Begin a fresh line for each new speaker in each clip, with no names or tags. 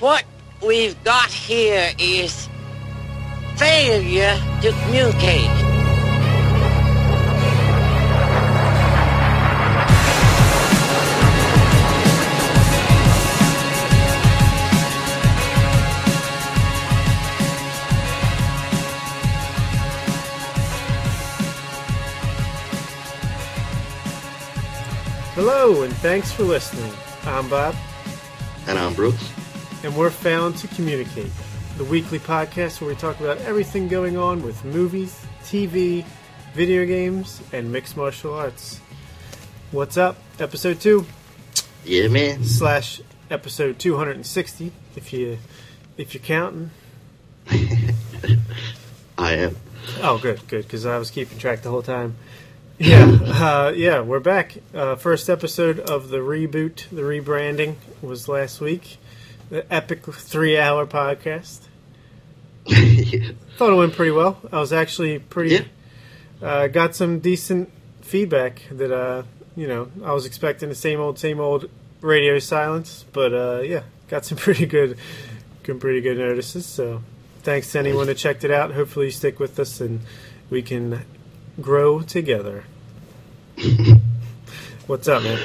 What we've got here is failure to communicate.
Hello, and thanks for listening. I'm Bob,
And I'm Brooks.
And we're Found to Communicate, the weekly podcast where we talk about everything going on with movies, TV, video games, and mixed martial arts. What's up? Episode 2
Yeah, man.
slash episode 260, if you if you're counting.
I am.
Oh, good, good, because I was keeping track the whole time. Yeah, uh, yeah, we're back. Uh, first episode of the reboot, the rebranding was last week. The epic three-hour podcast.
yeah.
Thought it went pretty well. I was actually pretty.
Yeah.
Uh, got some decent feedback that uh, you know I was expecting the same old, same old radio silence, but uh, yeah, got some pretty good, some pretty good notices. So thanks to anyone who checked it out. Hopefully you stick with us and we can grow together. What's up, man?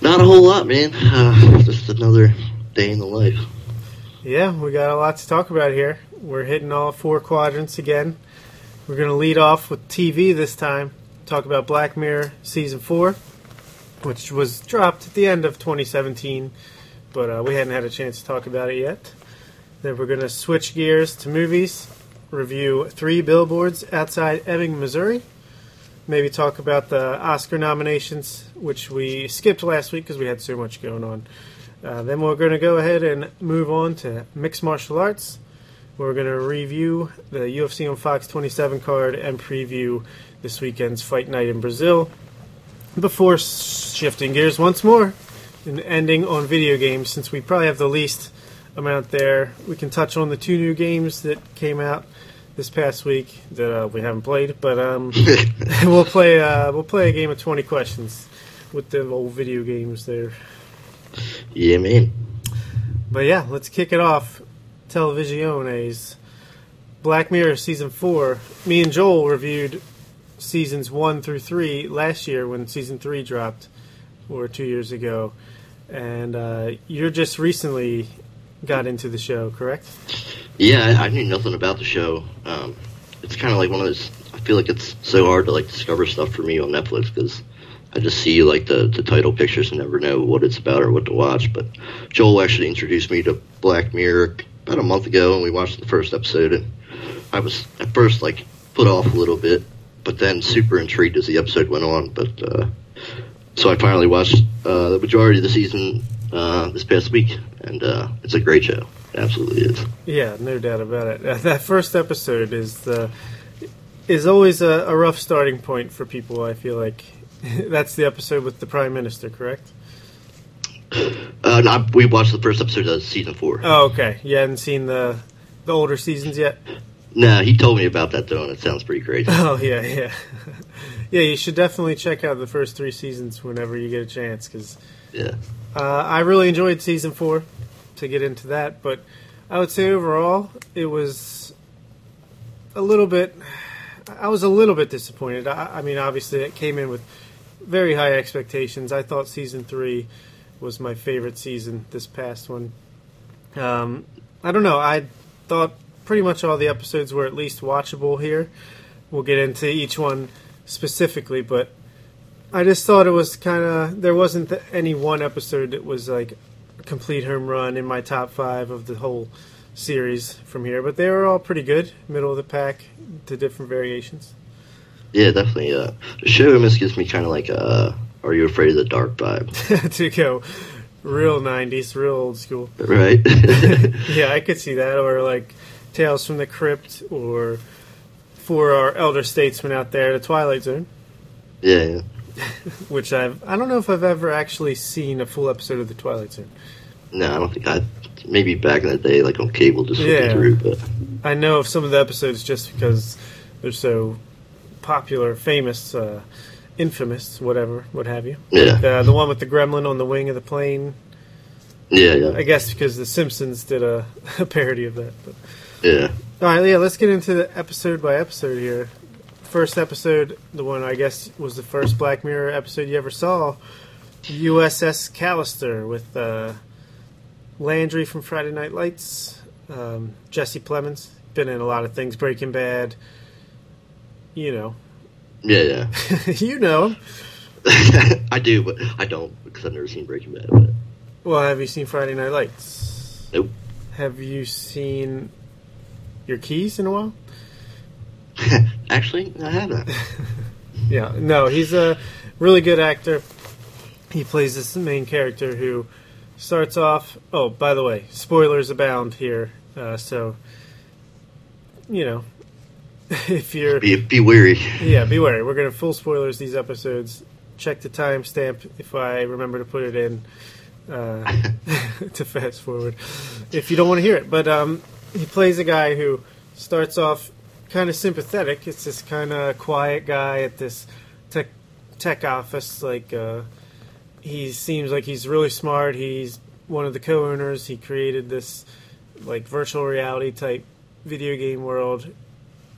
Not a whole lot, man. Uh, just another day in the life.
Yeah, we got a lot to talk about here. We're hitting all four quadrants again. We're going to lead off with TV this time. Talk about Black Mirror season four, which was dropped at the end of 2017, but uh, we hadn't had a chance to talk about it yet. Then we're going to switch gears to movies, review three billboards outside Ebbing, Missouri. Maybe talk about the Oscar nominations, which we skipped last week because we had so much going on. Uh, then we're going to go ahead and move on to mixed martial arts. We're going to review the UFC on Fox 27 card and preview this weekend's fight night in Brazil. Before shifting gears once more and ending on video games, since we probably have the least amount there, we can touch on the two new games that came out this past week that uh, we haven't played. But um, we'll play uh, we'll play a game of 20 questions with the old video games there.
Yeah, man.
But yeah, let's kick it off. Televisiones. Black Mirror season four. Me and Joel reviewed seasons one through three last year when season three dropped, or two years ago. And uh, you're just recently got into the show, correct?
Yeah, I, I knew nothing about the show. Um, it's kind of like one of those. I feel like it's so hard to like discover stuff for me on Netflix because I just see like the the title pictures and never know what it's about or what to watch. But Joel actually introduced me to Black Mirror about a month ago, and we watched the first episode. And I was at first like put off a little bit, but then super intrigued as the episode went on. But uh, so I finally watched uh, the majority of the season uh, this past week, and uh, it's a great show. It absolutely is.
Yeah, no doubt about it. That first episode is the is always a, a rough starting point for people. I feel like that's the episode with the prime minister, correct?
Uh, no, we watched the first episode of season four.
Oh, okay. You hadn't seen the the older seasons yet.
No, he told me about that though, and it sounds pretty crazy.
Oh yeah, yeah, yeah. You should definitely check out the first three seasons whenever you get a chance, because
yeah,
uh, I really enjoyed season four. To get into that, but I would say overall it was a little bit. I was a little bit disappointed. I, I mean, obviously it came in with very high expectations. I thought season three was my favorite season. This past one, um, I don't know. I thought pretty much all the episodes were at least watchable here. We'll get into each one specifically, but I just thought it was kind of there wasn't th- any one episode that was like a complete home run in my top five of the whole series from here, but they were all pretty good, middle of the pack to different variations.
Yeah, definitely. Uh, the show almost gives me kind of like a "Are you afraid of the dark?" vibe,
to go real '90s, real old school.
right?
Yeah, I could see that, or like Tales from the Crypt, or for our elder statesmen out there, The Twilight Zone.
yeah, yeah.
which I've I don't know if I've ever actually seen a full episode of The Twilight Zone.
No, I don't think I. Maybe back in the day, like on cable, just
Yeah.
through. But
I know of some of the episodes just because they're so popular, famous, uh, infamous, whatever, what have you.
yeah,
Uh, the one with the gremlin on the wing of the plane.
Yeah, yeah,
I guess because The Simpsons did a, a parody of that. But.
yeah.
All right, yeah, let's get into the episode by episode here. First episode, the one I guess was the first Black Mirror episode you ever saw, USS Callister with uh, Landry from Friday Night Lights, um, Jesse Plemons, been in a lot of things, Breaking Bad. You know,
Yeah, yeah.
you know.
I do, but I don't because I've never seen Breaking Bad. But
Well, have you seen Friday Night Lights?
nope.
Have you seen your keys in a while?
Actually, I haven't.
Yeah, no, he's a really good actor. He plays this main character who starts off. Oh, by the way, spoilers abound here. Uh, so, you know, if you're
Be be wary.
yeah, be wary. We're gonna full spoilers these episodes. Check the timestamp if I remember to put it in uh, to fast forward. If you don't want to hear it, but um, he plays a guy who starts off kind of sympathetic. It's this kind of quiet guy at this tech tech office. Like uh, he seems like he's really smart. He's one of the co-owners. He created this like virtual reality type video game world,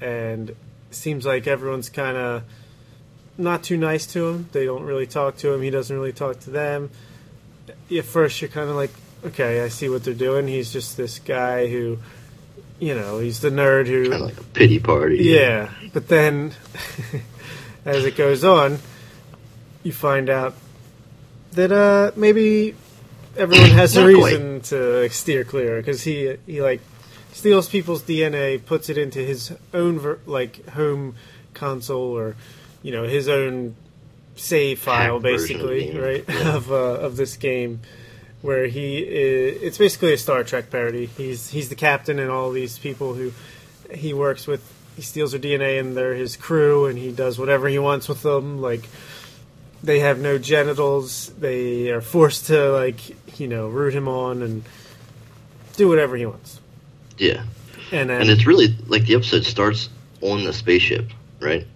and seems like everyone's kind of not too nice to him. They don't really talk to him. He doesn't really talk to them. At first, you're kind of like, okay, I see what they're doing. He's just this guy who, you know, he's the nerd who
Kind of like a pity party.
yeah, but then as it goes on, you find out that uh, maybe everyone has a
Not quite.
reason to steer clear because he he like steals people's DNA, puts it into his own ver- like home console or you know his own save file,
of
basically,
game.
right
Yeah.
of uh, of this game where he is, it's basically a Star Trek parody. He's he's the captain and all these people who he works with. He steals their DNA and they're his crew, and he does whatever he wants with them. Like they have no genitals. They are forced to like you know root him on and do whatever he wants.
Yeah.
And then
And it's really like the episode starts on the spaceship, right?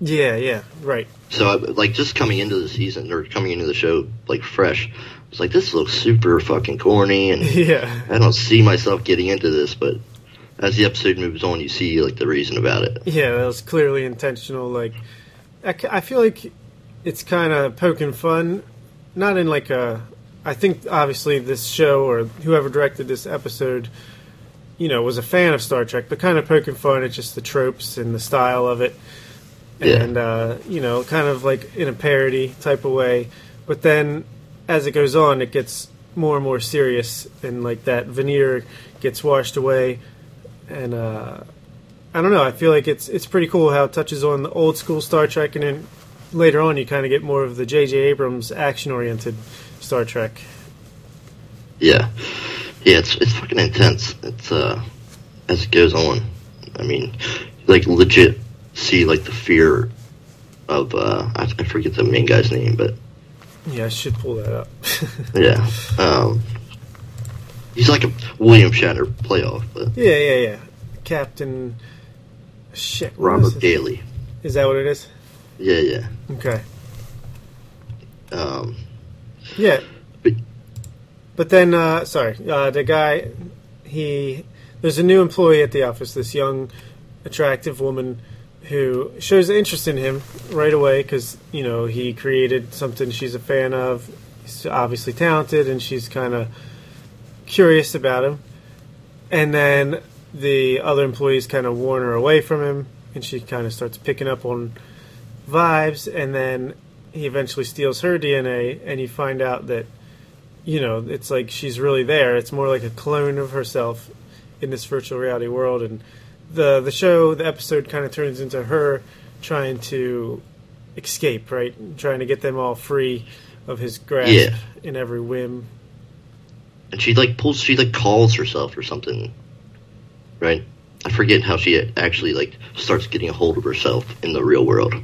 yeah, yeah, right.
So, I, like, just coming into the season or coming into the show like fresh, it's like this looks super fucking corny, and
Yeah,
I don't see myself getting into this. But as the episode moves on, you see like the reason about it.
yeah, that was clearly intentional. Like I, I feel like it's kind of poking fun, not in like a. I think obviously this show or whoever directed this episode, you know, was a fan of Star Trek, but kind of poking fun at just the tropes and the style of it,
Yeah.
and uh, you know, kind of like in a parody type of way. But then, as it goes on, it gets more and more serious, and like that veneer gets washed away, and uh, I don't know. I feel like it's it's pretty cool how it touches on the old school Star Trek, and then later on you kind of get more of the J.J. Abrams action oriented Star Trek.
Yeah, yeah, it's it's fucking intense. It's uh, as it goes on. I mean, like legit see like the fear of uh, I, I forget the main guy's name, but
Yeah, I should pull that up.
yeah, um, he's like a William Shatner playoff, but
yeah, yeah, yeah. Captain. Shit.
Robert Daly.
Is that what it is?
Yeah, yeah.
Okay.
Um,
Yeah.
But-
then, uh, sorry, uh, the guy, he, there's a new employee at the office, this young, attractive woman who shows interest in him right away because, you know, he created something she's a fan of. He's obviously talented and she's kind of curious about him. And then the other employees kind of warn her away from him and she kind of starts picking up on vibes and then he eventually steals her DNA and you find out that you know it's like she's really there it's more like a clone of herself in this virtual reality world and the the show the episode kind of turns into her trying to escape right trying to get them all free of his grasp
Yeah.
in every whim
and she like pulls, she like calls herself or something, right? I forget how she actually like starts getting a hold of herself in the real world.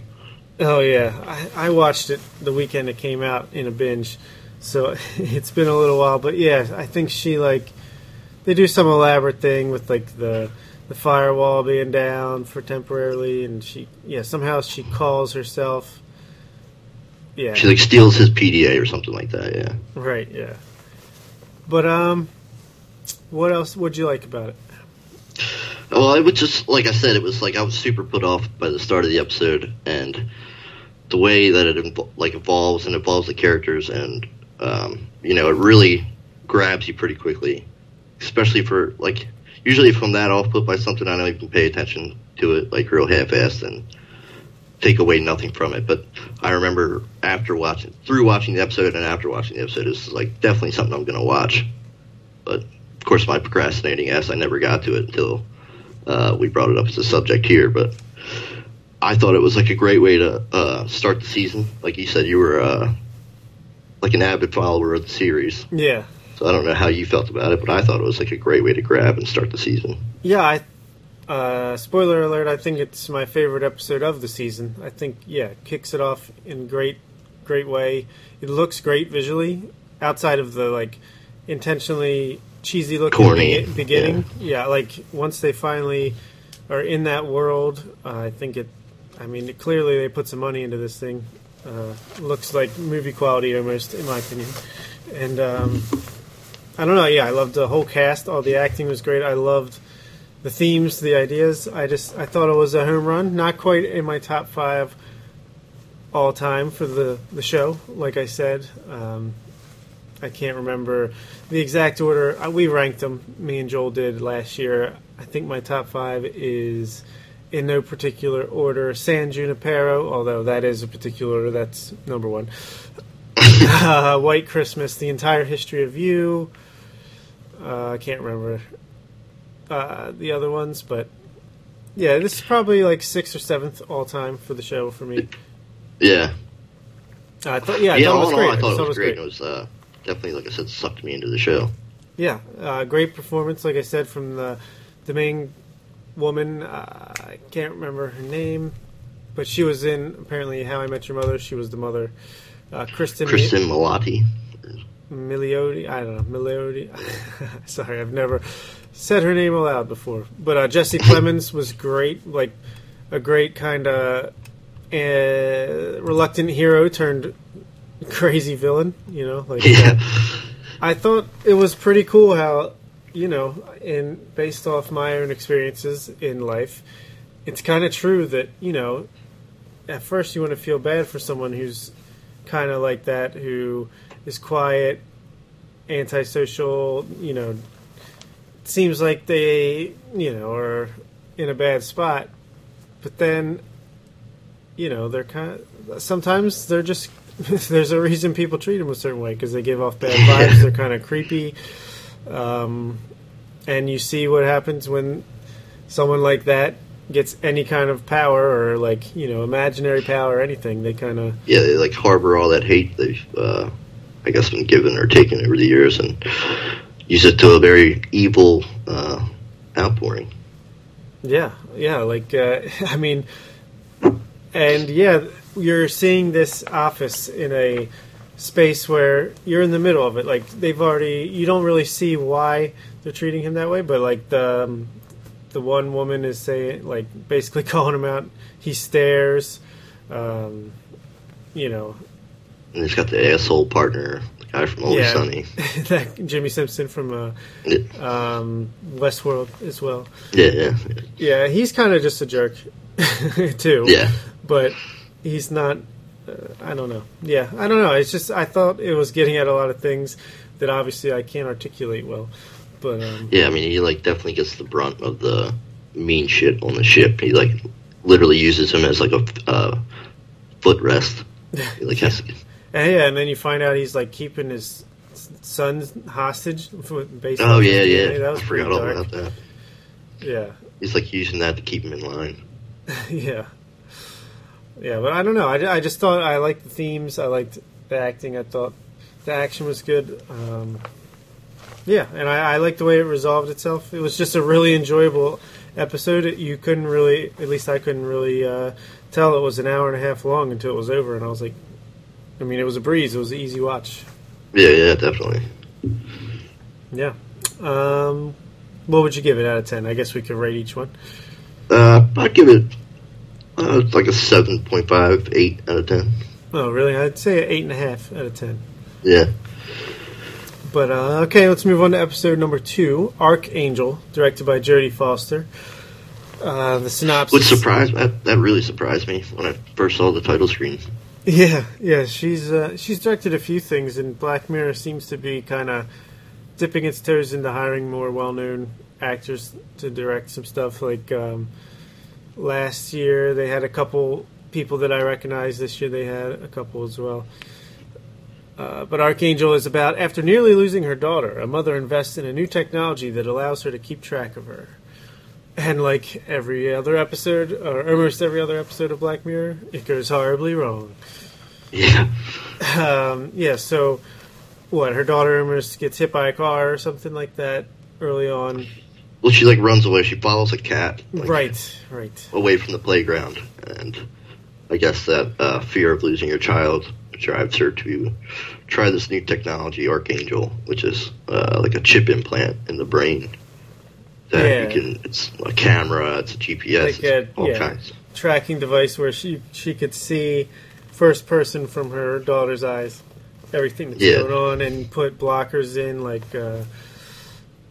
Oh yeah, I, I watched it the weekend it came out in a binge, so it's been a little while. But yeah, I think she like they do some elaborate thing with like the the firewall being down for temporarily, and she yeah somehow she calls herself. Yeah,
She like steals his PDA or something like that. Yeah.
right. Yeah, But um, what else would you like about it?
Well, I would just like I said, it was like I was super put off by the start of the episode and the way that it like evolves and evolves the characters, and um, you know, it really grabs you pretty quickly, especially for like usually if I'm that off put by something, I don't even pay attention to it like real half-assed and take away nothing from it. But I remember after watching through watching the episode and after watching the episode, it's like definitely something I'm going to watch. But of course, my procrastinating ass, I never got to it until uh, we brought it up as a subject here. But I thought it was like a great way to uh, start the season. Like you said, you were uh, like an avid follower of the series.
Yeah,
So I don't know how you felt about it, but I thought it was like a great way to grab and start the season.
yeah. I uh, spoiler alert. I think it's my favorite episode of the season. I think yeah, it kicks it off in great, great way. It looks great visually, outside of the like intentionally cheesy looking
Corny,
be- beginning. Yeah. like once they finally are in that world, uh, I think it. I mean, clearly they put some money into this thing. Uh, looks like movie quality almost, in my opinion. And um, I don't know. Yeah, I loved the whole cast. All the acting was great. I loved the themes, the ideas. I just I thought it was a home run. Not quite in my top five all time for the the show. Like I said, um, I can't remember the exact order. Uh, We ranked them. Me and Joel did last year. I think my top five is in no particular order. San Junipero, although that is a particular order. That's number one. uh, White Christmas, the entire history of you. Uh, I can't remember uh, the other ones, but yeah, this is probably like sixth or seventh all time for the show for me.
Yeah,
Uh, I thought, yeah,
yeah.
it
All
was
in
great.
all, I thought it was great. It was uh, definitely, like I said, sucked me into the show.
Yeah, uh, great performance, like I said, from the the main woman. Uh, I can't remember her name, but she was in apparently How I Met Your Mother. She was the mother. Uh, Kristin,
Kristin Milotti.
Milioti. I don't know Milioti. Sorry, I've never said her name aloud before. But uh, Jesse Plemons was great, like a great kind of uh, reluctant hero turned crazy villain. You know, like
Yeah,
I thought it was pretty cool how, you know, in based off my own experiences in life, it's kind of true that you know, at first you want to feel bad for someone who's kind of like that, who is quiet, antisocial. You know, seems like they, you know, are in a bad spot, but then, you know, they're kind of sometimes they're just there's a reason people treat them a certain way because they give off bad vibes. They're kind of creepy, um, and you see what happens when someone like that gets any kind of power or like you know imaginary power or anything. They kind of
yeah. They like harbor all that hate they've, uh, I guess, been given or taken over the years, and use it to a very evil uh, outpouring.
Yeah, yeah. Like, uh, I mean, and yeah, you're seeing this office in a space where you're in the middle of it. Like, they've already, you don't really see why they're treating him that way, but like the um, the one woman is saying, like, basically calling him out. He stares. Um, you know,
And he's got the asshole partner, the guy from Always
Yeah.
Sunny.
that Jimmy Simpson from uh,
Yeah,
um, Westworld as well.
yeah, yeah.
Yeah, he's kind of just a jerk too.
yeah.
but he's not. Uh, I don't know. Yeah, I don't know. It's just I thought it was getting at a lot of things that obviously I can't articulate well. But um,
Yeah, I mean, he like definitely gets the brunt of the mean shit on the ship. He like literally uses him as like a uh, footrest. He like has
and yeah, and then you find out he's like keeping his son hostage. Based
Oh yeah, yeah.
That
I
was
forgot
pretty
all
dark.
about that.
Yeah,
He's like using that to keep him in line.
yeah, yeah. But I don't know. I, I just thought I liked the themes. I liked the acting. I thought the action was good. Um, yeah, and I, I liked the way it resolved itself. It was just a really enjoyable episode. You couldn't really, at least I couldn't really uh, tell it was an hour and a half long until it was over, and I was like, I mean, it was a breeze. It was an easy watch.
Yeah, yeah, definitely.
Yeah. Um, what would you give it out of ten? I guess we could rate each one.
Uh, I'd give it uh, it's like a 7.5, 8 out of 10.
Oh, really? I'd say an eight and a half out of ten.
Yeah.
But uh, okay, let's move on to episode number two, Archangel, directed by Jodie Foster. Uh, the synopsis.
Which surprised that, that really surprised me when I first saw the title screen.
Yeah, yeah, she's uh, she's directed a few things, and Black Mirror seems to be kind of dipping its toes into hiring more well-known actors to direct some stuff. Like um, last year, they had a couple people that I recognize. This year, they had a couple as well. Uh, but Archangel is about after nearly losing her daughter, a mother invests in a new technology that allows her to keep track of her. And like every other episode, or almost every other episode of Black Mirror, it goes horribly wrong.
Yeah.
Um, yeah, so what? Her daughter almost gets hit by a car or something like that early on.
Well, she like runs away. She follows a cat. Like,
right, right.
Away from the playground, and I guess that uh, fear of losing your child drives her to try this new technology, Archangel, which is uh, like a chip implant in the brain that
Yeah.
you can. It's a camera. It's a GPS.
Like a-
all
yeah.
kinds.
Tracking device where she she could see first person from her daughter's eyes, everything that's
Yeah.
going on, and put blockers in like. Uh,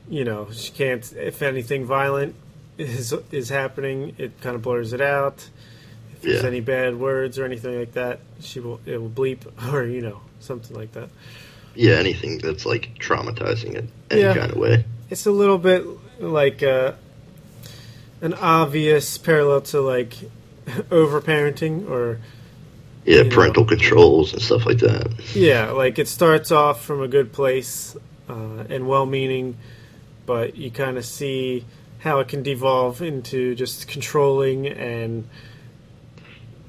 you know, she can't. If anything violent is is happening, it kind of blurs it out. If there's
Yeah.
any bad words or anything like that, she will it will bleep or you know something like that.
Yeah, anything that's like traumatizing in any
Yeah.
kind of way.
It's a little bit like uh, an obvious parallel to like overparenting or
Yeah,
You know.
parental controls and stuff like that.
yeah, like it starts off from a good place uh, and well-meaning, but you kind of see how it can devolve into just controlling and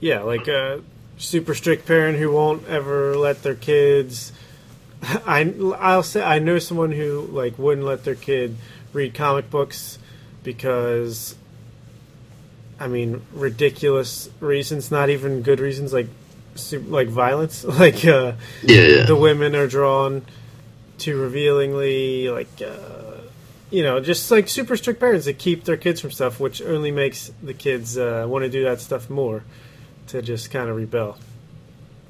yeah, like a super strict parent who won't ever let their kids. I I'll say I know someone who like wouldn't let their kid read comic books because I mean ridiculous reasons, not even good reasons like like violence, like uh,
Yeah, yeah.
the women are drawn too revealingly, like uh, you know, just like super strict parents that keep their kids from stuff, which only makes the kids uh, want to do that stuff more, to just kind of rebel.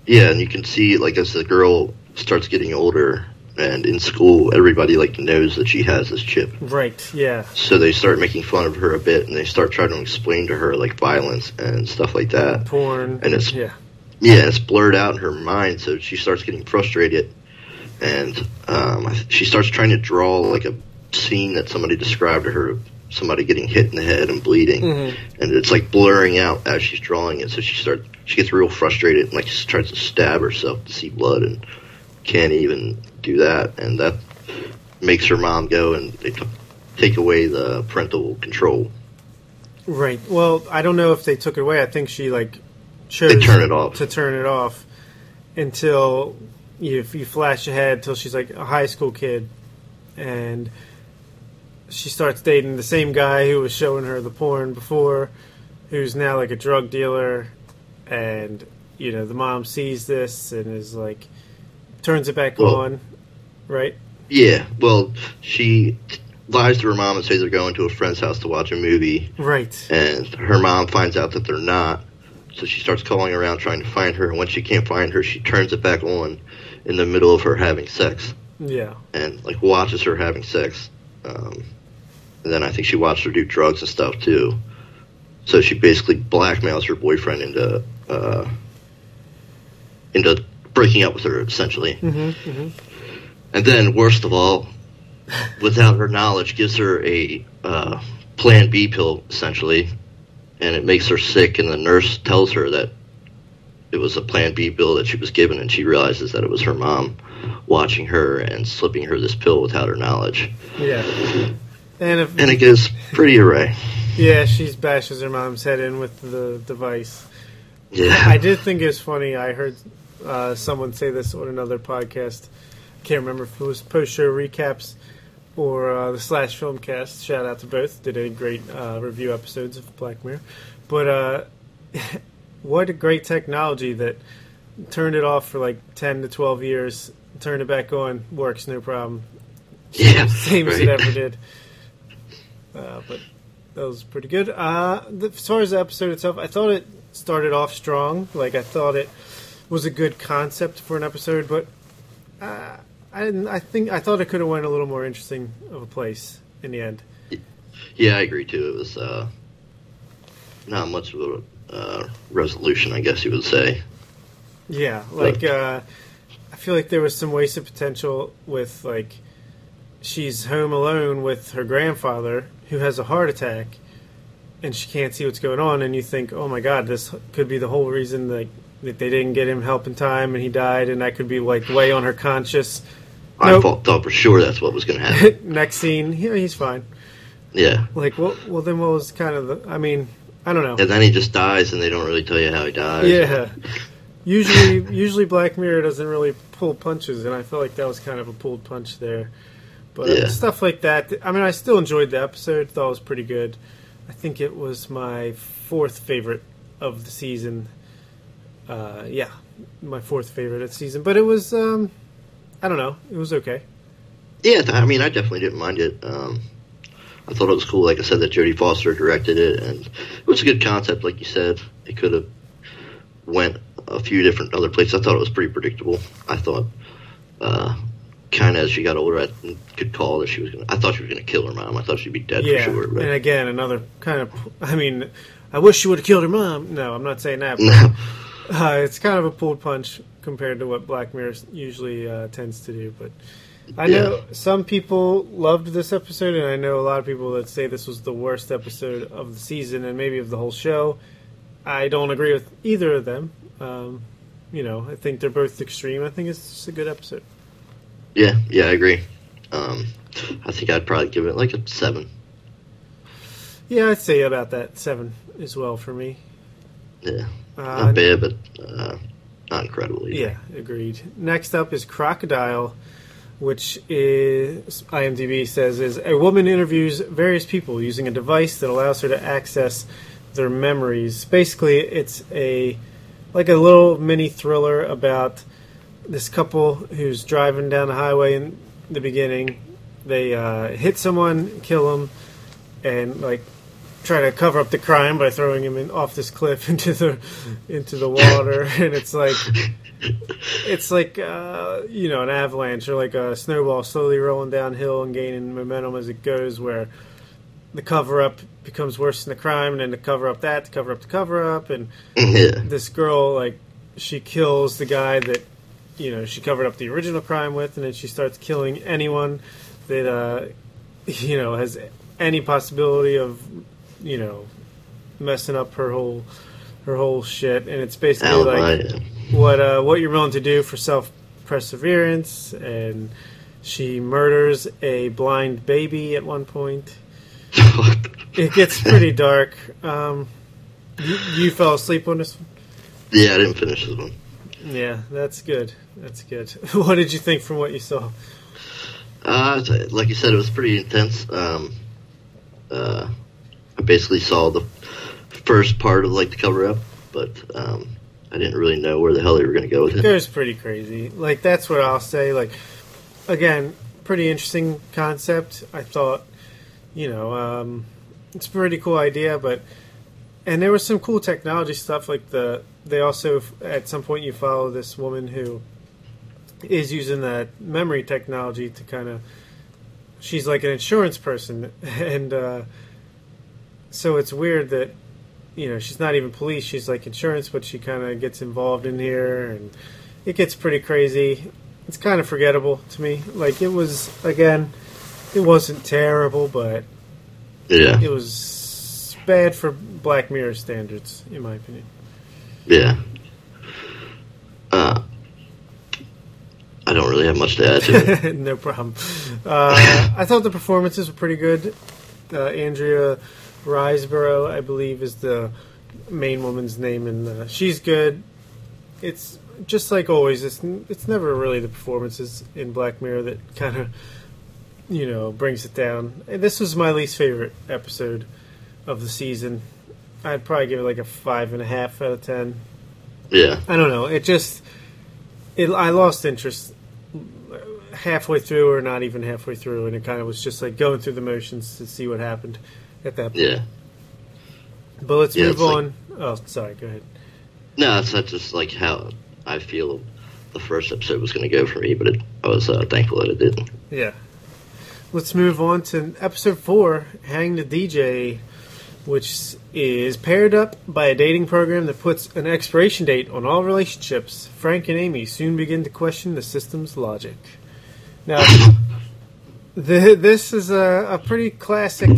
Yeah, and you can see like as the girl starts getting older and in school, everybody like knows that she has this chip.
Right? Yeah.
So they start making fun of her a bit, and they start trying to explain to her like violence and stuff like that.
Porn.
And it's-
yeah.
Yeah, it's blurred out in her mind, so she starts getting frustrated, and um, she starts trying to draw like a scene that somebody described to her, of somebody getting hit in the head and bleeding,
Mhm.
and it's like blurring out as she's drawing it. So she starts, she gets real frustrated, and like she tries to stab herself to see blood, and can't even do that, and that makes her mom go and they t- take away the parental control.
Right. Well, I don't know if they took it away. I think she like chose
They turn it off.
to turn it off until you, if you flash ahead till she's like a high school kid, and she starts dating the same guy who was showing her the porn before, who's now like a drug dealer, and you know the mom sees this and is like turns it back
Well-
on, right?
Yeah, well, she lies to her mom and says they're going to a friend's house to watch a movie.
Right.
and her mom finds out that they're not. So she starts calling around trying to find her, and when she can't find her, she turns it back on in the middle of her having sex,
Yeah.
and like watches her having sex. Um, and then I think she watched her do drugs and stuff too. So she basically blackmails her boyfriend into uh, into breaking up with her essentially.
hmm hmm
And then, worst of all, without her knowledge, gives her a uh, Plan B pill, essentially, and it makes her sick. And the nurse tells her that it was a Plan B pill that she was given, and she realizes that it was her mom watching her and slipping her this pill without her knowledge.
Yeah. And if
And it goes pretty array.
Yeah, she bashes her mom's head in with the device.
Yeah.
I did think it was funny. I heard uh, someone say this on another podcast. I can't remember if it was post show recaps or uh, the Slash Filmcast. Shout out to both. Did a great uh, review episodes of Black Mirror. But uh, what a great technology that turned it off for like 10 to 12 years, turned it back on, works no problem.
Yeah,
Same as it ever did. Uh, but that was pretty good. Uh, the, as far as the episode itself, I thought it started off strong. Like I thought it was a good concept for an episode, but uh, I didn't. I think I thought it could have went a little more interesting of a place in the end.
Yeah, I agree too. It was uh, not much of a uh, resolution, I guess you would say.
Yeah, like uh, I feel like there was some wasted potential with like she's home alone with her grandfather who has a heart attack, and she can't see what's going on, and you think, oh my god, this could be the whole reason like that they didn't get him help in time and he died, and that could be like way on her conscience.
I
Nope.
thought, thought for sure that's what was going to happen.
Next scene, yeah, he's fine.
yeah.
Like, well, well, then what was kind of the? I mean, I don't know.
And then he just dies, and they don't really tell you how he dies.
Yeah. Usually, usually Black Mirror doesn't really pull punches, and I felt like that was kind of a pulled punch there. But
Yeah.
stuff like that. I mean, I still enjoyed the episode. Thought it was pretty good. I think it was my fourth favorite of the season. Uh, yeah, my fourth favorite of the season. But it was, um, I don't know, it was okay.
Yeah, I mean, I definitely didn't mind it. Um, I thought it was cool, like I said, that Jodie Foster directed it, and it was a good concept, like you said. It could have went a few different other places. I thought it was pretty predictable. I thought, uh, kind of as she got older, I could call that she was gonna. I thought she was gonna kill her mom. I thought she'd be dead
yeah,
for sure. But
and again, another kind of. I mean, I wish she would have killed her mom. No, I'm not saying that. But Uh, it's kind of a pulled punch compared to what Black Mirror usually uh, tends to do. But I know some people loved this episode, and I know a lot of people that say this was the worst episode of the season and maybe of the whole show. I don't agree with either of them. Um, you know, I think they're both extreme. I think it's just a good episode.
Yeah, yeah, I agree. Um, I think I'd probably give it like a seven.
Yeah, I'd say about that seven as well for me.
Yeah,
Uh,
not bad, but uh, not incredible. Either.
Yeah, agreed. Next up is Crocodile, which is IMDb says is a woman interviews various people using a device that allows her to access their memories. Basically, it's a like a little mini thriller about this couple who's driving down the highway in the beginning. They uh, hit someone, kill them, and like try to cover up the crime by throwing him in, off this cliff into the into the water. and it's like it's like uh, you know an avalanche or like a snowball slowly rolling downhill and gaining momentum as it goes. Where the cover up becomes worse than the crime, and then to cover up that, to cover up the cover up, and
yeah,
this girl like she kills the guy that you know she covered up the original crime with, and then she starts killing anyone that uh, you know has any possibility of you know messing up her whole her whole shit, and it's basically like what uh, what you're willing to do for self perseverance, and she murders a blind baby at one point. It gets pretty dark. Um, you, you fell asleep on this one.
yeah, I didn't finish this one.
Yeah, that's good. That's good. what did you think from what you saw?
Uh, like you said, it was pretty intense. Um, uh, I basically saw the first part of like the cover up, but um, I didn't really know where the hell they were going to go with
It
it.
was pretty crazy. Like that's what I'll say. Like again, pretty interesting concept. I thought, you know, um, it's a pretty cool idea, but and there was some cool technology stuff. Like the they also at some point you follow this woman who is using that memory technology to kind of she's like an insurance person. And uh, so it's weird that you know she's not even police she's like insurance but she kind of gets involved in here and it gets pretty crazy. It's kind of forgettable to me. Like it was again it wasn't terrible but
Yeah,
it was bad for black mirror standards in my opinion
yeah. Uh, I don't really have much to add to it.
no problem. Uh, I thought the performances were pretty good. Uh, Andrea Riseborough, I believe, is the main woman's name, and uh, she's good. It's just like always. It's it's never really the performances in Black Mirror that kind of you know brings it down. And this was my least favorite episode of the season. I'd probably give it like a five and a half out of ten.
Yeah,
I don't know. It just it, I lost interest halfway through, or not even halfway through, and it kind of was just like going through the motions to see what happened at that point.
yeah.
But let's
Yeah,
move
it's like-
on. oh, sorry. Go ahead.
No, that's, that's just like how I feel the first episode was going to go for me, but it, I was uh, thankful that it didn't.
Yeah. Let's move on to episode four, Hang the DJ, which is paired up by a dating program that puts an expiration date on all relationships. Frank and Amy soon begin to question the system's logic. Now, the, this is a, a pretty classic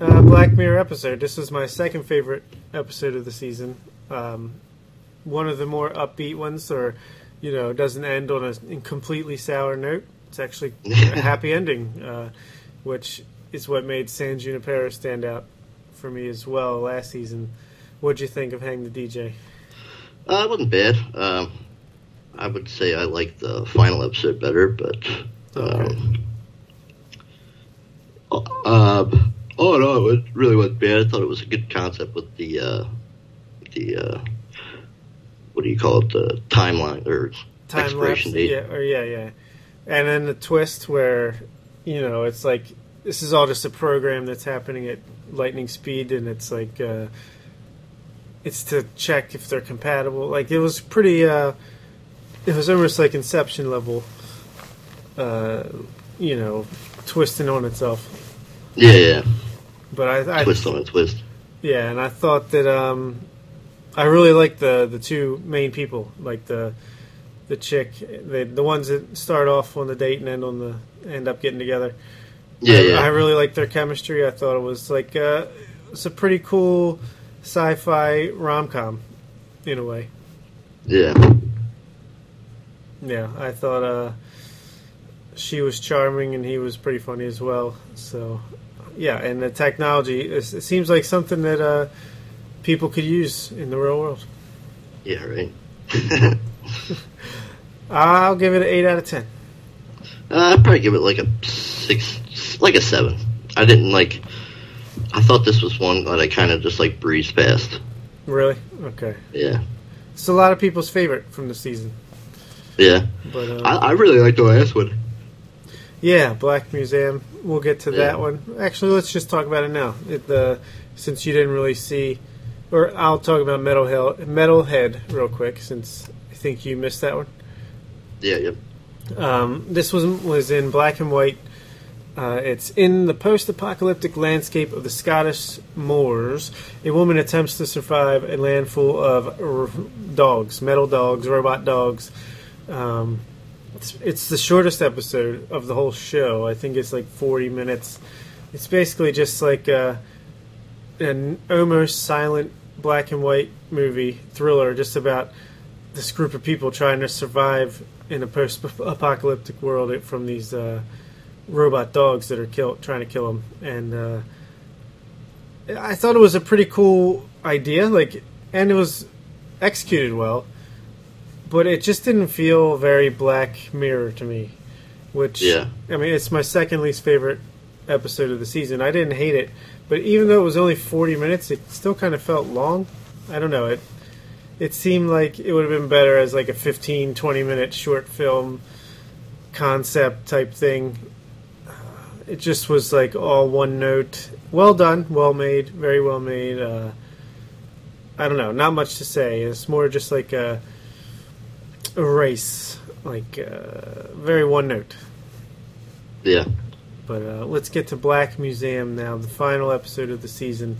uh, Black Mirror episode. This is my second favorite episode of the season. Um, one of the more upbeat ones, or you know, doesn't end on a completely sour note. It's actually a happy ending, uh, which is what made San Junipero stand out for me as well last season. What'd you think of Hang the DJ?
Uh, it wasn't bad. Um, I would say I liked the final episode better, but um, uh, oh no, it really wasn't bad. I thought it was a good concept with the uh, the uh, what do you call it, the timeline or
Time lapse,
expiration date.
yeah, or yeah, yeah, and then the twist where you know it's like this is all just a program that's happening at lightning speed, and it's like uh, it's to check if they're compatible. Like it was pretty. Uh, it was almost like Inception level. Uh, you know, twisting on itself.
Yeah, yeah.
But I, I
Twist on a twist.
Yeah, and I thought that um, I really liked the the two main people, like the the chick, the the ones that start off on the date and end on the end up getting together.
Yeah,
I,
yeah.
I really liked their chemistry. I thought it was like uh, it's a pretty cool sci-fi rom com, in a way.
yeah.
Yeah, I thought uh, she was charming and he was pretty funny as well. So, yeah, and the technology it seems like something that uh, people could use in the real world.
Yeah, right.
I'll give it an eight out of ten.
Uh, I'd probably give it like a six, like a seven. I didn't like. I thought this was one that I kind of just like breezed past.
Really? Okay.
Yeah,
It's a lot of people's favorite from the season.
yeah.
But uh,
I, I really like the last one.
yeah, Black Museum. We'll get to
Yeah.
that one. Actually, let's just talk about it now. It, the since you didn't really see, or I'll talk about Metal Hell, Metalhead real quick since I think you missed that one.
Yeah, yeah.
Um, this was was in black and white. Uh, it's in the post-apocalyptic landscape of the Scottish moors. A woman attempts to survive a land full of r- dogs, metal dogs, robot dogs. Um, it's, it's the shortest episode of the whole show. I think it's like 40 minutes. It's basically just like uh, an almost silent black and white movie thriller, just about this group of people trying to survive in a post-apocalyptic world from these uh, robot dogs that are kill, trying to kill him. And uh, I thought it was a pretty cool idea, like, and it was executed well. But it just didn't feel very Black Mirror to me. Which
Yeah.
I mean, it's my second least favorite episode of the season. I didn't hate it, but even though it was only 40 minutes, it still kind of felt long. I don't know. It it seemed like it would have been better as like a 15 20 minute short film concept type thing. It just was like all one note. Well done, well made, very well made. Uh, I don't know, not much to say. It's more just like a, a race, like uh, very one note.
Yeah.
But uh, let's get to Black Museum now, the final episode of the season.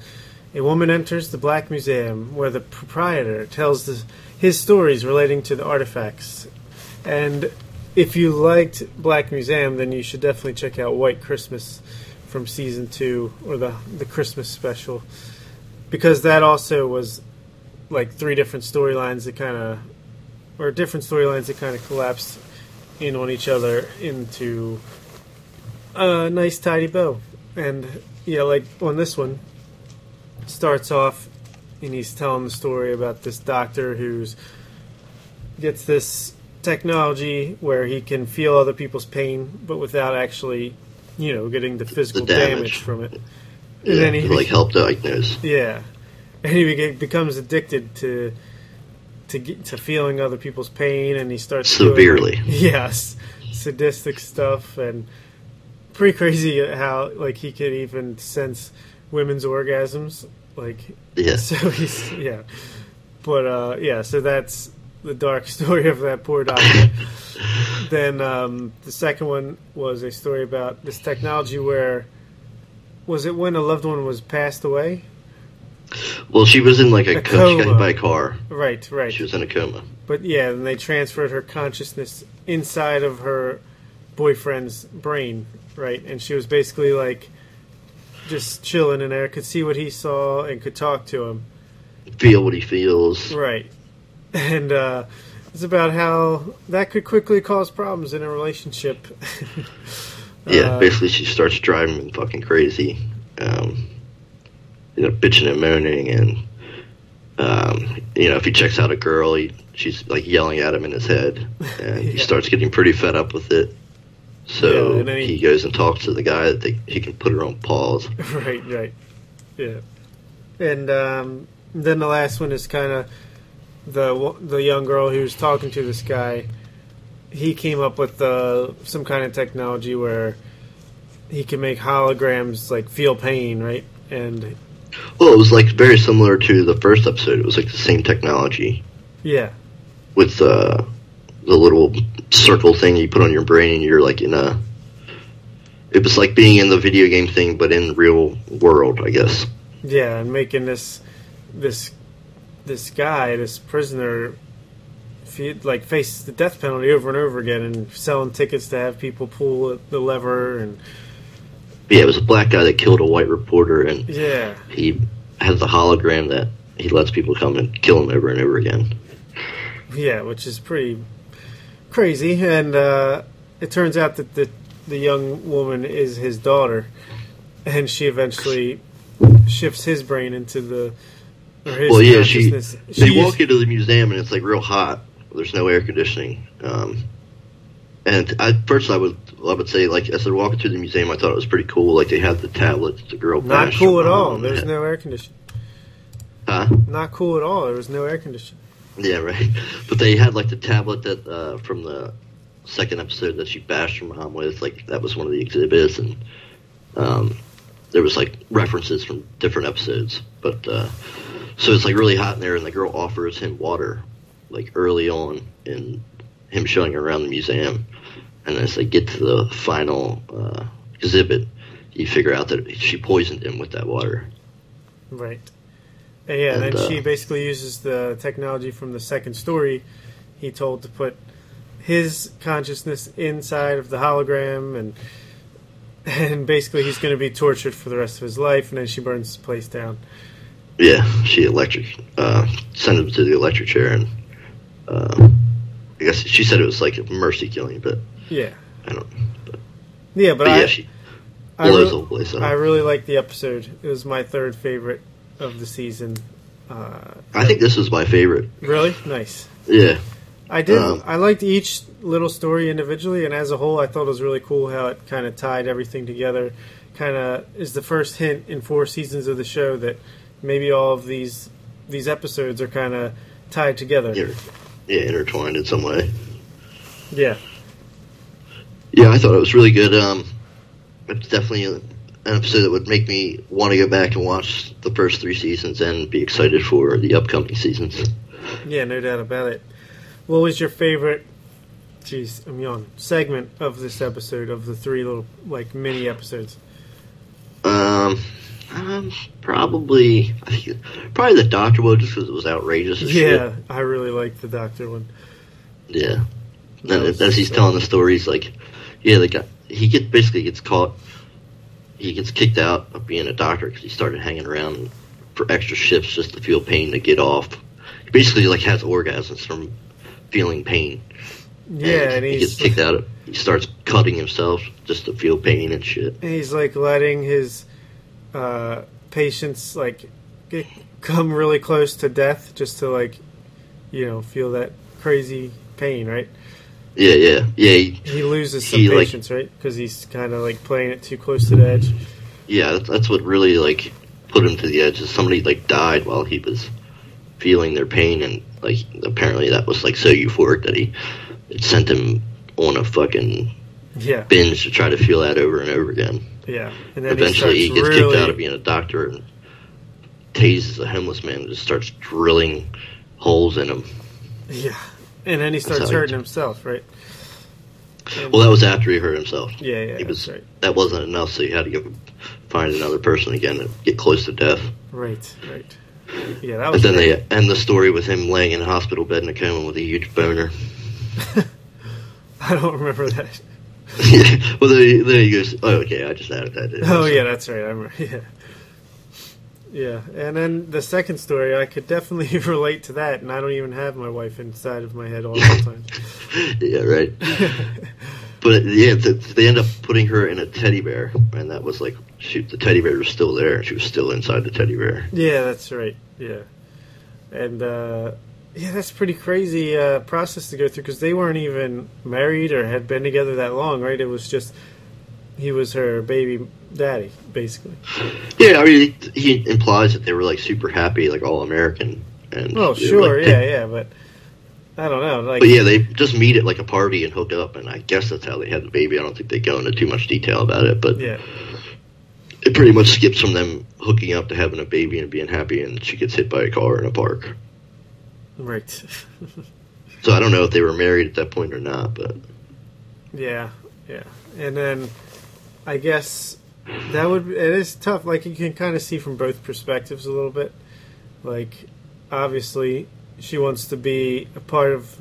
A woman enters the Black Museum where the proprietor tells the, his stories relating to the artifacts. And if you liked Black Museum, then you should definitely check out White Christmas from season two or the the Christmas special because that also was like three different storylines that kind of or different storylines that kind of collapsed in on each other into a nice tidy bow. And yeah, like on this one, starts off and he's telling the story about this doctor who's gets this technology where he can feel other people's pain, but without actually, you know, getting the physical
damage.
damage. from it. And
Yeah,
then he
like help diagnose.
yeah, and he becomes addicted to to get, to feeling other people's pain, and he starts doing,
Severely.
yes, sadistic stuff, and pretty crazy how like he could even sense women's orgasms, like
Yeah.
so he's yeah, but uh, yeah, so that's the dark story of that poor doctor. then um, the second one was a story about this technology where was it when a loved one was passed away?
Well, she was in like a,
A
co- she got hit by a car.
Right, right.
She was in a coma.
But yeah, and they transferred her consciousness inside of her boyfriend's brain, right? And she was basically like just chilling in there, could see what he saw and could talk to him.
Feel what he feels.
Right. And uh, it's about how that could quickly cause problems in a relationship.
Yeah,
Uh,
basically she starts driving him fucking crazy. Um, you know, bitching and moaning, and um, you know, if he checks out a girl, he she's like yelling at him in his head, and he starts getting pretty fed up with it. So
Yeah, he-
he, goes and talks to the guy that they, he can put her on pause.
right, right. Yeah. And um, then the last one is kind of the the young girl who's talking to this guy. He came up with uh, some kind of technology where he can make holograms like feel pain, right? And
Well, it was like very similar to the first episode. It was like the same technology
yeah,
with uh, the little circle thing you put on your brain, and you're like in a. It was like being in the video game thing, but in real world, I guess.
yeah, and making this this this guy, this prisoner, fe- like face the death penalty over and over again, and selling tickets to have people pull the lever, and
Yeah, it was a black guy that killed a white reporter, and
yeah,
he has a hologram that he lets people come and kill him over and over again.
Yeah, which is pretty crazy. And uh, it turns out that the the young woman is his daughter, and she eventually shifts his brain into the
well, yeah, she they
She
walk
is-
into the museum and it's like real hot. There's no air conditioning. Um, and at first, I would I would say like as they're walking through the museum, I thought it was pretty cool. Like they had the tablet, that the girl
not cool at all. There's no air conditioning.
Huh?
Not cool at all. There was no air conditioning.
Yeah, right. But they had like the tablet that uh, from the second episode that she bashed her mom with. Like that was one of the exhibits, and um, there was like references from different episodes. But uh, so it's like really hot in there, and the girl offers him water, like early on in him showing around the museum. And as they get to the final uh, exhibit, you figure out that she poisoned him with that water.
Right. And yeah, and then
uh,
she basically uses the technology from the second story. He told to put his consciousness inside of the hologram, and and basically he's going to be tortured for the rest of his life. And then she burns the place down.
Yeah, she electric uh, sent him to the electric chair, and uh, I guess she said it was like a mercy killing, but
Yeah,
I don't. But,
yeah, but,
but
I
yeah, she
I, re-
the place up.
I really liked the episode. It was my third favorite of the season. Uh,
I think this was my favorite.
really nice.
Yeah,
I did.
Um,
I liked each little story individually, and as a whole, I thought it was really cool how it kind of tied everything together. Kind of is the first hint in four seasons of the show that maybe all of these these episodes are kind of tied together.
yeah, yeah, intertwined in some way.
Yeah,
Yeah, I thought it was really good. Um, it's definitely an episode that would make me want to go back and watch the first three seasons and be excited for the upcoming seasons.
yeah, no doubt about it. What was your favorite? Jeez, I'm yawning. Segment of this episode of the three little like mini episodes.
Um, um probably, I think, probably the Doctor one just because it was outrageous. As shit.
Yeah, I really liked the Doctor one.
Yeah.
That
And as he's telling the story, he's like, yeah, the guy, he get basically gets caught. He gets kicked out of being a doctor because he started hanging around for extra shifts just to feel pain to get off. He basically like has orgasms from feeling pain.
Yeah, and
he gets kicked out. Of, He starts cutting himself just to feel pain and shit.
And he's like letting his uh, patients like get, come really close to death just to like you know feel that crazy pain right
Yeah, yeah, yeah. He,
he loses some
He, like-
right because he's kind of like playing it too close to the edge
yeah, that's, that's what really like put him to the edge. Is somebody like died while he was feeling their pain, and like apparently that was like so euphoric that he it sent him on a fucking
yeah
binge to try to feel that over and over again.
Yeah and then
Eventually,
he
he gets
really
kicked out of being a doctor and tases a homeless man and just starts drilling holes in him.
yeah And then he starts
how he-
hurting himself, right? And-
Well, that was after he hurt himself.
yeah, yeah,
he was
right.
that wasn't enough, so he had to go find another person again and get close to death.
Right, right. Yeah, that
And
was.
then
great.
they end the story with him laying in a hospital bed in a coma with a huge boner.
I don't remember that.
well, there, there he goes. Oh, okay, I just added that. in.
Oh yeah, that's right. I remember. Yeah, yeah. And then the second story, I could definitely relate to that, and I don't even have my wife inside of my head all the time.
yeah, right. But yeah, th- they end up putting her in a teddy bear, and that was like, shoot, the teddy bear was still there, and she was still inside the teddy bear.
yeah, that's right. Yeah, and uh, yeah, that's a pretty crazy uh, process to go through because they weren't even married or had been together that long, right? It was just he was her baby daddy, basically.
Yeah, I mean, he, he implies that they were like super happy, like all American. And
Oh, sure,
like,
yeah, yeah, but I don't know. Like,
But yeah, they just meet at like a party and hook up, and I guess that's how they had the baby. I don't think they go into too much detail about it, but
yeah,
it pretty much skips from them hooking up to having a baby and being happy, and she gets hit by a car in a park.
Right.
So I don't know if they were married at that point or not, but
Yeah, yeah, and then I guess that would it is tough. Like you can kind of see from both perspectives a little bit. Like obviously she wants to be a part of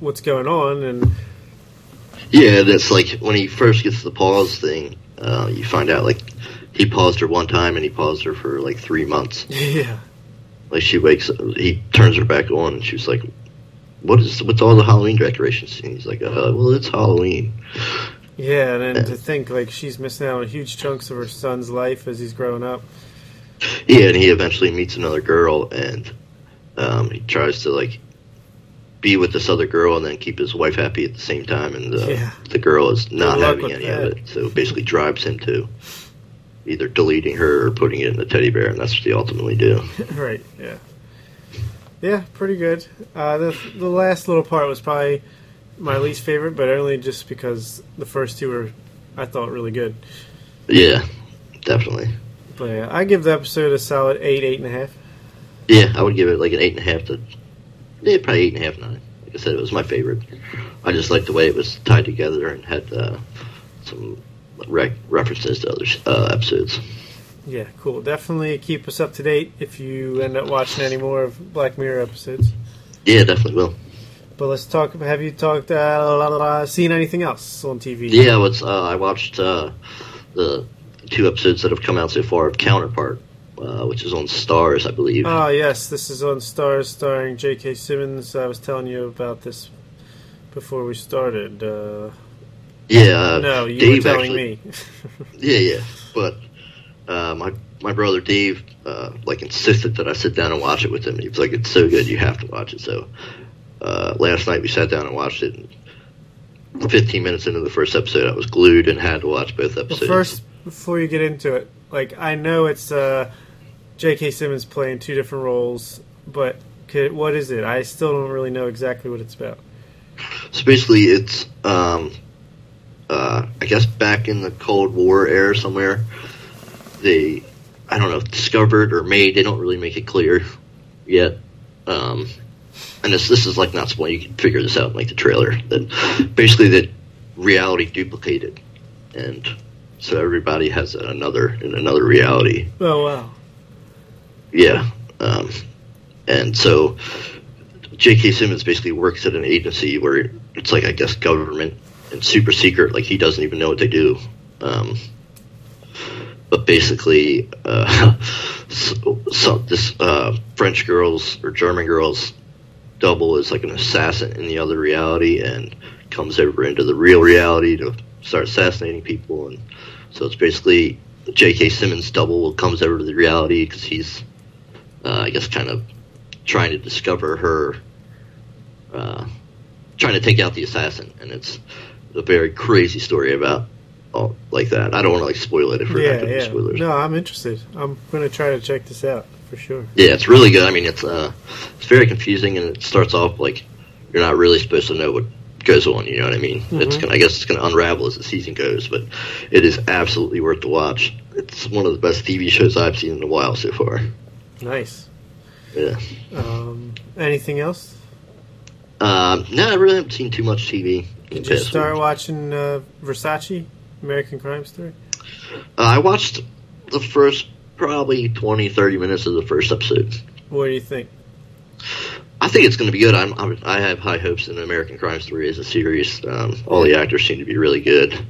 what's going on, and
yeah, that's like when he first gets the pause thing. Uh, you find out like he paused her one time, and he paused her for like three months.
yeah,
Like she wakes, up, he turns her back on, and she's like, "What is what's all the Halloween decorations?" And he's like, uh, "Well, it's Halloween."
yeah, and then to think like she's missing out on huge chunks of her son's life as he's growing up.
Yeah, and he eventually meets another girl, and um, he tries to like be with this other girl and then keep his wife happy at the same time. And uh,
Yeah.
the girl is not having any
that.
of it, so it basically drives him to either deleting her or putting it in the teddy bear, and that's what they ultimately do.
right. Yeah. Yeah, pretty good. Uh, the the last little part was probably my least favorite, but only just because the first two were I thought really good.
Yeah, definitely.
But yeah, I give the episode a solid eight, eight and a half.
Yeah, I would give it like an eight and a half to yeah, probably eight and a half, nine. Like I said, it was my favorite. I just liked the way it was tied together and had uh, some references to other uh, episodes.
Yeah, cool. Definitely keep us up to date if you end up watching any more of Black Mirror episodes.
Yeah, definitely will.
But let's talk. Have you talked? Uh, la, la, la, seen anything else on TV?
Yeah, what's uh, I watched uh, the two episodes that have come out so far of Counterpart, uh, which is on Starz, I believe.
Oh yes, this is on Starz, starring J.K. Simmons. I was telling you about this before we started.
Yeah,
no, you
Dave
were telling
actually,
me.
Yeah, yeah, but uh, my my brother Dave uh, like insisted that I sit down and watch it with him. He was like, "It's so good, you have to watch it." So uh, last night we sat down and watched it. And Fifteen minutes into the first episode, I was glued and had to watch both
Well,
episodes.
first, before you get into it, like I know it's uh, J.K. Simmons playing two different roles, but could, what is it? I still don't really know exactly what it's about.
So basically, it's um, uh, I guess back in the Cold War era somewhere. They, I don't know, discovered or made. They don't really make it clear yet. Um, and this this is like not spoiling. You can figure this out in like the trailer. That basically that reality duplicated, and so everybody has another in another reality.
Oh wow!
Yeah. Um, and so J.K. Simmons basically works at an agency where it's like, I guess, government and super secret. Like, he doesn't even know what they do. Um, but basically, uh, so, so this uh, French girl's or German girl's double is like an assassin in the other reality and comes over into the real reality to start assassinating people. And so it's basically J.K. Simmons' double comes over to the reality because he's uh, I guess, kind of trying to discover her, uh, trying to take out the assassin, and it's a very crazy story about all like that. I don't want to like spoil it if we're not
Yeah,
going to
yeah.
spoilers.
No, I'm interested. I'm going to try to check this out for sure.
Yeah, it's really good. I mean, it's uh, it's very confusing, and it starts off like you're not really supposed to know what goes on. You know what I mean? It's
Mhm.
gonna, I guess, it's going to unravel as the season goes, but it is absolutely worth the watch. It's one of the best TV shows I've seen in a while so far.
Nice.
Yeah.
Um, anything else?
Um, no, I really haven't seen too much TV.
Did you start watching uh, Versace, American Crime Story?
Uh, I watched the first probably 20, 30 minutes of the first episode.
What do you think?
I think it's going to be good. I'm, I'm, I have high hopes in American Crime Story as a series. Um, all the actors seem to be really good.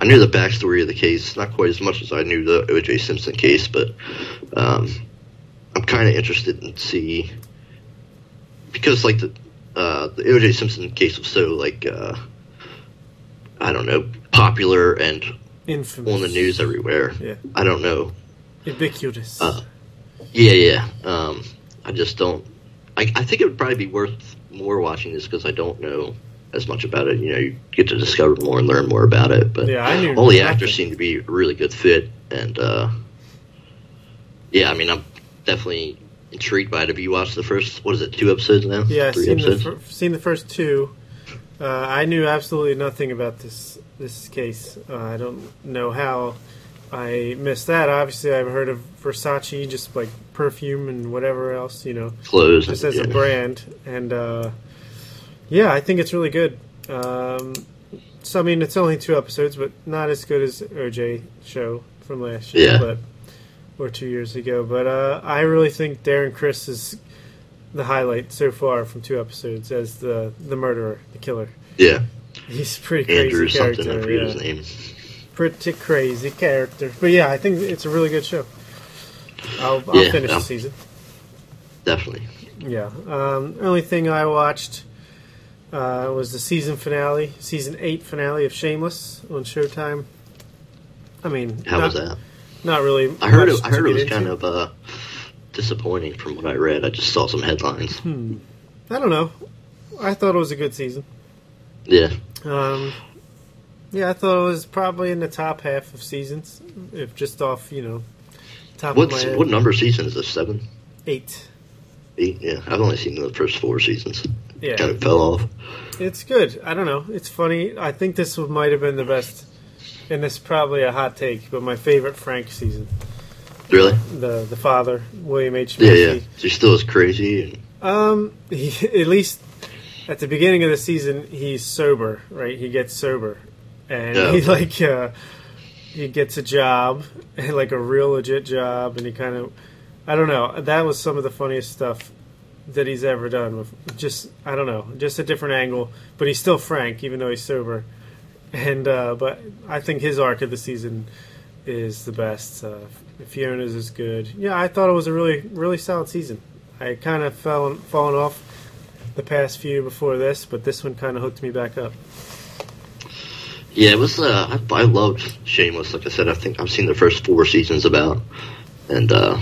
I knew the backstory of the case, not quite as much as I knew the O.J. Simpson case, but um, I'm kind of interested in see because like the uh, the O.J. Simpson case was so like uh, I don't know popular and
Infamous.
on the news everywhere.
Yeah.
I don't know
Ubiquitous.
Uh, Yeah, yeah. Um, I just don't. I, I think it would probably be worth more watching this because I don't know as much about it. You know, you get to discover more and learn more about it. But
Yeah, I knew
all the actors seem to be a really good fit, and uh, yeah, I mean, I'm definitely intrigued by it. Have you watched the first? What is it? Two episodes now?
yeah,
three
seen the,
episodes.
fir- seen the first two. Uh, I knew absolutely nothing about this this case. Uh, I don't know how I missed that. Obviously, I've heard of Versace, just like perfume and whatever else, you know,
Clothes.
just as a brand. And uh, yeah, I think it's really good. Um, so I mean, it's only two episodes, but not as good as OJ show from last year,
Yeah.
but or two years ago. But uh, I really think Darren Criss is the highlight so far from two episodes as the the murderer, the killer.
Yeah,
He's a pretty crazy
Andrew
character.
something. I forget
yeah.
his name.
Pretty crazy character. But yeah, I think it's a really good show. I'll, I'll
Yeah,
finish the season.
Definitely.
Yeah. Um, only thing I watched uh, was the season finale, season eight finale of Shameless on Showtime. I mean,
How
not,
was that?
Not really.
I heard it. I heard it was
into.
kind of uh, disappointing from what I read. I just saw some headlines.
Hmm. I don't know. I thought it was a good season.
Yeah.
Um, yeah, I thought it was probably in the top half of seasons, if just off, you know, top
What's
of my head.
what number season is this? Seven,
Eight.
eight? Yeah, I've only seen the first four seasons.
Yeah.
Kind of fell off.
It's good. I don't know. It's funny. I think this might have been the best, and this is probably a hot take, but my favorite Frank season.
Really?
The the father, William H.
Yeah,
Macy.
yeah. She's still as crazy. And,
Um, he, at least at the beginning of the season, he's sober, right? He gets sober, and
Yeah.
he like uh, he gets a job, like a real legit job, and he kind of, I don't know. That was some of the funniest stuff that he's ever done. With just, I don't know, just a different angle, but he's still Frank, even though he's sober. And uh, but I think his arc of the season is the best. Uh, Fiona's is good. Yeah, I thought it was a really really solid season. I kind of fell fallen off the past few before this, but this one kind of hooked me back up.
yeah, it was. Uh, I, I loved Shameless. Like I said, I think I've seen the first four seasons about, and uh,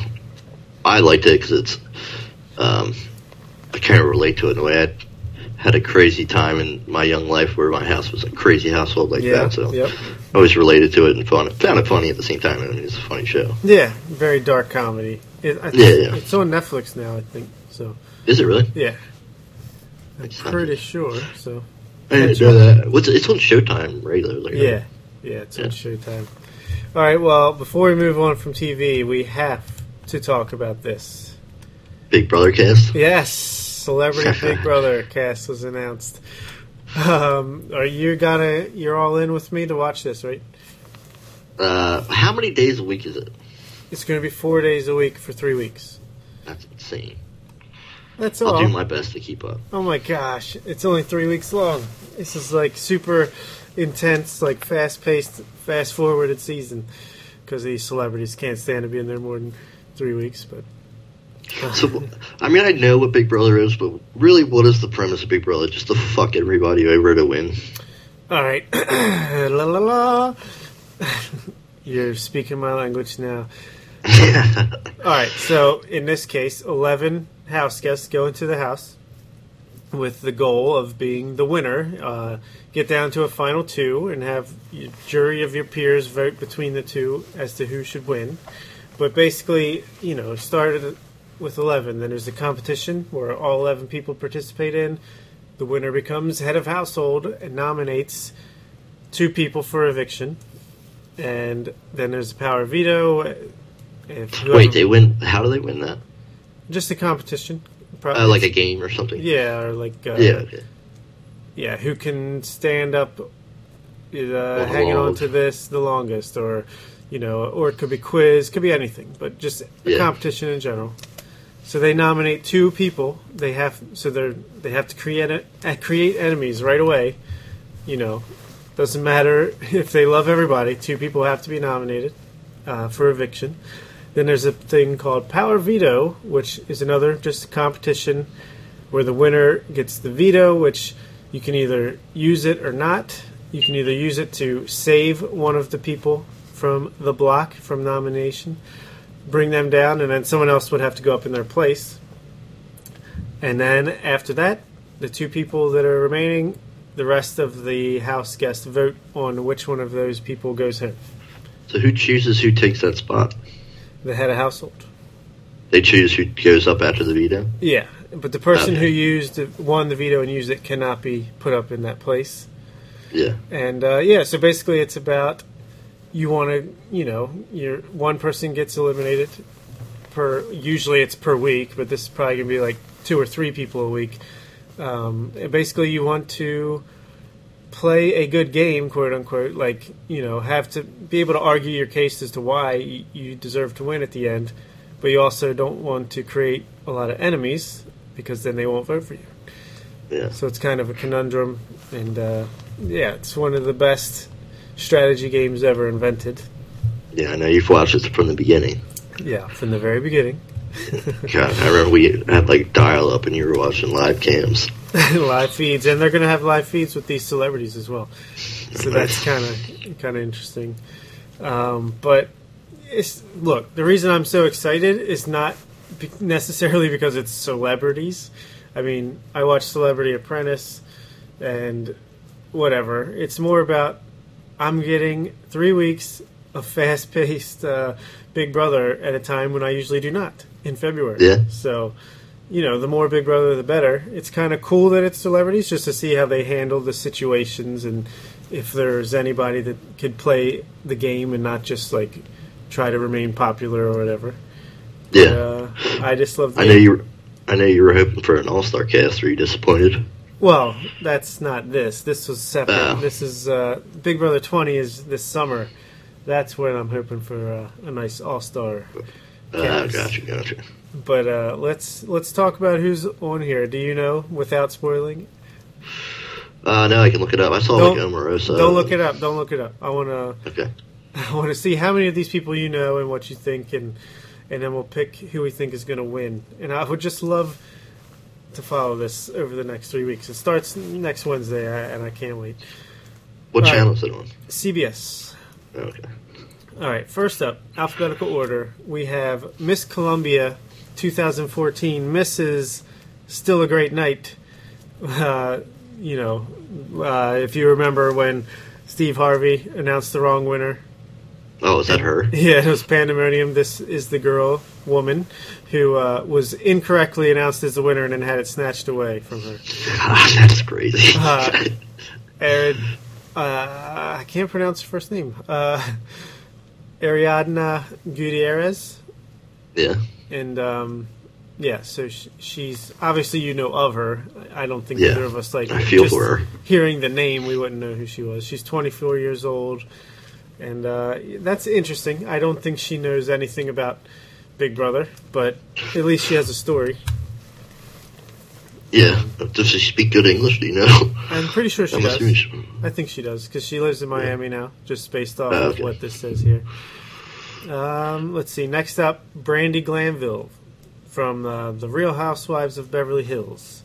I liked it because it's. Um, I kind of relate to it in a way. I had a crazy time in my young life where my house was a crazy household like
yeah,
that. So
yep,
I always related to it and found it, found it funny at the same time. I mean, it's a funny show.
yeah, very dark comedy. It, I think
Yeah, yeah.
It's on Netflix now, I think. So
Is it really?
yeah, I'm
It's
pretty sure. So
I didn't know that. What's it's on Showtime regularly? right?
yeah, yeah, it's on Showtime. All right, well, before we move on from TV, we have to talk about this.
Big Brother cast.
Yes, Celebrity Big Brother cast was announced. Um, are you gonna? You're all in with me to watch this, right?
Uh, how many days a week is it?
It's going to be four days a week for three weeks.
That's insane.
That's all.
I'll do my best to keep up.
oh my gosh, it's only three weeks long. This is like super intense, like fast paced, fast forwarded season because these celebrities can't stand to be in there more than three weeks. But
So, I mean, I know what Big Brother is, but really, what is the premise of Big Brother? Just to fuck everybody over to win.
all right, la la la. You're speaking my language now. All right, so in this case, 11 house guests go into the house with the goal of being the winner. Uh, get down to a final two and have your jury of your peers vote between the two as to who should win. But basically, you know, started with 11. Then there's a competition where all 11 people participate in. The winner becomes head of household and nominates two people for eviction. And then there's a power veto. If whoever-
Wait, they win. How do they win that?
just a competition.
Uh, like a game or something.
yeah, or like uh,
Yeah. Okay.
yeah, who can stand up, uh,
the
hanging on to this the longest, or you know, or it could be quiz, could be anything, but just a
Yeah.
competition in general. So they nominate two people. They have so they're they have to create create enemies right away. You know, doesn't matter if they love everybody. Two people have to be nominated uh, for eviction. Then there's a thing called Power Veto, which is another just competition where the winner gets the veto, which you can either use it or not. You can either use it to save one of the people from the block from nomination, bring them down, and then someone else would have to go up in their place. And then after that, the two people that are remaining, the rest of the house guests vote on which one of those people goes home.
So who chooses who takes that spot?
The head of household.
They choose who goes up after the veto.
Yeah, but the person who
Okay.
used won the veto and used it cannot be put up in that place.
Yeah.
And uh, yeah, so basically, it's about you want to, you know, your one person gets eliminated per. Usually, it's per week, but this is probably gonna be like two or three people a week. Um, and basically, you want to play a good game, quote unquote. Like you know, have to be able to argue your case as to why you deserve to win at the end, but you also don't want to create a lot of enemies because then they won't vote for you.
Yeah.
So it's kind of a conundrum, and uh, yeah, it's one of the best strategy games ever invented.
Yeah. I know you've watched it from the beginning.
Yeah, from the very beginning.
God, I remember we had like dial up and you were watching live cams.
live feeds, and they're going to have live feeds with these celebrities as well. So that's kind of kind of interesting. Um, but it's look, the reason I'm so excited is not necessarily because it's celebrities. I mean, I watch Celebrity Apprentice and whatever. It's more about I'm getting three weeks of fast-paced uh, Big Brother at a time when I usually do not in February.
Yeah.
So, you know, the more Big Brother, the better. It's kind of cool that it's celebrities just to see how they handle the situations and if there's anybody that could play the game and not just like try to remain popular or whatever.
Yeah.
Uh, I just love. The
I know you. Were, I know you were hoping for an all star cast. Were you disappointed?
Well, that's not this. This was separate.
Oh.
This is uh, Big Brother 20 is this summer. That's when I'm hoping for uh, a nice all star.
Uh, gotcha, gotcha.
But uh, let's let's talk about who's on here. Do you know without spoiling?
Uh, now I can look it up. I saw
Don't-
like Omarosa.
Don't look it up. Don't look it up. I want to
Okay.
I want to see how many of these people you know and what you think, and and then we'll pick who we think is going to win. And I would just love to follow this over the next three weeks. It starts next Wednesday, and I can't wait.
What channel is it on?
CBS.
Okay.
All right, first up, alphabetical order. We have Miss Colombia 2014, Mrs. Still a Great Night. Uh, you know, uh, if you remember when Steve Harvey announced the wrong winner.
Oh, is that her?
Yeah, it was Pandemonium. This is the girl, woman, who uh, was incorrectly announced as the winner and then had it snatched away from her.
God, that's crazy.
Uh, Arid, uh, I can't pronounce her first name. Uh, Ariadna Gutierrez.
yeah.
And um, yeah, so sh- she's obviously you know of her. I don't think
Yeah.
either of us like
I feel
just
for her.
Hearing the name, we wouldn't know who she was. She's 24 years old, and uh, that's interesting. I don't think she knows anything about Big Brother, but at least she has a story.
Yeah. Does she speak good English? Do you know?
I'm pretty sure she
I'm
does.
she-
I think she does because she lives in Miami now, just based off
Oh,
of what this says here. Um, let's see. Next up, Brandi Glanville from uh, the Real Housewives of Beverly Hills.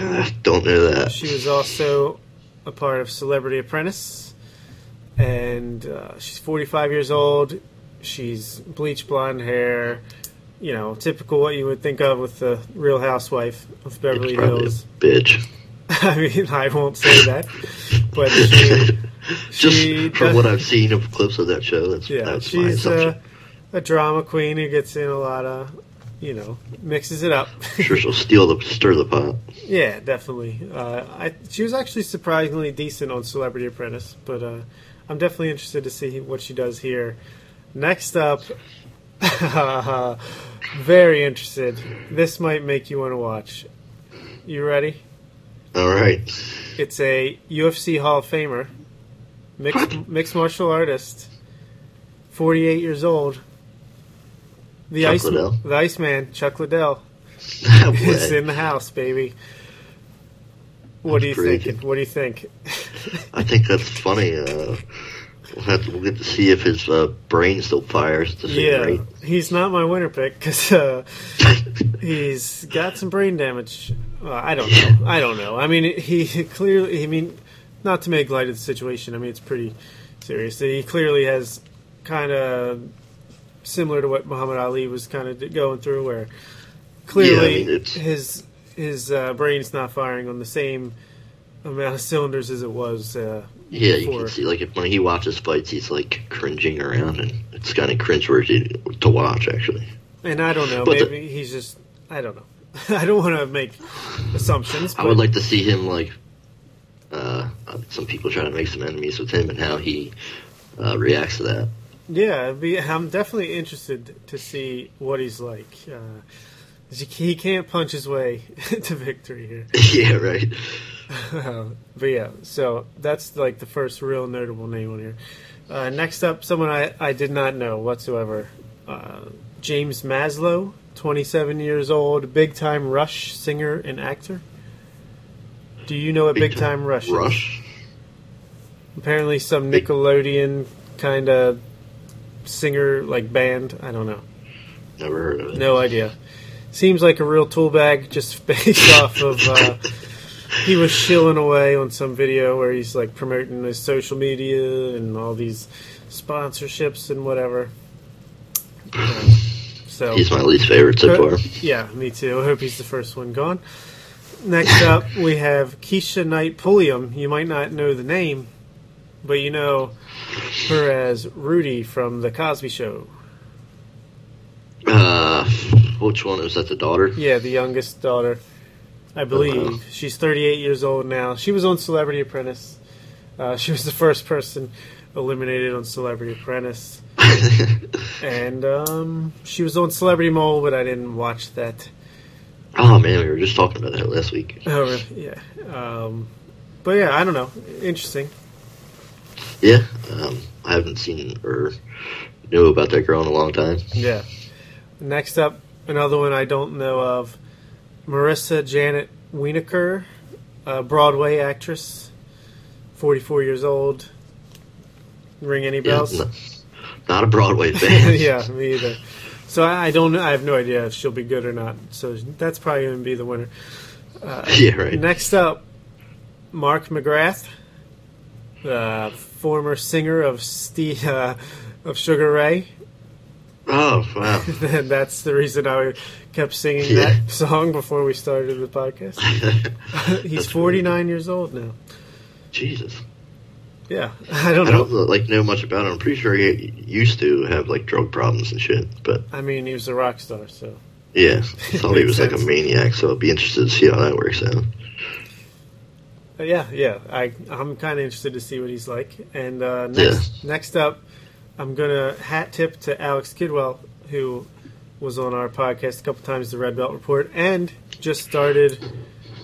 I don't know that.
She was also a part of Celebrity Apprentice, and uh, she's 45 years old. She's bleach blonde hair. You know, typical what you would think of with the Real Housewife of Beverly Hills.
bitch.
I mean, I won't say that, but she,
Just
she
from
does-
what I've seen of clips of that show, that's,
yeah,
that's my
she's
assumption.
a, a drama queen who gets in a lot of, you know, mixes it up.
Sure she'll steal the stir the pot.
yeah, definitely. Uh, I she was actually surprisingly decent on Celebrity Apprentice, but uh, I'm definitely interested to see what she does here. Next up, Very interested. This might make you want to watch. You ready?
All right.
It's a UFC Hall of Famer, mixed, mixed martial artist, 48 years old. The
Chuck
ice,
Liddell?
the Iceman, Chuck Liddell,
way.
in the house, baby. What are you
That's
thinking? What do you think?
I think that's funny. Uh, we'll, to, we'll get to see if his uh, brain still fires at the same
yeah,
rate.
he's not my winner pick because uh, he's got some brain damage. Uh, I don't know. I don't know. I mean, he clearly. I mean, not to make light of the situation. I mean, it's pretty serious. He clearly has kind of similar to what Muhammad Ali was kind of going through, where clearly
mean,
his his uh, brain's not firing on the same amount of cylinders as it was. Uh,
Yeah, you can see like if, when he watches fights, he's like cringing around, and it's kind of cringeworthy to watch actually.
And I don't know.
But the-
maybe he's just. I don't know. I don't want to make assumptions.
I would like to see him like. Uh, uh, some people try to make some enemies with him and how he uh, reacts to that.
yeah, be, I'm definitely interested to see what he's like. Uh, he can't punch his way to victory here.
yeah, right.
but yeah, so that's like the first real notable name on here. Uh, next up, someone I, I did not know whatsoever. Uh, James Maslow, 27 years old, big time Rush singer and actor. Do you know what Big, Time Rush is?
Rush.
Apparently, some
Big-
Nickelodeon kind of singer like band. I don't know.
Never heard of it.
No idea. Seems like a real tool bag, just based off of. Uh, he was shilling away on some video where he's like promoting his social media and all these sponsorships and whatever. So
He's my least favorite so far.
yeah, me too. I hope he's the first one gone. Next up, we have Keshia Knight Pulliam. You might not know the name, but you know her as Rudy from The Cosby Show.
Uh, which one is that? The daughter?
Yeah, the youngest daughter, I believe.
wow.
She's 38 years old now. She was on Celebrity Apprentice. Uh, she was the first person eliminated on Celebrity Apprentice. And um, she was on Celebrity Mole, but I didn't watch that.
oh man, we were just talking about that last week.
Oh, really? yeah. Um, but yeah, I don't know. Interesting.
Yeah, um, I haven't seen or knew about that girl in a long time.
Yeah. Next up, another one I don't know of Marissa Jaret Winokur, a Broadway actress, 44 years old. Ring any bells?
n- not a Broadway fan.
yeah, me either. So I, don't know. I have no idea if she'll be good or not. So that's probably going to be the winner.
yeah, right.
Next up, Mark McGrath, uh, former singer of Steve, uh, of Sugar Ray.
Oh wow.
and that's the reason I kept singing
Yeah.
that song before we started the podcast. He's 49 years old now.
Jesus.
Yeah, I don't
I
know.
don't like know much about him. I'm pretty sure he used to have like drug problems and shit. But
I mean, he was a rock star, so
yeah, I thought he was like a maniac. So I'd be interested to see how that works out.
Uh, yeah, yeah. I I'm kind of interested to see what he's like. And uh, next next up, I'm gonna hat tip to Alex Kidwell, who was on our podcast a couple times, the Red Belt Report, and just started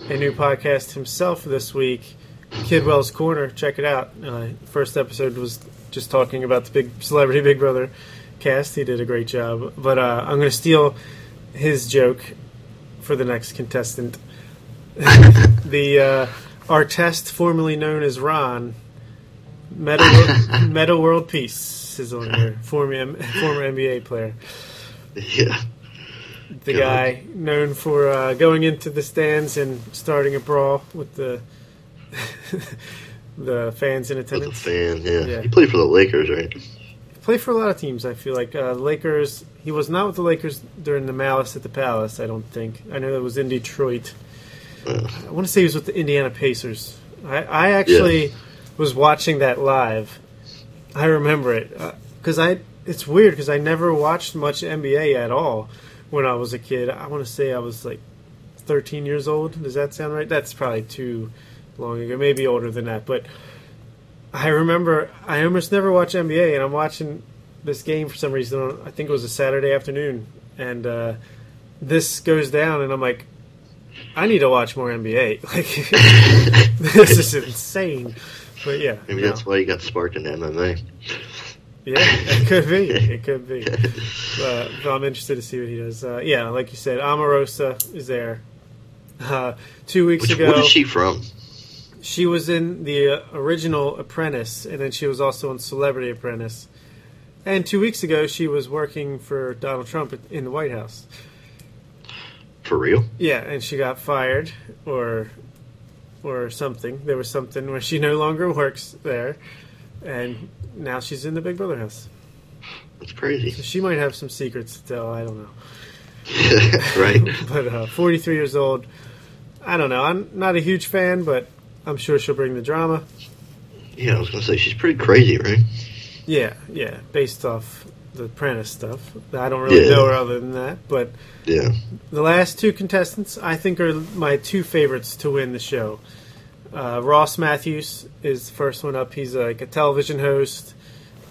a new podcast himself this week, Kidwell's Corner. Check it out. Uh, first episode was just talking about the big celebrity Big Brother cast. He did a great job. But uh, I'm gonna steal his joke for the next contestant. the uh, our test, formerly known as Ron, Metta, Metta World Peace is on here. Former M- former NBA player,
Yeah.
the
Good.
guy known for uh, going into the stands and starting a brawl with the the fans in
As a
attendance.
fan, yeah.
Yeah.
He played for the Lakers, right?
Play for a lot of teams. I feel like uh, the Lakers. He was not with the Lakers during the Malice at the Palace. I don't think. I know it was in Detroit.
Uh,
I want to say he was with the Indiana Pacers. I, I actually was watching that live. I remember it because I. It's weird because I never watched much NBA at all when I was a kid. I want to say I was like 13 years old. Does that sound right? That's probably too long ago. Maybe older than that, but I remember I almost never watch NBA, and I'm watching this game for some reason. on- I think it was a Saturday afternoon, and uh, this goes down, and I'm like, I need to watch more NBA. Like this is insane. But yeah,
Maybe
no.
that's why you got sparked in MMA.
Yeah, it could be. It could be. Uh, but I'm interested to see what he does. Uh, yeah, like you said, Omarosa is there. Uh, two weeks
Which,
ago,
what is she from?
she was in the uh, original Apprentice, and then she was also in Celebrity Apprentice. And two weeks ago, she was working for Donald Trump in the White House.
For real?
Yeah, and she got fired, or or something. There was something where she no longer works there, and now she's in the Big Brother house.
That's crazy.
She might have some secrets to tell. I don't know.
right?
But uh, 43 years old. I don't know. I'm not a huge fan, but I'm sure she'll bring the drama.
Yeah, I was gonna say she's pretty crazy, right?
Yeah, yeah. Based off the Apprentice stuff. I don't really
Yeah.
know her other than that. But
Yeah.
the last two contestants, I think, are my two favorites to win the show. Uh, Ross Mathews is the first one up. He's like a television host,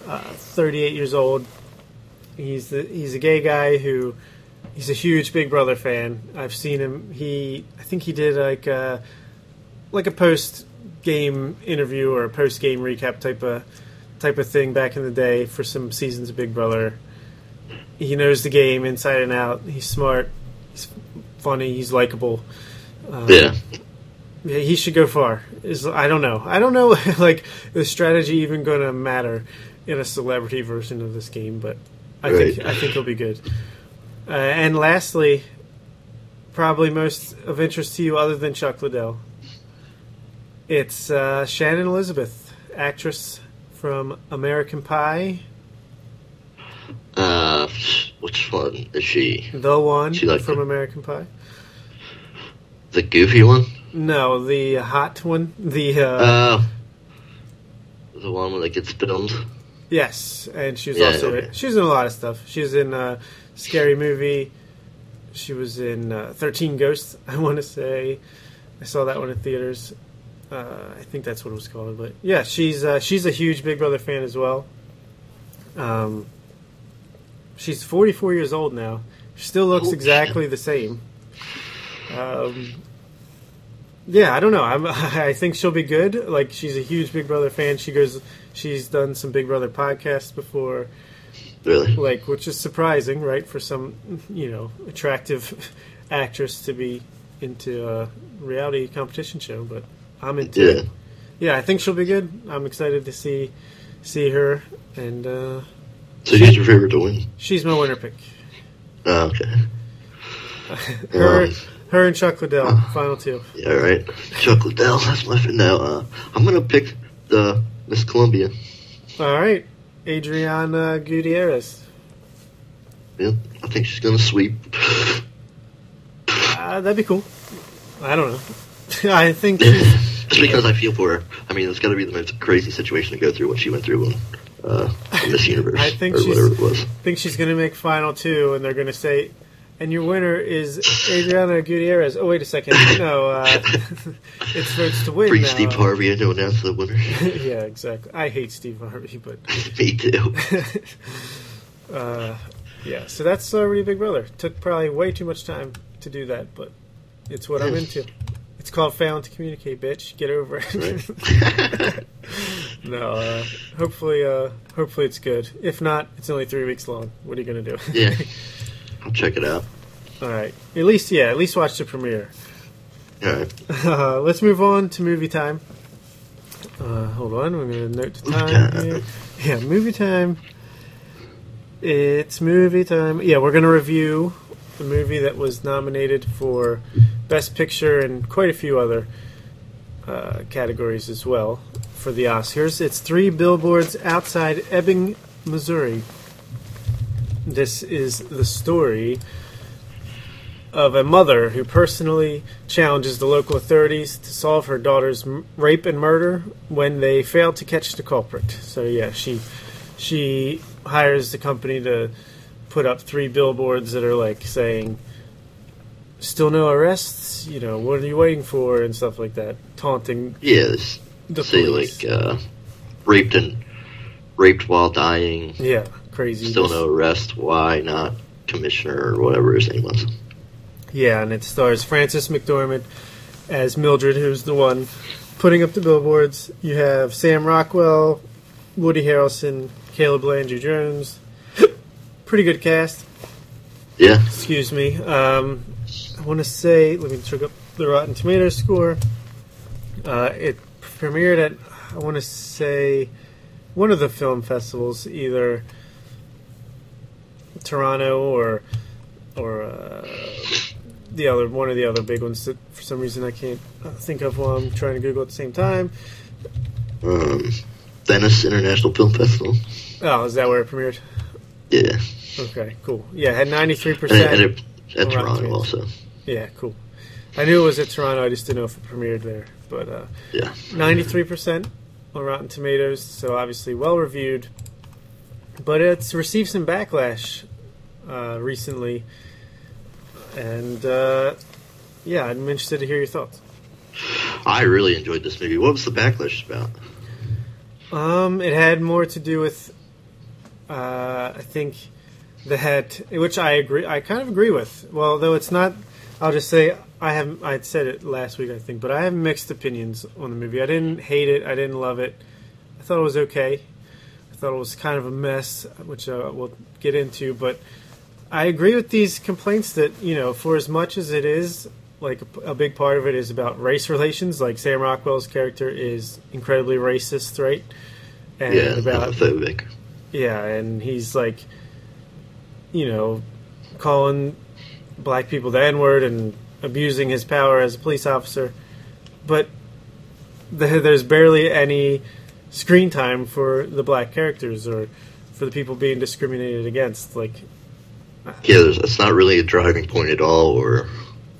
uh, 38 years old. He's the, he's a gay guy who he's a huge Big Brother fan. I've seen him. He I think he did like a, like a post game interview or a post game recap type of type of thing back in the day for some seasons of Big Brother. He knows the game inside and out. He's smart. He's funny. He's likable. Um,
Yeah.
Yeah, he should go far. Is I don't know. I don't know like the strategy even going to matter in a celebrity version of this game, but I think
Right.
I think he'll be good. Uh, and lastly, probably most of interest to you, other than Chuck Liddell, it's uh, Shannon Elizabeth, actress from American Pie,
Uh, which one is she?
the one
She like
from
it.
American Pie.
The goofy one?
No, the hot one. The uh,
Uh, the one that gets filmed.
Yes, and she was
Yeah,
also
okay.
she was in a lot of stuff. She was in a Scary Movie. She was in uh, Thirteen Ghosts. I want to say I saw that one in theaters. Uh, I think that's what it was called. But yeah, she's uh, she's a huge Big Brother fan as well. Um, she's 44 years old now. She still looks
Oh,
exactly the same. Um, yeah, I don't know. I'm, I think she'll be good. Like she's a huge Big Brother fan. She goes. She's done some Big Brother podcasts before,
Really?
like which is surprising, right? For some, you know, attractive actress to be into a reality competition show. But I'm into
Yeah.
it. Yeah, I think she'll be good. I'm excited to see see her, and uh,
So she's your favorite to win?
she's my winner pick.
Oh, okay.
Her,
Um,
her and Chuck Liddell, final two.
Yeah, right. Chuck Liddell, that's my friend now. Uh, I'm gonna pick the Miss Colombia.
All right, Adriana Gutierrez.
Yeah, I think she's gonna sweep.
Uh, that'd be cool. I don't know. I think
Just because I feel for her. I mean, it's got to be the most crazy situation to go through what she went through when uh, in this universe
I think
or
she's-
whatever it was.
think she's going to make final two, and they're going to say, and your winner is Adriana Gutierrez. Oh, wait a second. No, uh, it's votes to win
Bring
now.
Steve Harvey to announce the winner.
yeah, exactly. I hate Steve Harvey, but
Me too.
uh, yeah. So that's already Big Brother. Took probably way too much time to do that, but it's what I'm into. It's called failing to communicate, bitch. Get over it. no, uh, hopefully, uh, hopefully it's good. If not, it's only three weeks long. What are you gonna do?
yeah, check it out.
All right. At least, yeah. At least watch the premiere.
All right.
Uh, let's move on to movie time. Uh, hold on, we're going to note the time here. Yeah, movie time. It's movie time. Yeah, we're going to review the movie that was nominated for Best Picture and quite a few other uh, categories as well for the Oscars. It's Three Billboards Outside Ebbing, Missouri. This is the story of a mother who personally challenges the local authorities to solve her daughter's m- rape and murder when they fail to catch the culprit. So yeah, she she hires the company to put up three billboards that are like saying still no arrests, you know, what are you waiting for and stuff like that, taunting
this,
the
say
police.
like uh, raped and raped while dying.
yeah. Crazy.
Still no arrest. Why not commissioner or whatever his name was?
Yeah, and it stars Frances McDormand as Mildred, who's the one putting up the billboards. You have Sam Rockwell, Woody Harrelson, Caleb Landry Jones. Pretty good cast.
Yeah.
Excuse me. Um, I want to say, let me check up the Rotten Tomatoes score. Uh, it premiered at, I want to say, one of the film festivals, either Toronto or or uh, the other one of the other big ones that for some reason I can't think of while I'm trying to Google at the same time.
Um, Venice International Film Festival.
Oh, is that where it premiered?
Yeah.
Okay, cool. Yeah, it had ninety three percent.
at Toronto also.
Yeah, cool. I knew it was at Toronto. I just didn't know if it premiered there. But uh,
Yeah.
ninety-three percent on Rotten Tomatoes, so obviously well reviewed. But it's received some backlash uh, recently, and uh, yeah, I'm interested to hear your thoughts.
I really enjoyed this movie. What was the backlash about?
Um, it had more to do with, uh, I think, the head, which I agree. I kind of agree with. Well, though it's not. I'll just say I have. I said it last week, I think, but I have mixed opinions on the movie. I didn't hate it. I didn't love it. I thought it was okay. I thought it was kind of a mess, which uh, we'll get into. But I agree with these complaints that you know, for as much as it is like a, a big part of it is about race relations. Like Sam Rockwell's character is incredibly racist, right? And
yeah,
about
homophobic.
yeah, and he's like, you know, calling black people the N word and abusing his power as a police officer. But the, there's barely any screen time for the black characters or for the people being discriminated against. Like,
Yeah, it's not really a driving point at all, or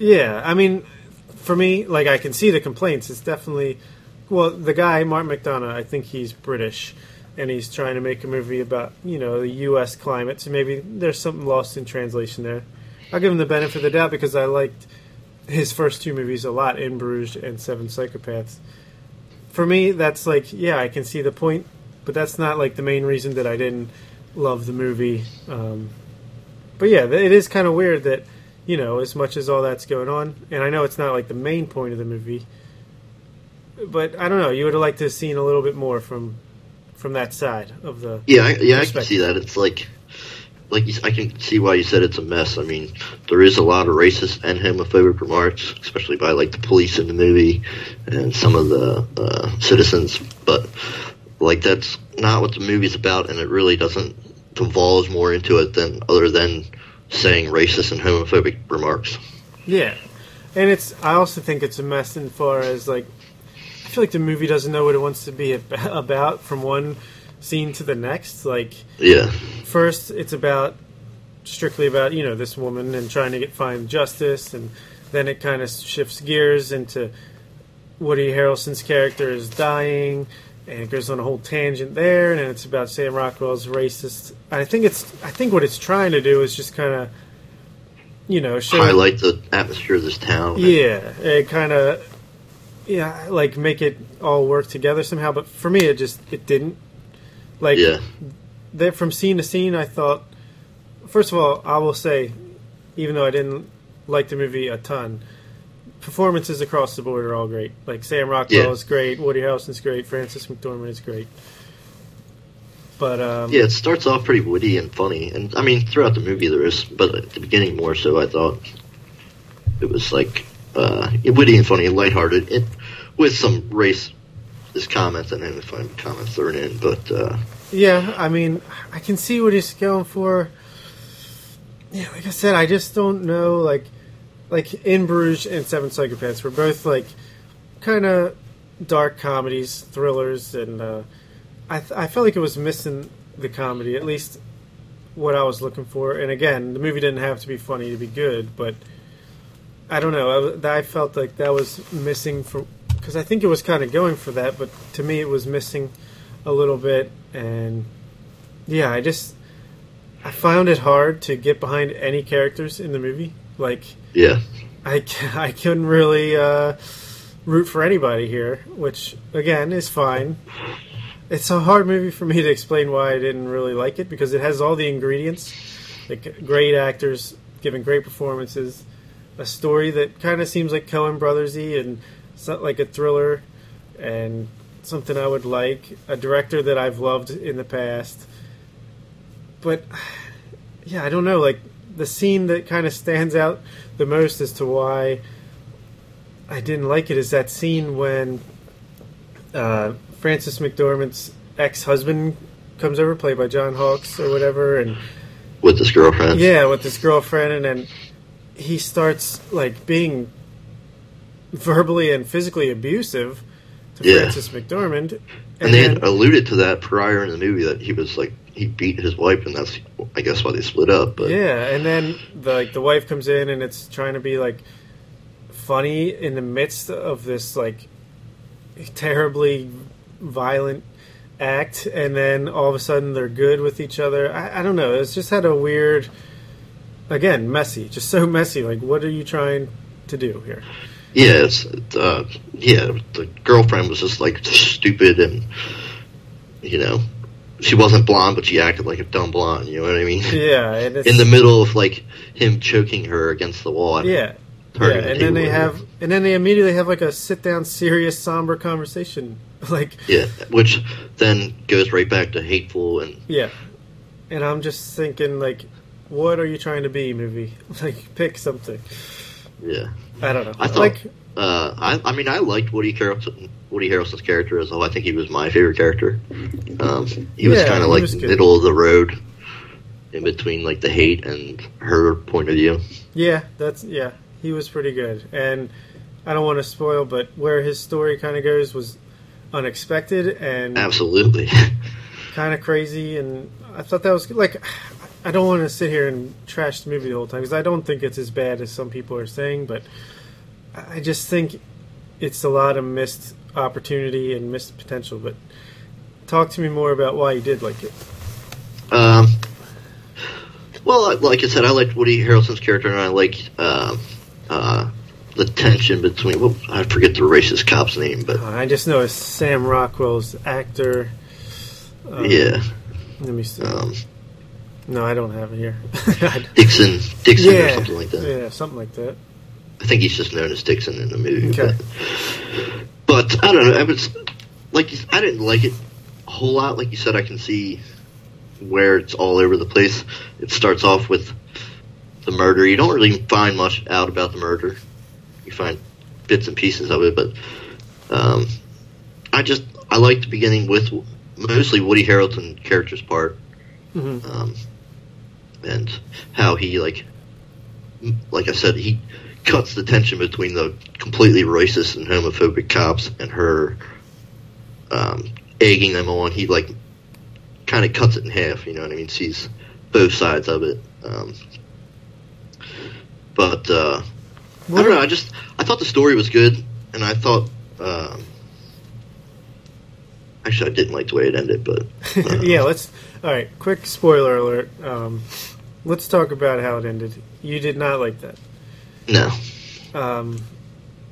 yeah, I mean, for me, like, I can see the complaints. It's definitely, well, the guy, Martin McDonagh, I think he's British. And he's trying to make a movie about, you know, the U.S. climate. So maybe there's something lost in translation there. I'll give him the benefit of the doubt because I liked his first two movies a lot, In Bruges and Seven Psychopaths. For me, that's like, yeah, I can see the point, but that's not like the main reason that I didn't love the movie. Um, but yeah, it is kind of weird that, you know, as much as all that's going on, and I know it's not like the main point of the movie, but I don't know, you would have liked to have seen a little bit more from from that side of the.
yeah, I, yeah, I can see that. It's like, like you, I can see why you said it's a mess. I mean, there is a lot of racist and homophobic remarks, especially by like the police in the movie and some of the uh, citizens. But like, that's not what the movie's about, and it really doesn't divulge more into it than other than saying racist and homophobic remarks.
Yeah, and it's. I also think it's a mess in far as like, I feel like the movie doesn't know what it wants to be about from one scene to the next. Like
Yeah,
first, it's about strictly about you know this woman and trying to get find justice, and then it kind of shifts gears into Woody Harrelson's character is dying. And it goes on a whole tangent there, and it's about Sam Rockwell's racist. I think it's. I think what it's trying to do is just kind of, you know, show
highlight the atmosphere of this town.
yeah, it kind of, yeah, like make it all work together somehow. But for me, it just it didn't. Like,
yeah,
there from scene to scene, I thought. First of all, I will say, even though I didn't like the movie a ton, performances across the board are all great. Like Sam Rockwell
Yeah.
is great, Woody Harrelson's great, Frances McDormand is great. But um,
Yeah, it starts off pretty witty and funny, and I mean throughout the movie there is, but at the beginning more so. I thought it was like uh, witty and funny and lighthearted, it, with some racist comments and homophobic comments thrown in. But uh,
Yeah, I mean, I can see what he's going for. Yeah, like I said, I just don't know. Like, like In Bruges and Seven Psychopaths were both like kind of dark comedies, thrillers, and uh, I th- I felt like it was missing the comedy, at least what I was looking for. And again, the movie didn't have to be funny to be good, but I don't know. I felt like that was missing from because I think it was kind of going for that, but to me, it was missing a little bit. And yeah, I just I found it hard to get behind any characters in the movie. Like
yeah,
I, I couldn't really uh, root for anybody here, which again is fine. it's a hard movie for me to explain why I didn't really like it because it has all the ingredients, like great actors giving great performances, a story that kind of seems like Coen Brothersy and like a thriller, and something I would like, a director that I've loved in the past. But yeah, I don't know, like the scene that kind of stands out the most as to why I didn't like it is that scene when uh, Frances McDormand's ex-husband comes over, played by John Hawkes or whatever, and
with his girlfriend.
yeah, with his girlfriend, and then he starts like being verbally and physically abusive to
Yeah.
Frances McDormand,
And they
then-
had alluded to that prior in the movie that he was like he beat his wife, and that's I guess why they split up. But
Yeah, and then the, like the wife comes in and it's trying to be like funny in the midst of this like terribly violent act, and then all of a sudden they're good with each other. I, I don't know. It's just had a weird, again, messy, just so messy. Like, what are you trying to do here?
yeah, it's uh, yeah. The girlfriend was just like stupid, and you know, she wasn't blonde, but she acted like a dumb blonde. You know what I mean?
Yeah, and it's
In the middle of like him choking her against the wall.
yeah. Yeah,
and
then they have, and then they immediately have like a sit down, serious, somber conversation. Like,
Yeah, which then goes right back to hateful and
Yeah. And I'm just thinking, like, what are you trying to be, movie? Like, pick something.
yeah.
I don't know.
I thought.
like,
uh, I, I mean, I liked Woody Harrelson. Woody Harrelson's character as well. I think he was my favorite character. Um, he was
Yeah,
kind of like middle of the road, in between like the hate and her point of view.
yeah, that's, yeah, he was pretty good. And I don't want to spoil, but where his story kind of goes was unexpected and
Absolutely.
kind of crazy. And I thought that was. Like, I don't want to sit here and trash the movie the whole time because I don't think it's as bad as some people are saying, but I just think it's a lot of missed opportunity and missed potential. But talk to me more about why you did like it.
Um, well, like I said, I liked Woody Harrelson's character, and I like um, uh, the tension between. Well, I forget the racist cop's name, but
Uh, I just know it's Sam Rockwell's actor. Um,
yeah,
Let me see.
um,
no, I don't have it here.
Dixon, Dixon, or
yeah,
something like that.
yeah, something like that.
I think he's just known as Dixon in the movie.
Okay.
But, but I don't know. I was like, I didn't like it a whole lot. Like you said, I can see where it's all over the place. It starts off with the murder. You don't really find much out about the murder. You find bits and pieces of it, but um, I just I like the beginning with mostly Woody Harrelson character's part,
hmm
um, and how he like like I said he cuts the tension between the completely racist and homophobic cops and her um, egging them on. He like kind of cuts it in half. You know what I mean? Sees both sides of it. Um, but uh, I don't know. I just I thought the story was good, and I thought. Um, actually, I didn't like the way it ended, but uh,
yeah, let's. All right, quick spoiler alert. Um, let's talk about how it ended. You did not like that.
No.
Um,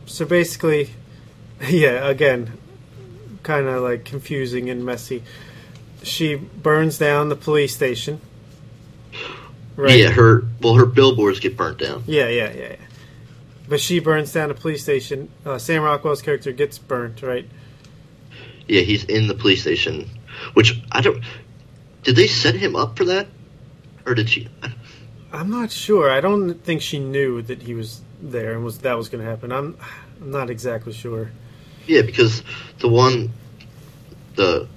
so basically, yeah, again, kind of like confusing and messy. She burns down the police station. Right.
Yeah, her well, her billboards get burnt down.
Yeah, yeah, yeah, yeah. But she burns down a police station. Uh, Sam Rockwell's character gets burnt, right?
Yeah, he's in the police station, which I don't. Did they set him up for that, or did she?
I'm not sure. I don't think she knew that he was there and was that was going to happen. I'm, I'm not exactly sure.
Yeah, because the one, the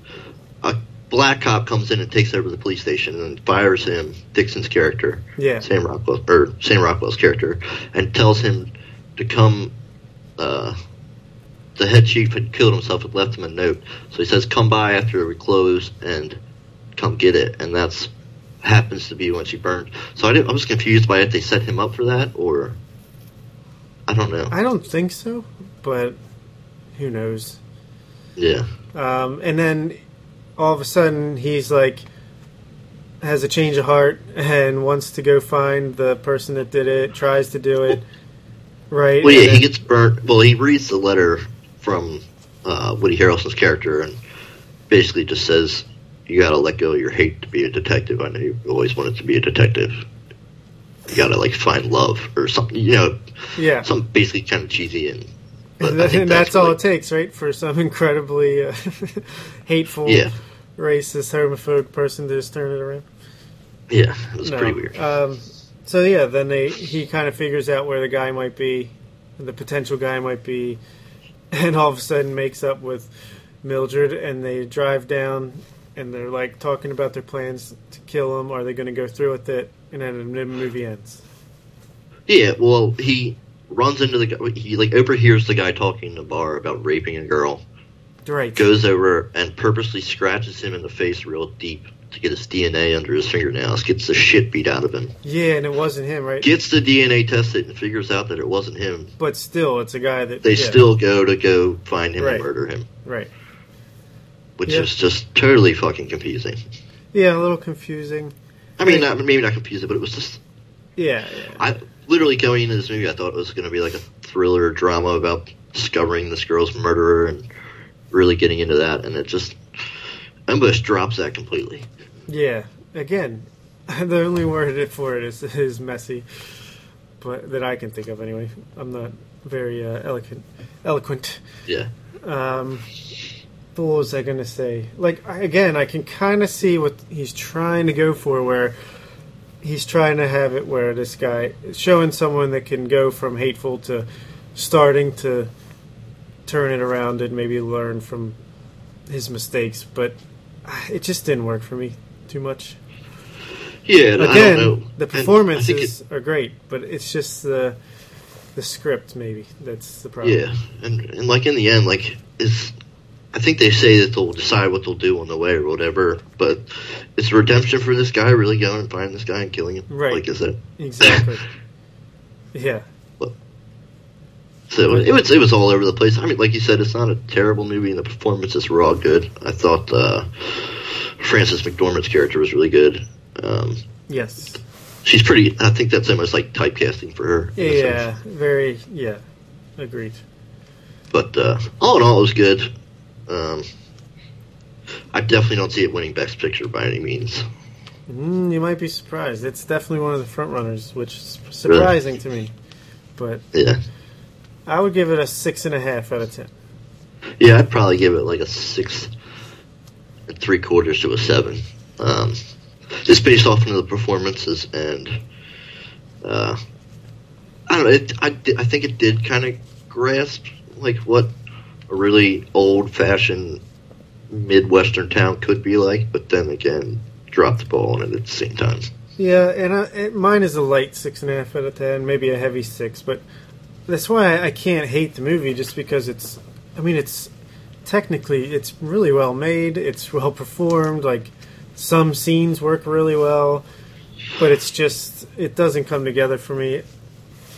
a black cop comes in and takes over the police station and fires him, Dixon's character,
Yeah.
Sam Rockwell or Sam Rockwell's character, and tells him to come. Uh, the head chief had killed himself and left him a note, so he says, "Come by after we close and come get it." And that's happens to be when she burned. So I, I was confused by if they set him up for that or I don't know.
I don't think so, but who knows?
Yeah,
Um, and then all of a sudden he's like has a change of heart and wants to go find the person that did it, tries to do it. Right?
well, yeah,
And
he gets burnt. Well, he reads the letter from uh, Woody Harrelson's character, and basically just says you got to let go of your hate to be a detective. I know you always wanted to be a detective. You got to like find love or something, you know,
Yeah.
Some basically kind of cheesy and.
And,
think
and that's, all
really-
it takes, right? For some incredibly uh, hateful,
Yeah,
racist, homophobic person to just turn it around.
yeah, it was
No.
pretty weird.
Um, so yeah, then they he kind of figures out where the guy might be, the potential guy might be, and all of a sudden makes up with Mildred, and they drive down, and they're like talking about their plans to kill him. Are they going to go through with it? And then the movie ends.
Yeah, well, he runs into the guy. He like overhears the guy talking in the bar about raping a girl.
Right.
Goes over and purposely scratches him in the face real deep to get his DNA under his fingernails. Gets the shit beat out of him.
Yeah, and it wasn't him, right?
Gets the DNA tested and figures out that it wasn't him.
but still, it's a guy that
They
yeah,
still go to go find him
Right.
and murder him,
right.
Which
Yeah.
is just totally fucking confusing.
Yeah, a little confusing.
I mean, not maybe not confusing, but it was just
Yeah, yeah.
I literally going into this movie, I thought it was going to be like a thriller drama about discovering this girl's murderer and really getting into that, and it just Ambush drops that completely.
Yeah. Again, the only word for it is is messy, but that I can think of anyway. I'm not very uh, eloquent. Eloquent.
Yeah,
Um, what was I going to say? Like I- again, I can kind of see what he's trying to go for, where he's trying to have it where this guy showing someone that can go from hateful to starting to turn it around and maybe learn from his mistakes, but ah, it just didn't work for me too much.
yeah.
Again,
don't know.
the
And I think
performances
it-
are great, but it's just the the script maybe that's the problem.
yeah, and and like in the end, like is. I think they say that they'll decide what they'll do on the way or whatever, but it's redemption for this guy really going and finding this guy and killing him?
Right.
Like, is it?
Exactly. yeah.
So it was it was all over the place. I mean, like you said, it's not a terrible movie, and the performances were all good. I thought uh, Frances McDormand's character was really good. Um,
Yes.
she's pretty. I think that's almost like typecasting for her. in a sense.
Yeah. Very. Yeah. Agreed.
But uh, all in all, it was good. Um, I definitely don't see it winning Best Picture by any means.
Mm, you might be surprised. It's definitely one of the front runners, which is surprising to me. But
Yeah,
I would give it a six and a half out of ten.
yeah, I'd probably give it like a six and three quarters to a seven. Um, just based off of the performances and uh, I don't know. It, I I think it did kind of grasp like what a really old fashioned midwestern town could be like, but then again, drop the ball on it at the same time.
Yeah, and I, it, mine is a light six and a half out of ten, maybe a heavy six. But that's why I, I can't hate the movie, just because it's. I mean, it's technically it's really well made. It's well performed. Like some scenes work really well, but it's just it doesn't come together for me.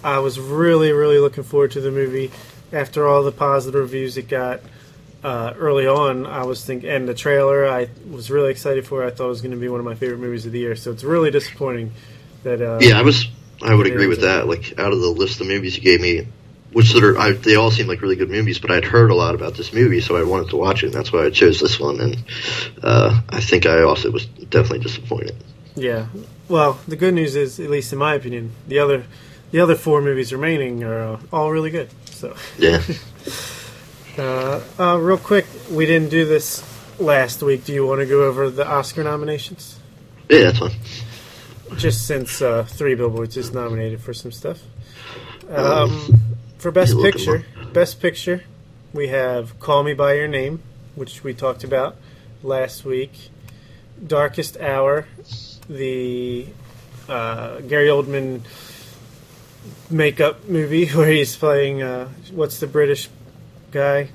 I was really, really looking forward to the movie after all the positive reviews it got. Uh, early on, I was thinking, and the trailer I was really excited for. I thought it was going to be one of my favorite movies of the year. So it's really disappointing that. Uh,
Yeah, I was. I would agree with that. Like out of the list of movies you gave me, which that are I, they all seem like really good movies, but I'd heard a lot about this movie, so I wanted to watch it, and that's why I chose this one. And uh, I think I also was definitely disappointed.
Yeah. Well, the good news is, at least in my opinion, the other the other four movies remaining are uh, all really good. So,
Yeah,
uh, uh, real quick, we didn't do this last week. Do you want to go over the Oscar nominations?
yeah, that's fine.
Just since uh, Three Billboards is nominated for some stuff. Um, for Best
you look 'em
Picture, Best Picture, we have Call Me by Your Name, which we talked about last week. Darkest Hour, the uh, Gary Oldman makeup movie where he's playing uh, what's the British guy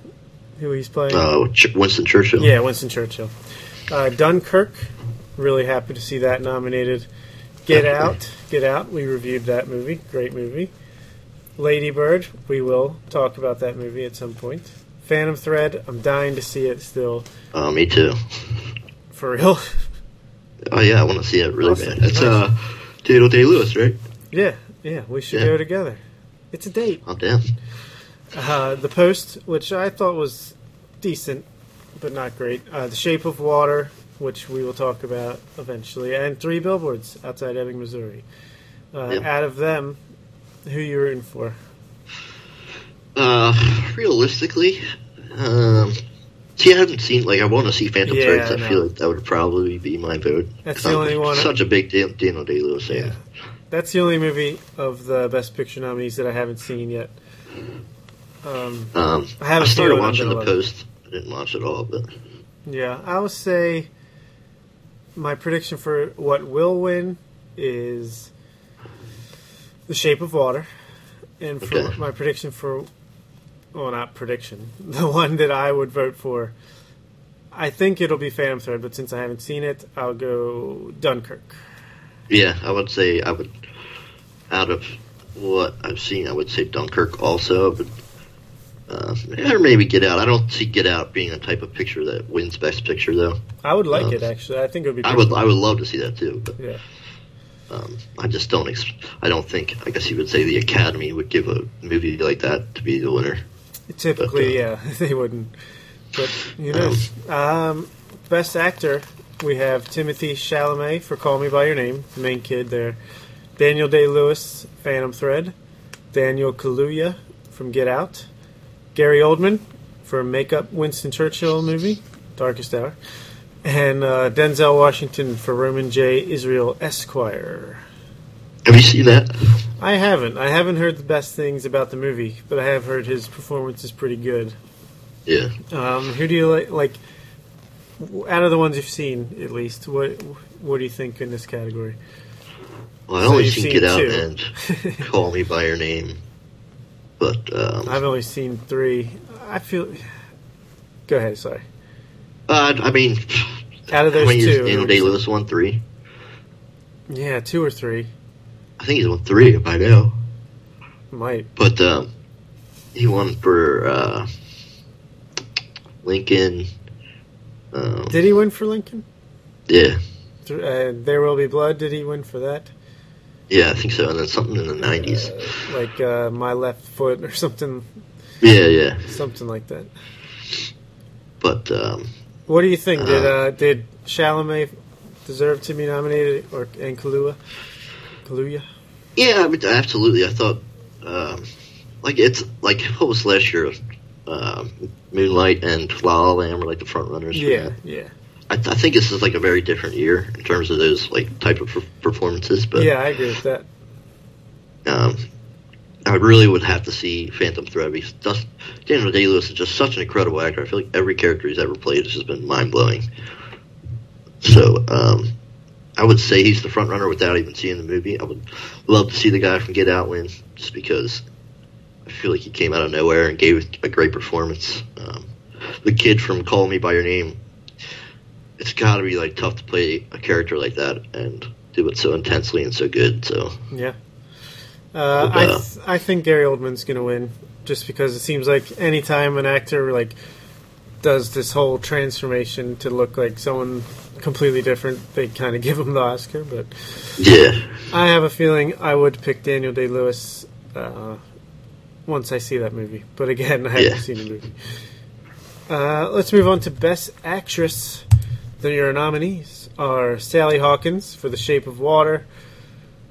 who he's playing?
Uh, Ch- Winston Churchill.
Yeah, Winston Churchill. Uh, Dunkirk, really happy to see that nominated. Get Out, Get Out, we reviewed that movie. Great movie. Lady Bird, we will talk about that movie at some point. Phantom Thread, I'm dying to see it still.
Uh, me too.
For real?
Oh yeah, I want to see it really
Awesome.
bad. It's uh, Daniel Day Lewis, right?
yeah, yeah, we should
Yeah.
go together. It's a date.
I'm down.
Uh, the Post, which I thought was decent, but not great. Uh, the Shape of Water, which we will talk about eventually, and Three Billboards outside Ebbing, Missouri. Uh. Out of them, who you rooting for?
Uh, realistically, um, see, I haven't seen like I want to see Phantom
Yeah,
Threads.
I know.
feel like that would probably be my vote.
That's the
I'm
only one-
Such a big Dan- Daniel Day Lewis fan.
Yeah. That's the only movie of the Best Picture nominees that I haven't seen yet. Um,
Um,
I have a
started watching the post. I didn't watch it all, but
yeah, I will say my prediction for what will win is The Shape of Water, and for
Okay.
my prediction for, well, not prediction, the one that I would vote for. I think it'll be Phantom Thread, but since I haven't seen it, I'll go Dunkirk.
Yeah, I would say I would. Out of what I've seen, I would say Dunkirk also, but. Uh, or maybe Get Out. I don't see Get Out being a type of picture that wins Best Picture, though.
I would like
Um,
it actually. I think it would be.
I would, I would love to see that too. But
Yeah.
Um, I just don't. Ex- I don't think. I guess you would say the Academy would give a movie like that to be the winner.
Typically,
But, uh,
yeah, they wouldn't. But you know, um, best actor we have Timothée Chalamet for Call Me by Your Name, the main kid there. Daniel Day Lewis, Phantom Thread. Daniel Kaluuya from Get Out. Gary Oldman for Makeup Winston Churchill movie, Darkest Hour. And uh, Denzel Washington for Roman J. Israel Esquire.
Have you seen that?
I haven't. I haven't heard the best things about the movie, but I have heard his performance is pretty good.
Yeah.
Um, who do you like? Like, out of the ones you've seen, at least, what what do you think in this category?
Well, I
So
only seen Get Out
two.
and Call Me by Your Name, but um,
I've only seen three. I feel. Go ahead. Sorry.
uh, I mean,
Out of
how
those
many years
two,
Daniel Day Lewis won three.
Yeah, two or three
I think he's won three by now,
might.
but um, he won for uh, Lincoln. Um,
Did he win for Lincoln?
yeah,
Th- Uh, there will be blood. Did he win for that?
yeah, I think so. And then something in the nineties.
Uh, like uh, my left foot or something,
Yeah, yeah.
something like that.
But um,
What do you think? Did
Uh,
uh, did Chalamet deserve to be nominated, or and Kaluuya? Kaluuya?
Yeah, I mean, absolutely. I thought, um, like it's like what was last year? Um, Moonlight and La La Land were like the front runners.
Yeah, yeah,
I, I think this is like a very different year in terms of those like type of per- performances. But
yeah. I agree with that.
um, I really would have to see Phantom Thread. Because just, Daniel Day Lewis is just such an incredible actor. I feel like every character he's ever played has just been mind blowing. So um, I would say he's the front runner without even seeing the movie. I would love to see the guy from Get Out win, just because I feel like he came out of nowhere and gave a great performance. Um, the kid from Call Me by Your Name. It's got to be like tough to play a character like that and do it so intensely and so good. So
Yeah. Uh,
But,
I
uh,
th- I think Gary Oldman's gonna win, just because it seems like anytime an actor like does this whole transformation to look like someone completely different, they kind of give him the Oscar. But
yeah,
I have a feeling I would pick Daniel Day Lewis uh, once I see that movie. But again, I haven't
Yeah.
seen the movie. Uh, let's move on to Best Actress. The your nominees are Sally Hawkins for The Shape of Water,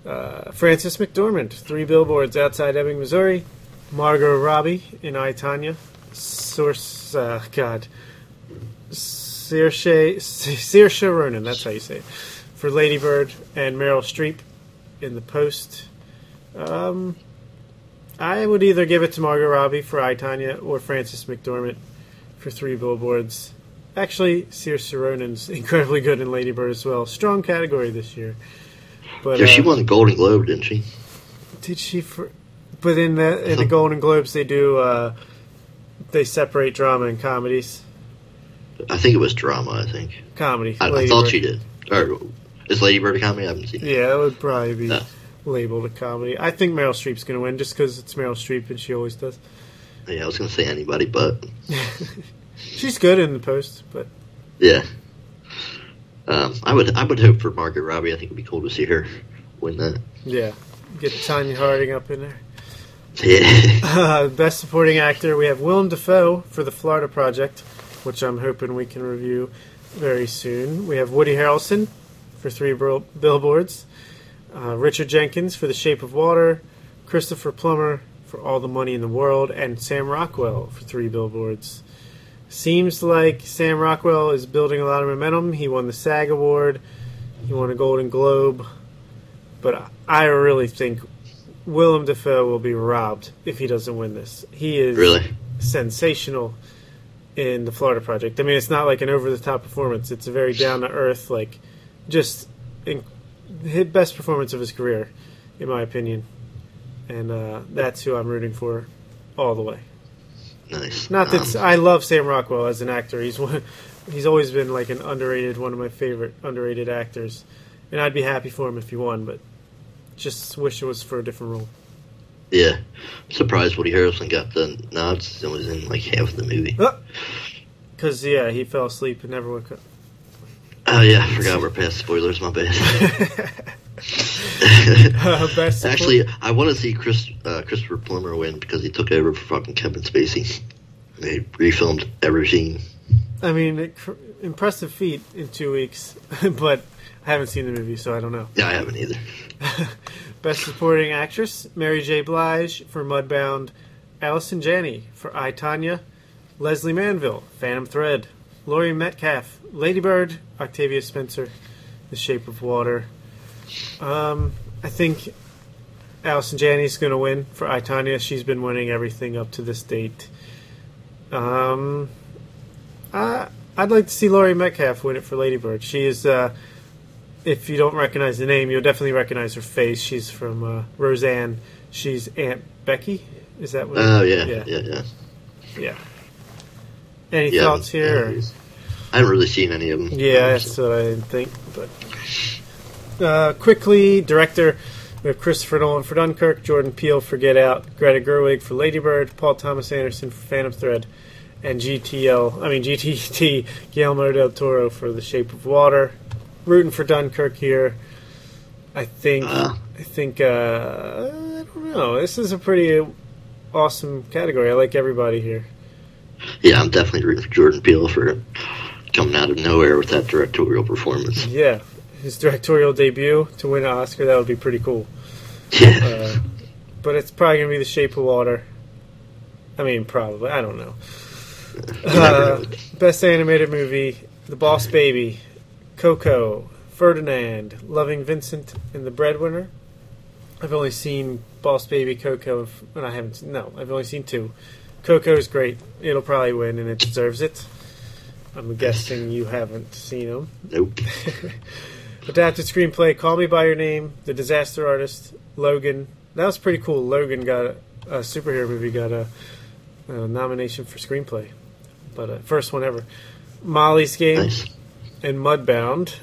uh, Frances McDormand, Three Billboards Outside Ebbing, Missouri, Margot Robbie in I Tonya, Source, uh, God, Saoirse, Saoirse Ronan, that's how you say it, for Lady Bird, and Meryl Streep in The Post. Um, I would either give it to Margot Robbie for I Tonya or Frances McDormand for Three Billboards. Actually, Saoirse Ronan's incredibly good in Lady Bird as well. Strong category this year. But
yeah. She
uh,
won the Golden Globe, didn't she?
did she for? But in the in the Golden Globes, they do uh, they separate drama and comedies.
I think it was drama. I think.
Comedy.
I, I thought
Bird.
she did. Or is Lady Bird a comedy? I haven't seen. it.
Yeah, it would probably be. Labeled a comedy. I think Meryl Streep's going to win just because it's Meryl Streep and she always does.
Yeah, I was gonna say anybody, but
She's good in the post, but
yeah. Um, I would I would hope for Margaret Robbie. I think it'd be cool to see her win that.
yeah, get Tonya Harding up in there.
Yeah.
Uh, best supporting actor, we have Willem Dafoe for The Florida Project, which I'm hoping we can review very soon. We have Woody Harrelson for three billboards, uh, Richard Jenkins for The Shape of Water, Christopher Plummer for All the Money in the World, and Sam Rockwell for three billboards. Seems like Sam Rockwell is building a lot of momentum. He won the SAG Award, he won a Golden Globe, but I really think Willem Dafoe will be robbed if he doesn't win this. He is
Really?
sensational in the Florida Project. I mean, it's not like an over the top performance. It's a very down to earth, like just in, his best performance of his career, in my opinion. And uh, that's who I'm rooting for all the way.
Nice.
Not that
Um,
I love Sam Rockwell as an actor. He's one. He's always been like an underrated, one of my favorite underrated actors, and I'd be happy for him if he won. But just wish it was for a different role.
yeah. I'm surprised Woody Harrelson got the nods and was in like half the movie.
Because yeah, he fell asleep and never woke up.
Oh yeah, I forgot we're past spoilers. My bad.
Uh, best support-
Actually, I want to see Chris uh, Christopher Plummer win because he took over for fucking Kevin Spacey. They refilmed every scene.
I mean, impressive feat in two weeks, but I haven't seen the movie, so I don't know.
Yeah, I haven't either.
Best supporting actress: Mary J. Blige for Mudbound, Allison Janney for I Tonya, Lesley Manville, Phantom Thread, Laurie Metcalf, Lady Bird, Octavia Spencer, The Shape of Water. Um, I think Allison Janney's going to win for I Tonya. She's been winning everything up to this date. Um, I, I'd like to see Laurie Metcalf win it for Lady Bird. She is. Uh, if you don't recognize the name, you'll definitely recognize her face. She's from uh, Roseanne. She's Aunt Becky. Is that what?
Oh yeah,
yeah,
yeah, yeah.
yeah. Any
Yeah,
thoughts here?
yeah. I haven't really seen any of them.
Yeah, that's what I didn't think. But uh, quickly, director we have Christopher Nolan for Dunkirk, Jordan Peele for Get Out, Greta Gerwig for Lady Bird, Paul Thomas Anderson for Phantom Thread, and GTL. I mean GTT Guillermo del Toro for The Shape of Water. Rooting for Dunkirk here. I think.
Uh.
I think. Uh, I don't know. This is a pretty awesome category. I like everybody here.
Yeah, I'm definitely rooting for Jordan Peele for coming out of nowhere with that directorial performance.
Yeah, his directorial debut to win an Oscar that would be pretty cool.
Yeah,
Uh, but it's probably gonna be The Shape of Water. I mean, probably. I don't know. Uh, best animated movie: The Boss Baby, Coco, Ferdinand, Loving Vincent, and The Breadwinner. I've only seen Boss Baby, Coco, and I haven't. No, I've only seen two. Coco is great. It'll probably win, and it deserves it. I'm guessing you haven't seen them.
Nope.
Adapted screenplay: Call Me by Your Name, The Disaster Artist, Logan. That was pretty cool. Logan got a, a superhero movie got a, a nomination for screenplay, but uh, first one ever. Molly's Game
Nice.
and Mudbound.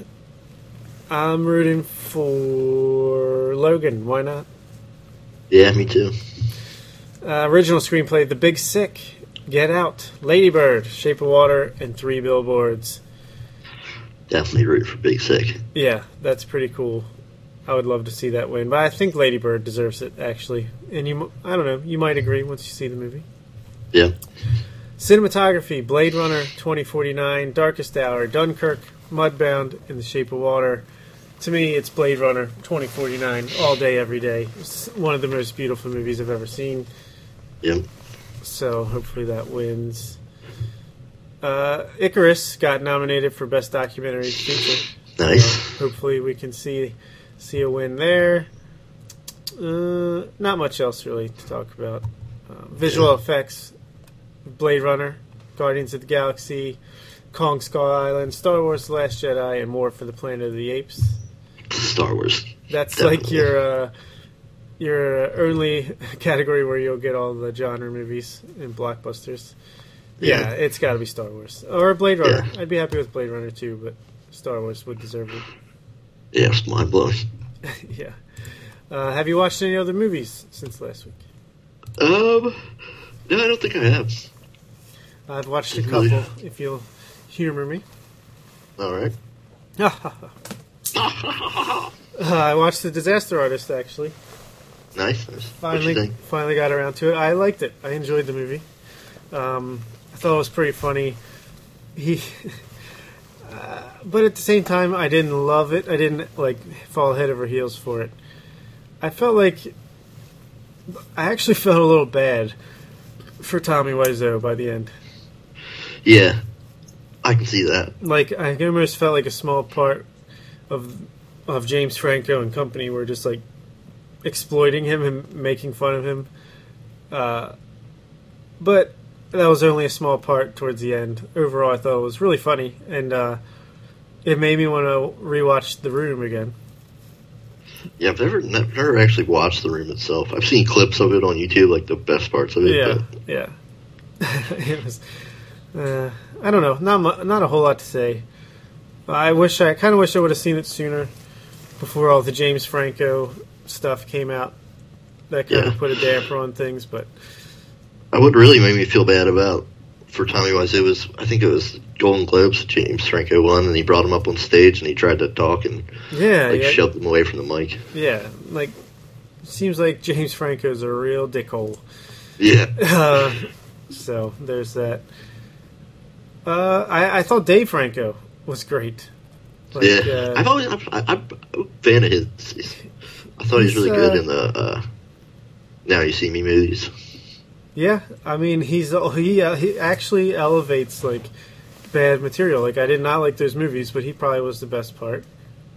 I'm rooting for Logan. Why not?
Yeah, me too.
Uh, original screenplay: The Big Sick, Get Out, Lady Bird, Shape of Water, and Three Billboards.
Definitely root for Big Sick.
Yeah, that's pretty cool. I would love to see that win, but I think Lady Bird deserves it actually. And you, I don't know, you might agree once you see the movie.
Yeah.
Cinematography: Blade Runner 2049, Darkest Hour, Dunkirk, Mudbound, and The Shape of Water. To me, it's Blade Runner 2049 all day, every day. It's one of the most beautiful movies I've ever seen.
Yep.
So hopefully that wins. Uh, Icarus got nominated for Best Documentary Feature.
Nice.
So hopefully we can see see a win there. Uh, not much else really to talk about. Uh, visual effects: Blade Runner, Guardians of the Galaxy, Kong Skull Island, Star Wars: The Last Jedi, and War for the Planet of the Apes.
Star Wars.
That's like your uh, your only category where you'll get all the genre movies and blockbusters. Yeah,
Yeah.
it's got to be Star Wars or Blade Runner.
Yeah.
I'd be happy with Blade Runner too, but Star Wars would deserve it.
Yeah, it's mind blowing.
yeah. Uh, have you watched any other movies since last week?
Um, no, I don't think I have.
I've watched a
Really?
couple. If you'll humor me.
All right.
Uh, I watched The Disaster Artist actually.
Nice. nice.
Finally, finally got around to it. I liked it. I enjoyed the movie. Um, I thought it was pretty funny. he. Uh, but at the same time, I didn't love it. I didn't like fall head over heels for it. I felt like I actually felt a little bad for Tommy Wiseau by the end.
Yeah, I can see that.
Like I almost felt like a small part of of James Franco and company were just like exploiting him and making fun of him. Uh, but that was only a small part towards the end. Overall, I thought it was really funny, and uh, it made me want to rewatch The Room again.
Yeah, I've never never actually watched The Room itself. I've seen clips of it on YouTube, like the best parts of it.
Yeah,
but
yeah. it was. Uh, I don't know. Not mu- not a whole lot to say. I wish I kind of wish I would have seen it sooner, before all the James Franco stuff came out. That kind
Yeah.
of put a damper on things, but
I what really made me feel bad about for Tommy Wiseau was I think it was Golden Globes that James Franco won, and he brought him up on stage and he tried to talk and
yeah,
like
yeah,
shoved him away from the mic.
yeah. Like, seems like James Franco's a real dickhole.
Yeah,
Uh, so there's that. Uh, I, I thought Dave Franco was great. Like,
yeah.
uh,
I've always I'm, I'm I'm a fan of his. He's- I thought he was
He's,
really good
uh,
in the uh, Now You See Me movies.
Yeah, I mean he's he uh, he actually elevates like bad material. Like I did not like those movies, but he probably was the best part,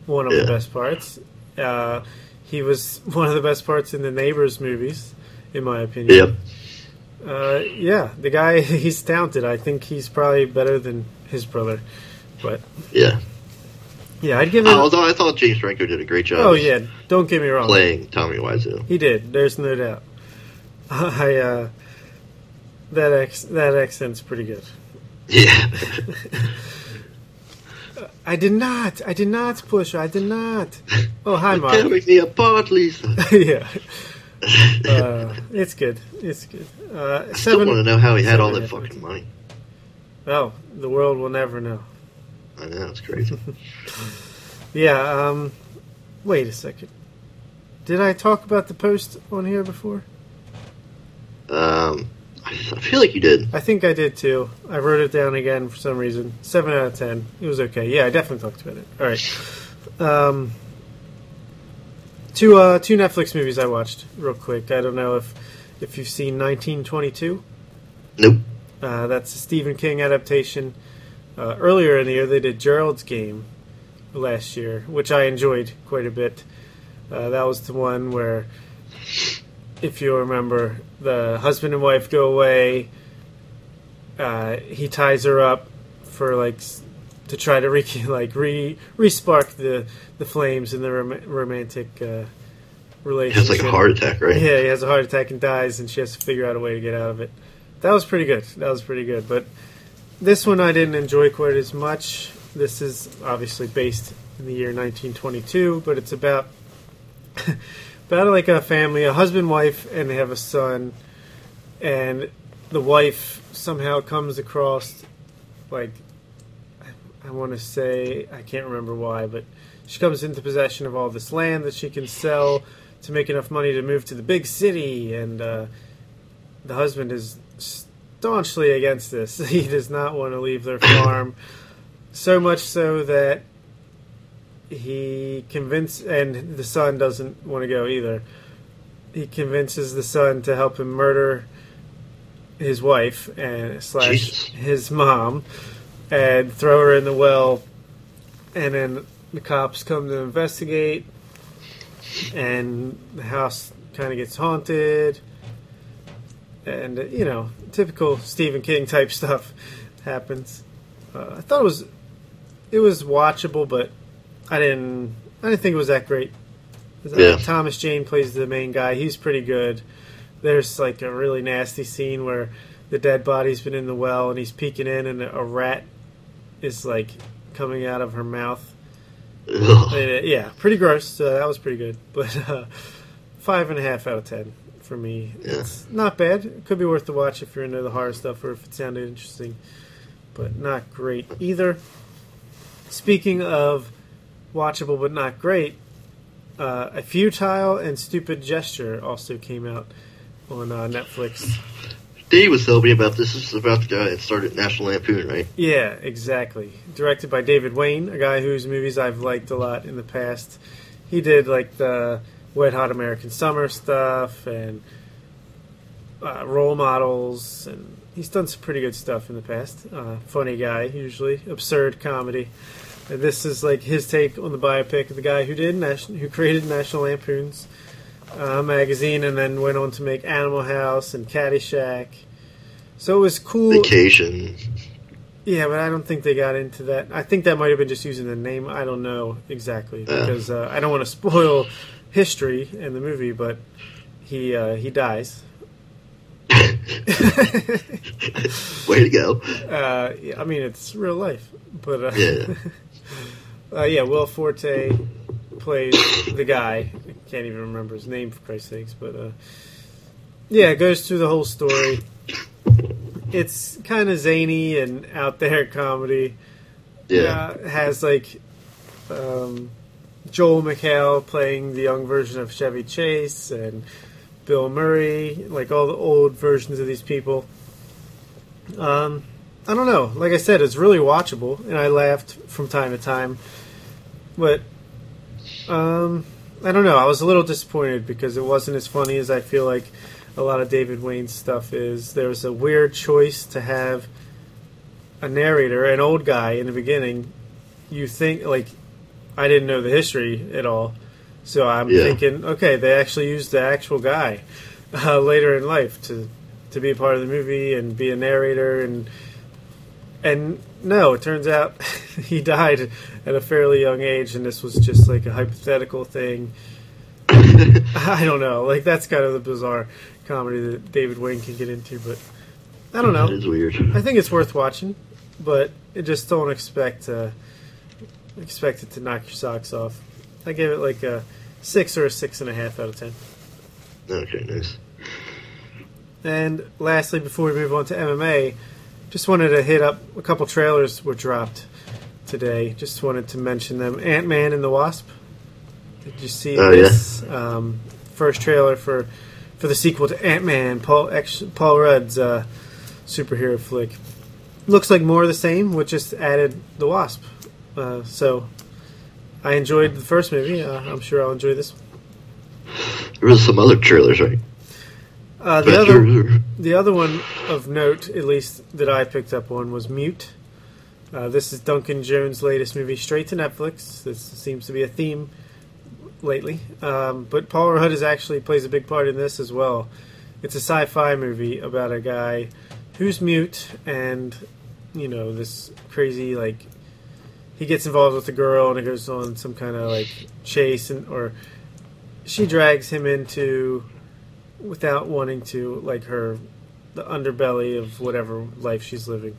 one of
Yeah.
the best parts. Uh, he was one of the best parts in the Neighbors movies, in my opinion.
Yep.
Uh, yeah, the guy he's talented. I think he's probably better than his brother. But
Yeah.
Yeah, I'd give it.
Although I thought James Franco did a great job.
oh yeah, don't get me wrong.
playing Tommy Wiseau.
He did. There's no doubt. I uh, that ex that accent's pretty good.
Yeah.
I did not. I did not push. I did not. Oh hi, Mark.
Tearing me apart, Lisa.
yeah. Uh, it's good. It's good. Uh,
I still want to know how he had all that fucking money.
Oh, the world will never know.
I know it's crazy.
Yeah. Um. Wait a second. Did I talk about the post on here before?
um, I, I feel like you did.
I think I did too. I wrote it down again for some reason. Seven out of ten. It was okay. Yeah, I definitely talked about it. All right. Um, two uh, two Netflix movies I watched real quick. I don't know if if you've seen 1922.
Nope.
Uh, that's a Stephen King adaptation. Uh, earlier in the year, they did Gerald's Game last year, which I enjoyed quite a bit. Uh, that was the one where, if you remember, the husband and wife go away. Uh, he ties her up for like to try to re like re re-spark the the flames in the rom- romantic uh,
He
relationship.
has like a heart attack, right?
Yeah, he has a heart attack and dies, and she has to figure out a way to get out of it. That was pretty good. That was pretty good. But this one I didn't enjoy quite as much. This is obviously based in the year 1922, but it's about about like a family, a husband, wife, and they have a son. And the wife somehow comes across like I, want to say I can't remember why, but she comes into possession of all this land that she can sell to make enough money to move to the big city, and uh, the husband is staunchly against this. He does not want to leave their farm, so much so that he convinces, and the son doesn't want to go either. He convinces the son to help him murder his wife and slash
Jesus.
his mom, and throw her in the well. And then the cops come to investigate, and the house kind of gets haunted, and uh, you know, typical Stephen King type stuff happens. Uh, I thought it was it was watchable, but I didn't I didn't think it was that great.
Yeah.
Thomas Jane plays the main guy. He's pretty good. There's like a really nasty scene where the dead body's been in the well and he's peeking in, and a rat is like coming out of her mouth. Uh, yeah, pretty gross. Uh, that was pretty good, but uh, five and a half out of ten for me.
Yeah.
It's not bad. It could be worth the watch if you're into the horror stuff or if it sounded interesting, but not great either. Speaking of watchable but not great, uh, a futile and stupid gesture also came out on uh, Netflix.
Dave was telling me about this. This is about the guy that started National Lampoon, right?
Yeah, exactly. Directed by David Wain, a guy whose movies I've liked a lot in the past. He did like the Wet Hot American Summer stuff and uh, role models, and he's done some pretty good stuff in the past. Uh, funny guy, usually absurd comedy. And this is like his take on the biopic of the guy who did who created National Lampoon's uh, magazine, and then went on to make Animal House and Caddyshack. So it was cool.
Vacation.
Yeah, but I don't think they got into that. I think that might have been just using the name. I don't know exactly because uh, I don't want to spoil history in the movie. But he uh, he dies.
Way to go.
Uh, yeah, I mean, it's real life. But uh,
Yeah.
uh, yeah, Will Forte plays the guy. I can't even remember his name for Christ's sakes. But uh, yeah, it goes through the whole story. It's kind of zany and out there comedy.
Yeah.
Uh, has like um, Joel McHale playing the young version of Chevy Chase and Bill Murray, like all the old versions of these people. Um, I don't know. Like I said, it's really watchable, and I laughed from time to time. But um, I don't know. I was a little disappointed because it wasn't as funny as I feel like a lot of David Wain's stuff is. There was a weird choice to have a narrator, an old guy in the beginning. You think like I didn't know the history at all, so I'm
Yeah.
thinking, okay, they actually used the actual guy uh, later in life to to be a part of the movie and be a narrator and and no, it turns out he died at a fairly young age, and this was just like a hypothetical thing. I don't know. Like that's kind of the bizarre comedy that David Wain can get into, but I don't know.
is weird.
I think it's worth watching, but just don't expect uh, expect it to knock your socks off. I gave it like a six or a six and a half out of ten.
Okay, nice.
And lastly, before we move on to MMA, just wanted to hit up a couple trailers were dropped today. Just wanted to mention them. Ant Man and the Wasp. Did you see
Oh, yeah.
this? Um, first trailer for for the sequel to Ant Man, Paul Paul Rudd's uh, superhero flick. Looks like more of the same, with just added the Wasp. Uh, so I enjoyed the first movie. Uh, I'm sure I'll enjoy this. one.
There was some other trailers, right?
Uh, the other The other one of note, at least that I picked up on, was Mute. Uh, this is Duncan Jones' latest movie, straight to Netflix. This seems to be a theme lately. Um, but Paul Rudd is actually plays a big part in this as well. It's a sci-fi movie about a guy who's mute, and you know this crazy like he gets involved with a girl, and it goes on some kind of like chase, and or she drags him into without wanting to like her the underbelly of whatever life she's living.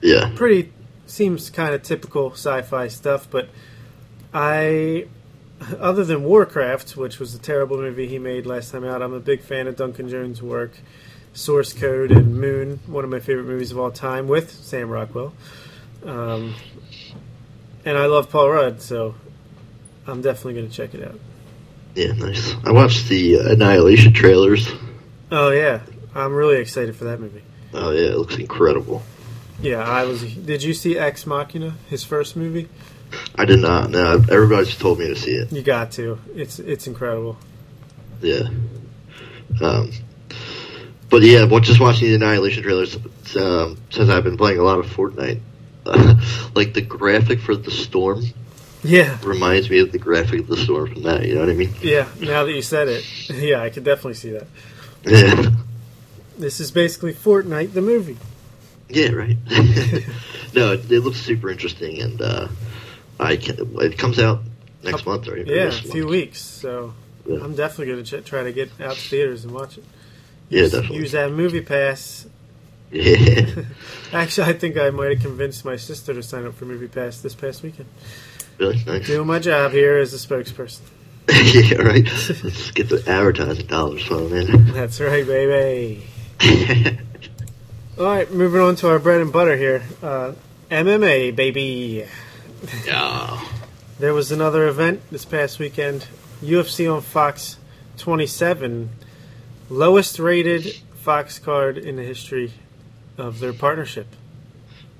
Yeah.
pretty seems kind of typical sci-fi stuff but i other than warcraft which was a terrible movie he made last time out i'm a big fan of duncan jones work. Source code and moon one of my favorite movies of all time with sam rockwell. Um, and i love paul rudd so i'm definitely going to check it out
Yeah, nice. I watched the Annihilation trailers.
oh yeah i'm really excited for that movie
Oh yeah, it looks incredible.
Yeah, I was. Did you see Ex Machina, his first movie?
I did not. No, everybody's told me to see it.
You got to. It's it's incredible.
Yeah. Um, but yeah, but just watching the Annihilation trailers um, since I've been playing a lot of Fortnite. like the graphic for the storm
Yeah,
reminds me of the graphic of the storm from that. You know what I mean?
yeah. Now that you said it, yeah, I could definitely see that.
Yeah.
This is basically Fortnite, the movie.
Yeah, right. no, it, it looks super interesting, and uh, I can, it comes out next month, right? Or
Yeah, a few
month.
weeks. So
Yeah.
I'm definitely going to ch- try to get out to theaters and watch it.
Yeah, definitely.
Use that movie pass.
Yeah,
Actually, I think I might have convinced my sister to sign up for Movie Pass this past weekend.
really nice.
Doing my job here as a spokesperson.
yeah, right. Let's get the advertising dollars flowing in.
That's right, baby. All right, moving on to our bread and butter here. Uh, MMA, baby.
yeah.
There was another event this past weekend UFC on Fox 27. Lowest rated Fox card in the history of their partnership.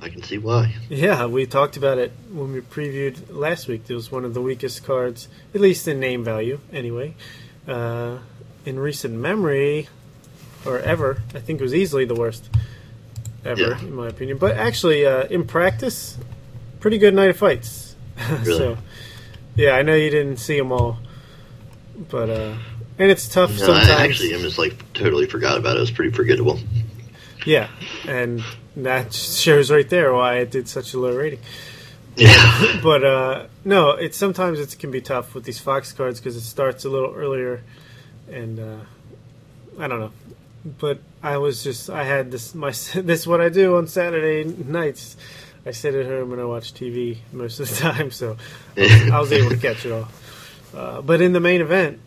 I can see why.
Yeah, we talked about it when we previewed last week. It was one of the weakest cards, at least in name value, anyway. Uh, in recent memory, or ever, I think it was easily the worst ever,
Yeah.
in my opinion. But actually, uh, in practice, pretty good night of fights.
Really?
so, yeah, I know you didn't see them all, but uh, and it's tough
No,
sometimes.
I actually, just like totally forgot about it. It was pretty forgettable.
Yeah, and that shows right there why it did such a low rating.
Yeah.
But uh, no, it's sometimes it can be tough with these Fox cards because it starts a little earlier, and uh, I don't know. But I was just I had this my this is what I do on Saturday nights. I sit at home and I watch TV most of the time, so I was able to catch it all. Uh, but in the main event,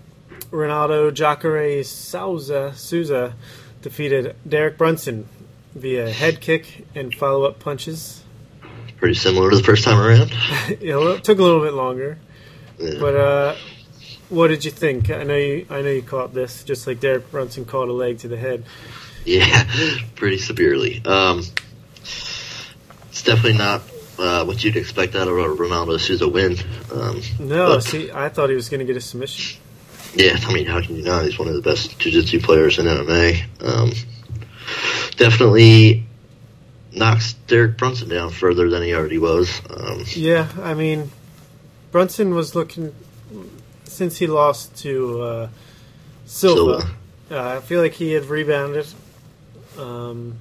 Ronaldo Jacare Souza Souza defeated Derek Brunson via head kick and follow up punches.
pretty similar to the first time around.
it took a little bit longer.
Yeah.
But uh, what did you think? I know you. I know you caught this, just like Derek Brunson caught a leg to the head.
Yeah, pretty severely. Um, it's definitely not uh, what you'd expect out of a Ronaldo Souza win. Um,
No, see, I thought he was going to get a submission.
Yeah, I mean, how can you not? He's one of the best jiu-jitsu players in MMA. Um, definitely knocks Derek Brunson down further than he already was. Um,
Yeah, I mean, Brunson was looking since he lost to uh, Silva.
Silva.
Uh, I feel like he had rebounded. Um,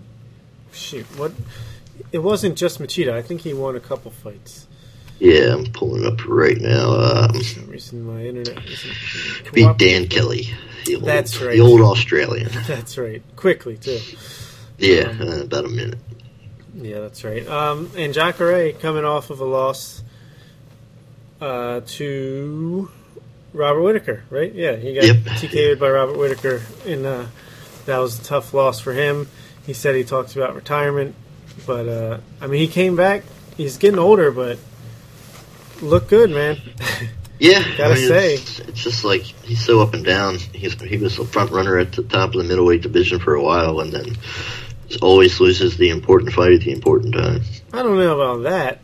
shoot, what? It wasn't just Machida. I think he won a couple fights.
Yeah, I'm pulling up right now. Um,
For some reason, my internet isn't
beat. Dan Kelly. The old,
That's right.
The old Australian.
That's right. Quickly too.
Yeah,
Um,
uh, about a minute.
Yeah, that's right. Um, and Jacare coming off of a loss uh, to Robert Whitaker, right? Yeah, he got
Yep.
TK'd by Robert Whitaker, and uh, that was a tough loss for him. He said he talked about retirement, but uh, I mean, he came back. He's getting older, but look good, man.
Yeah,
Gotta
I mean,
say.
it's, it's just like he's so up and down. He's he was a front runner at the top of the middleweight division for a while, and then always loses the important fight at the important time.
I don't know about that.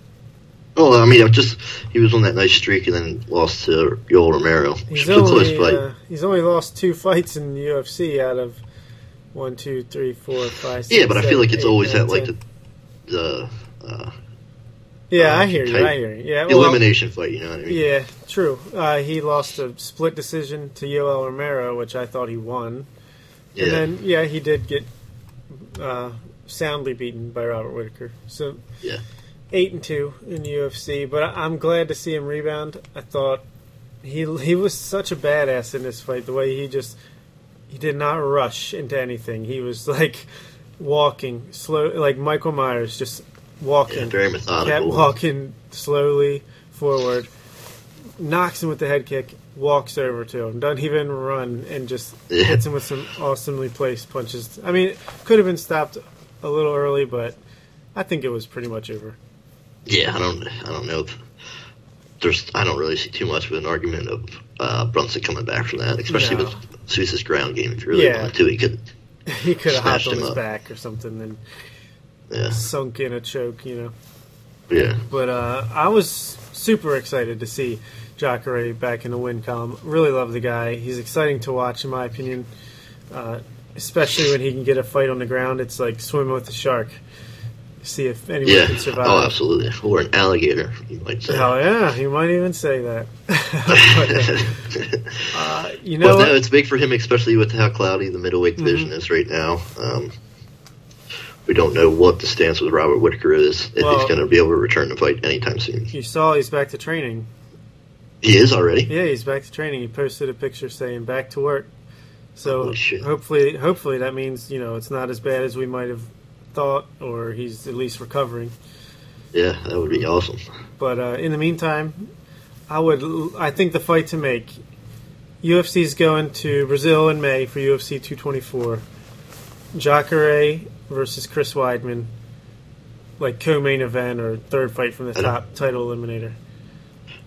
Oh, I mean, I just he was on that nice streak and then lost to Yoel Romero, which
He's
was a close
only
fight.
uh, he's only lost two fights in the UFC out of one, two, three, four, five.
yeah,
six,
but I feel like it's
eight,
always
nine,
at like
ten.
the the, uh,
Yeah,
uh,
I hear you. I hear you. Yeah, well,
elimination fight. You know what I mean?
Yeah, true. Uh, he lost a split decision to Yoel Romero, which I thought he won.
Yeah.
And then, yeah, he did get uh, soundly beaten by Robert Whitaker. So,
Yeah.
eight and two in UFC. But I'm glad to see him rebound. I thought he he was such a badass in this fight. The way he just he did not rush into anything. He was like walking slow, like Michael Myers, just walking
yeah, very
kept
methodical.
walking slowly forward, knocks him with the head kick, walks over to him, doesn't even run, and just
Yeah.
hits him with some awesomely placed punches. I mean, it could have been stopped a little early, but I think it was pretty much over.
Yeah, I don't, I don't know. If there's, I don't really see too much of an argument of uh, Brunson coming back from that, especially
No.
with Souza's ground game. If you really
Yeah.
wanted to, he could.
He could have hopped on his
up.
back or something and
Yeah,
sunk in a choke, you know.
yeah,
But uh, I was super excited to see Jacare back in the win column. Really love the guy. He's exciting to watch, in my opinion. Uh, especially when he can get a fight on the ground. It's like swimming with a shark. See if anyone
yeah.
can survive.
Oh, absolutely. Or an alligator, you might say.
Oh yeah, you might even say that. But, uh, you know,
well, no, it's big for him, especially with how cloudy the middleweight
Mm-hmm.
division is right now. Um, we don't know what the stance with Robert Whitaker is. If
Well-
he's going to be able to return the fight anytime soon.
you saw he's back to training.
He is already.
Yeah, he's back to training. He posted a picture saying back to work. So hopefully, hopefully that means you know it's not as bad as we might have thought, or he's at least recovering.
Yeah, that would be awesome.
But uh, in the meantime, I would. I think the fight to make. UFC is going to Brazil in May for UFC 224. Jacare versus Chris Weidman, like co-main event or third fight from the top title eliminator.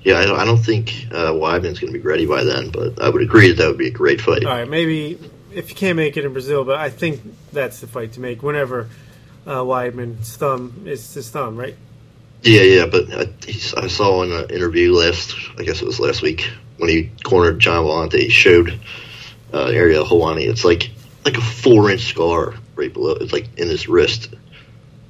Yeah, I don't, I don't think uh, Weidman's going to be ready by then, but I would agree that that would be a great fight.
All right, maybe if you can't make it in Brazil, but I think that's the fight to make. Whenever uh, Weidman's thumb is his thumb, right?
Yeah, yeah, but I, I saw in an interview last, I guess it was last week, when he cornered Gian Villante, he showed uh, Ariel Helwani. It's like like a four inch scar right below. It's like in his wrist,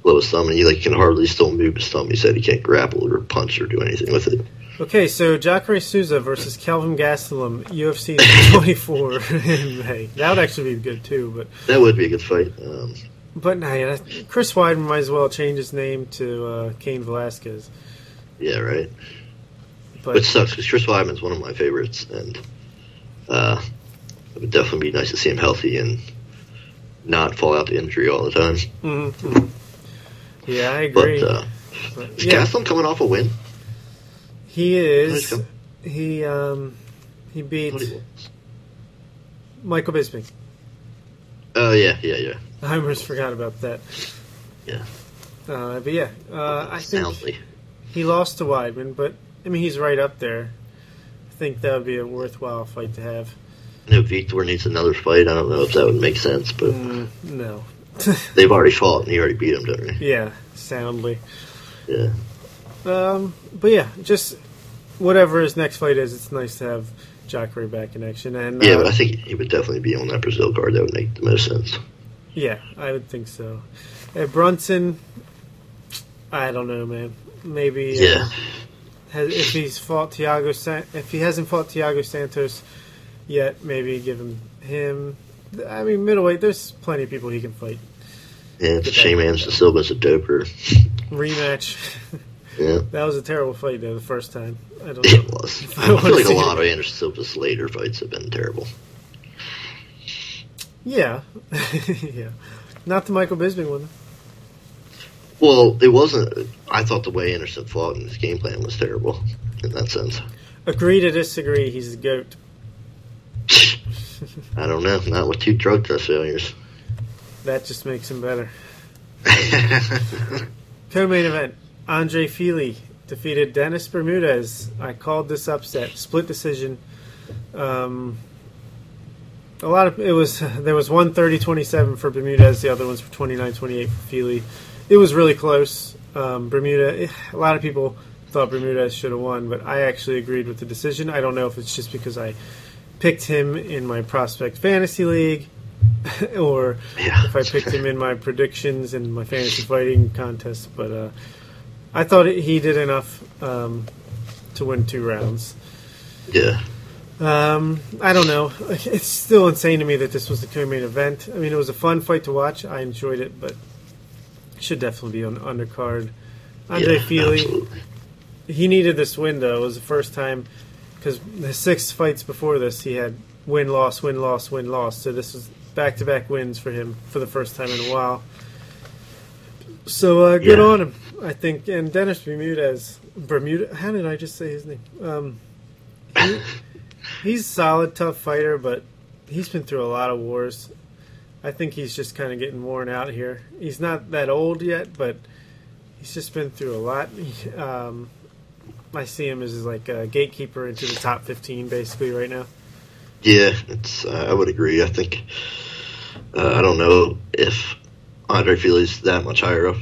below his thumb, and he like can hardly still move his thumb. He said he can't grapple or punch or do anything with it.
Okay, so Jacare Souza versus Kelvin Gastelum, UFC 24 in May. That would actually be good too, but
That would be a good fight. Um,
but nah, yeah, Chris Weidman might as well change his name to uh, Cain Velasquez.
yeah, right.
But
Which sucks because Chris Weidman's one of my favorites, and uh, it would definitely be nice to see him healthy and not fall out to injury all the time.
Mhm, mhm. yeah, I agree.
But uh,
But,
is
yeah,
coming off a win?
he is. He um he beat Michael Bisping.
Oh yeah, yeah, yeah,
I almost forgot about that.
yeah.
Uh, but yeah, uh, I think
Soundly.
he lost to Weidman, but I mean he's right up there. I think that would be a worthwhile fight to have.
I know Victor needs another fight. I don't know if that would make sense, but
Mm, no.
they've already fought and he already beat him, don't they?
yeah, soundly.
Yeah.
Um, but yeah, just whatever his next fight is, it's nice to have Jacare back in action. And
Yeah,
uh,
but I think he would definitely be on that Brazil card. That would make the most sense.
yeah, I would think so. Uh, Brunson, I don't know, man. Maybe uh,
Yeah.
has, if he's fought Thiago, San- if he hasn't fought Thiago Santos yet, maybe give him him. I mean, middleweight. There's plenty of people he can fight.
Yeah, it's a shame. Anderson Silva's a doper.
Rematch.
Yeah,
that was a terrible fight though. The first time. I don't
it
know.
was.
I
I feel like a lot
it.
of Anderson Silva's later fights have been terrible.
Yeah, yeah. Not the Michael Bisping one.
Well, it wasn't. I thought the way Anderson fought and his game plan was terrible in that sense.
Agree to disagree. He's the goat.
I don't know. Not with two drug test failures.
That just makes him better. Co-main event: Andre Fili defeated Dennis Bermudez. I called this upset, split decision. Um, a lot of it was there was one 30-27 for Bermudez, the other ones for 29-28 for Fili. It was really close. Um, Bermuda, a lot of people thought Bermudez should have won, but I actually agreed with the decision. I don't know if it's just because I picked him in my prospect fantasy league, or
Yeah.
if I picked him in my predictions in my fantasy fighting contest. But uh, I thought he did enough um, to win two rounds.
yeah.
Um, I don't know. It's still insane to me that this was the co-main event. I mean, it was a fun fight to watch. I enjoyed it, but it should definitely be on undercard. Andre
yeah,
Fili,
absolutely.
he needed this win though. It was the first time because the six fights before this, he had win loss, win loss, win loss. So this was back to back wins for him for the first time in a while. So uh, good
Yeah.
on him, I think. And Dennis Bermudez, Bermuda. How did I just say his name? Um, he, he's a solid, tough fighter, but he's been through a lot of wars. I think he's just kind of getting worn out here. He's not that old yet, but he's just been through a lot. He- Um, I see him as like a gatekeeper into the top 15 basically right now.
Yeah, it's. Uh, I would agree. I think. Uh, I don't know if Andre Fili's that much higher up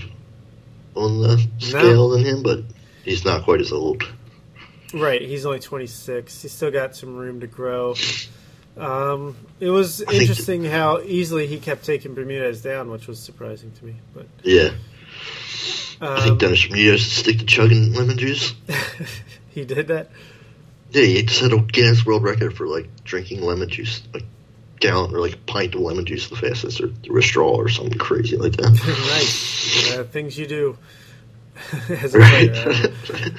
on the scale than him, but he's not quite as old.
Right, he's only 26. He's still got some room to grow. Um, it was interesting how easily he kept taking Bermudez down, which was surprising to me. But
Yeah, I think
um,
Dennis Ramirez stick to chugging lemon juice.
he did that.
Yeah, he just had a Guinness World Record for like drinking lemon juice, like gallon or like a pint of lemon juice the fastest, or through a straw or something crazy like that.
right, uh, things you do as a
right.
fighter.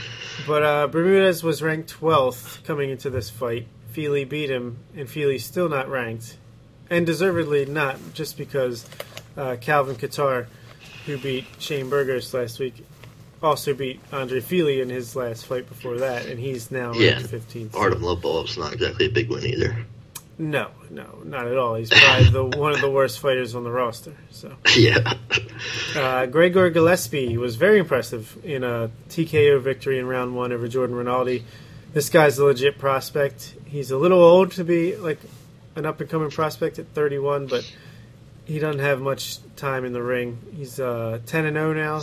But uh, Bermudez was ranked 12th coming into this fight. Fili beat him, and Fili's still not ranked, and deservedly not, just because uh, Calvin Kattar, who beat Shane Burgos last week, also beat Andre Fili in his last fight before that, and he's now
Yeah.
ranked 15th.
Art of Love Ball's not exactly a big win either.
No, no, not at all. He's probably the one of the worst fighters on the roster. So.
yeah.
Uh, Gregor Gillespie was very impressive in a TKO victory in round one over Jordan Rinaldi. This guy's a legit prospect. He's a little old to be like an up and coming prospect at 31, but he doesn't have much time in the ring. He's uh, 10 and 0 now,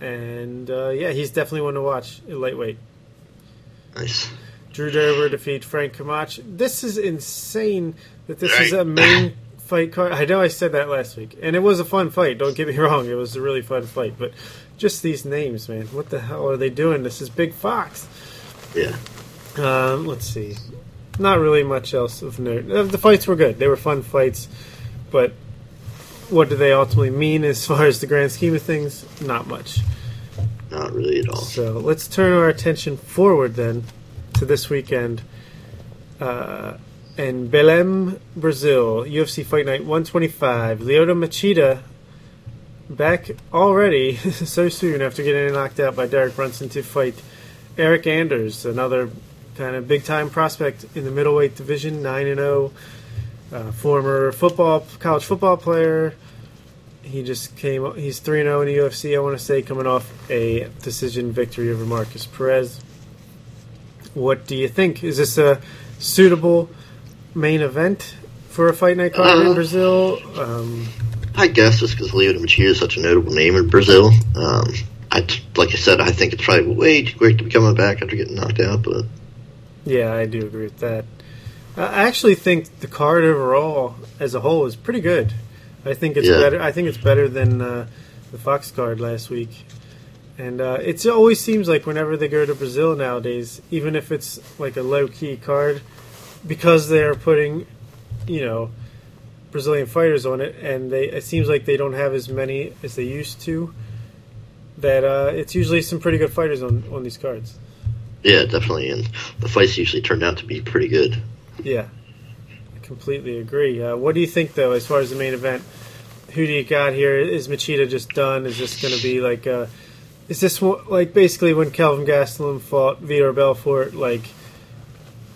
and uh, yeah, he's definitely one to watch at lightweight.
Nice.
Drew Dober defeat Frank Camacho. This is insane that this is a main fight card. I know I said that last week, and it was a fun fight. Don't get me wrong; it was a really fun fight. But just these names, man, what the hell are they doing? This is Big Fox.
Yeah.
Um, let's see. Not really much else of note. Uh, The fights were good. They were fun fights, but what do they ultimately mean as far as the grand scheme of things? Not much.
Not really at all.
So let's turn our attention forward then to this weekend. Uh, in Belém, Brazil, UFC Fight Night 125. Lyoto Machida back already so soon after getting knocked out by Derek Brunson to fight Eric Anders, another kind of big time prospect in the middleweight division, 9 and 0, uh, former football college football player. He just came. He's three zero in the UFC. I want to say coming off a decision victory over Marcus Perez. What do you think? Is this a suitable main event for a fight night card in
Uh,
Brazil? Um,
I guess just because Leo Machida is such a notable name in Brazil. Um, I, like I said, I think it's probably way too quick to be coming back after getting knocked out. But
yeah, I do agree with that. I actually think the card overall, as a whole, is pretty good. I think it's
Yeah.
better. I think it's better than uh, the Fox card last week. And uh, it always seems like whenever they go to Brazil nowadays, even if it's like a low key card, because they're putting, you know, Brazilian fighters on it, and they it seems like they don't have as many as they used to. That uh, it's usually some pretty good fighters on on these cards.
yeah, definitely. And the fights usually turned out to be pretty good.
Yeah, I completely agree. Uh, what do you think, though, as far as the main event? Who do you got here? Is Machida just done? Is this going to be like, uh, is this like basically when Kelvin Gastelum fought Vitor Belfort? Like,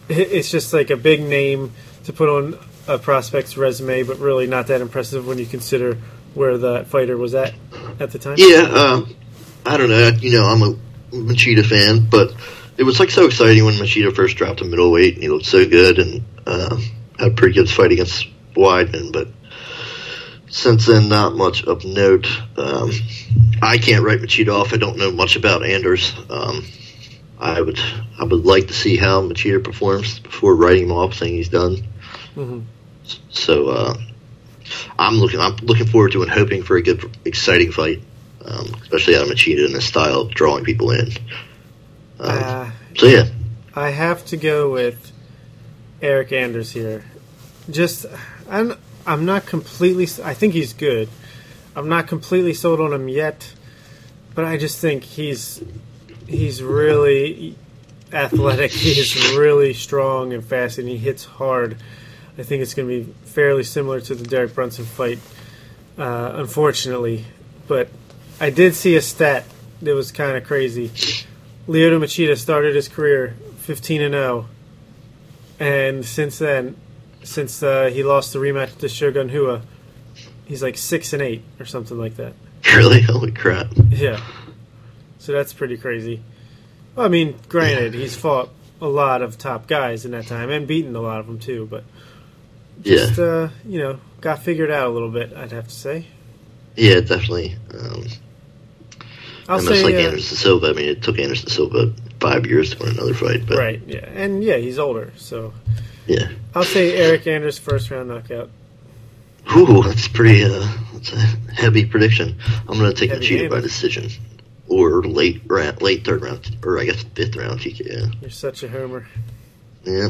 it's just like a big name to put on a prospect's resume, but really not that impressive when you consider where that fighter was at at the time.
Yeah, uh, I don't know. You know, I'm a Machida fan, but it was like so exciting when Machida first dropped to middleweight, and he looked so good and uh, had a pretty good fight against Weidman. But since then, not much of note. Um, I can't write Machida off. I don't know much about Anders. Um, I would I would like to see how Machida performs before writing him off, saying he's done.
Mhm.
So uh, I'm looking I'm looking forward to and hoping for a good, exciting fight, um, especially out of Machida and his style of drawing people in. Um,
Uh,
so yeah,
I have to go with Eric Anders here. Just, I'm, I'm not completely. I think he's good. I'm not completely sold on him yet, but I just think he's he's really athletic. He's really strong and fast, and he hits hard. I think it's going to be fairly similar to the Derek Brunson fight, uh, unfortunately. But I did see a stat that was kind of crazy. Lyoto Machida started his career 15 and 0, and since then, since uh, he lost the rematch to Shogun Rua, he's like six and eight or something like that.
really, holy crap!
Yeah, so that's pretty crazy. Well, I mean, granted, he's fought a lot of top guys in that time and beaten a lot of them too, but
Yeah,
just uh, you know, got figured out a little bit. I'd have to say.
yeah, definitely. Um,
I'll
and
say
like
uh,
Anderson Silva. I mean, it took Anderson Silva five years to win another fight, but
right, yeah, and yeah, he's older, so
yeah.
I'll say Eric Anders first round knockout.
Ooh, that's pretty. Uh, that's a heavy prediction. I'm going to take
Heavy
Machida by decision, or late round, late third round, or I guess fifth round TKO.
You're such a homer.
Yeah,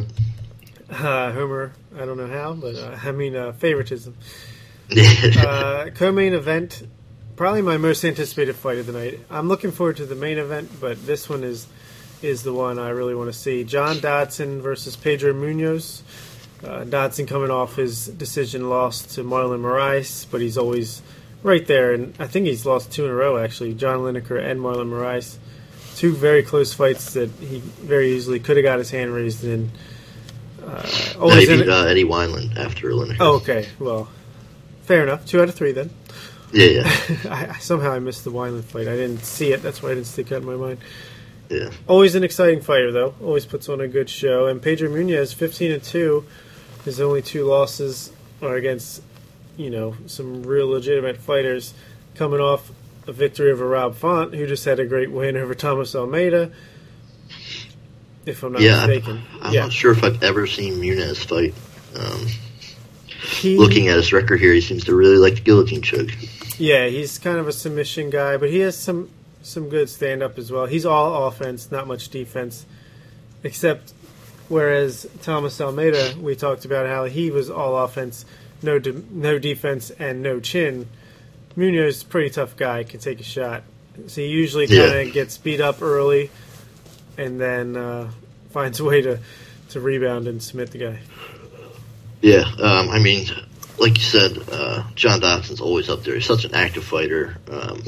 Uh, Homer, I don't know how, but uh, I mean uh, favoritism.
yeah.
Uh, co-main event, probably my most anticipated fight of the night. I'm looking forward to the main event, but this one is is the one I really want to see. John Dodson versus Pedro Munhoz. Uh, Dodson coming off his decision loss to Marlon Moraes, but he's always right there, and I think he's lost two in a row actually. John Lineker and Marlon Moraes, two very close fights that he very easily could have got his hand raised in. Uh,
no, he
always in
beat uh, Eddie Wineland after Lineker.
Oh, okay. Well, fair enough. Two out of three then.
Yeah, yeah,
I, I- somehow I missed the Wineland fight. I didn't see it. That's why it didn't stick out in my mind.
yeah.
Always an exciting fighter, though. Always puts on a good show. And Pedro Munhoz, fifteen and two. His only two losses are against, you know, some real legitimate fighters coming off a victory over Rob Font, who just had a great win over Thomas Almeida. If I'm not
yeah,
mistaken.
I'm
yeah.
not sure if I've ever seen Munhoz fight. Um,
He-
looking at his record here, he seems to really like the guillotine choke.
Yeah, he's kind of a submission guy, but he has some some good stand up as well. He's all offense, not much defense, except whereas Thomas Almeida, we talked about how he was all offense, no de- no defense, and no chin. Munhoz, is a pretty tough guy, can take a shot. So he usually kind of gets beat up early, and then uh, finds a way to to rebound and submit the guy.
Yeah, um, I mean, like you said, uh, John Dodson's always up there. He's such an active fighter. Um,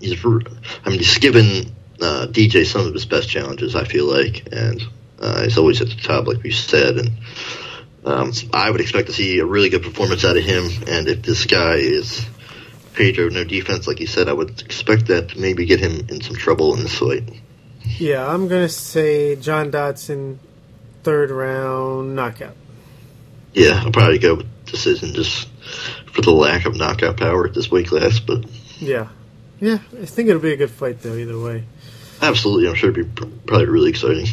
he's, I mean, he's given uh, DJ some of his best challenges. I feel like, and uh, he's always at the top, like we said. And um, I would expect to see a really good performance out of him. And if this guy is Pedro, no defense, like you said, I would expect that to maybe get him in some trouble in this fight.
Yeah, I'm gonna say John Dodson, third round knockout.
Yeah, I'll probably go with decision just for the lack of knockout power at this weight class, but.
Yeah, yeah. I think it'll be a good fight though. Either way.
Absolutely, I'm sure it'd be probably really exciting.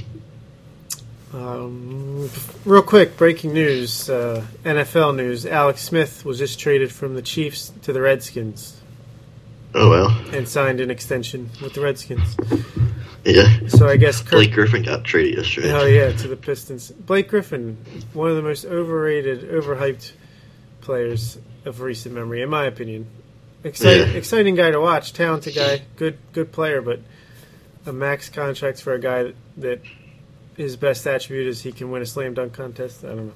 Um, real quick, breaking news: uh, NFL news. Alex Smith was just traded from the Chiefs to the Redskins
Oh well,
and signed an extension with the Redskins.
yeah.
So I guess Kirk.
Blake Griffin got traded yesterday.
Oh yeah, to the Pistons. Blake Griffin, one of the most overrated, overhyped players of recent memory, in my opinion. Exciting,
Yeah.
exciting guy to watch, talented guy, good, good player, but a max contract for a guy that, that his best attribute is he can win a slam dunk contest. I don't know.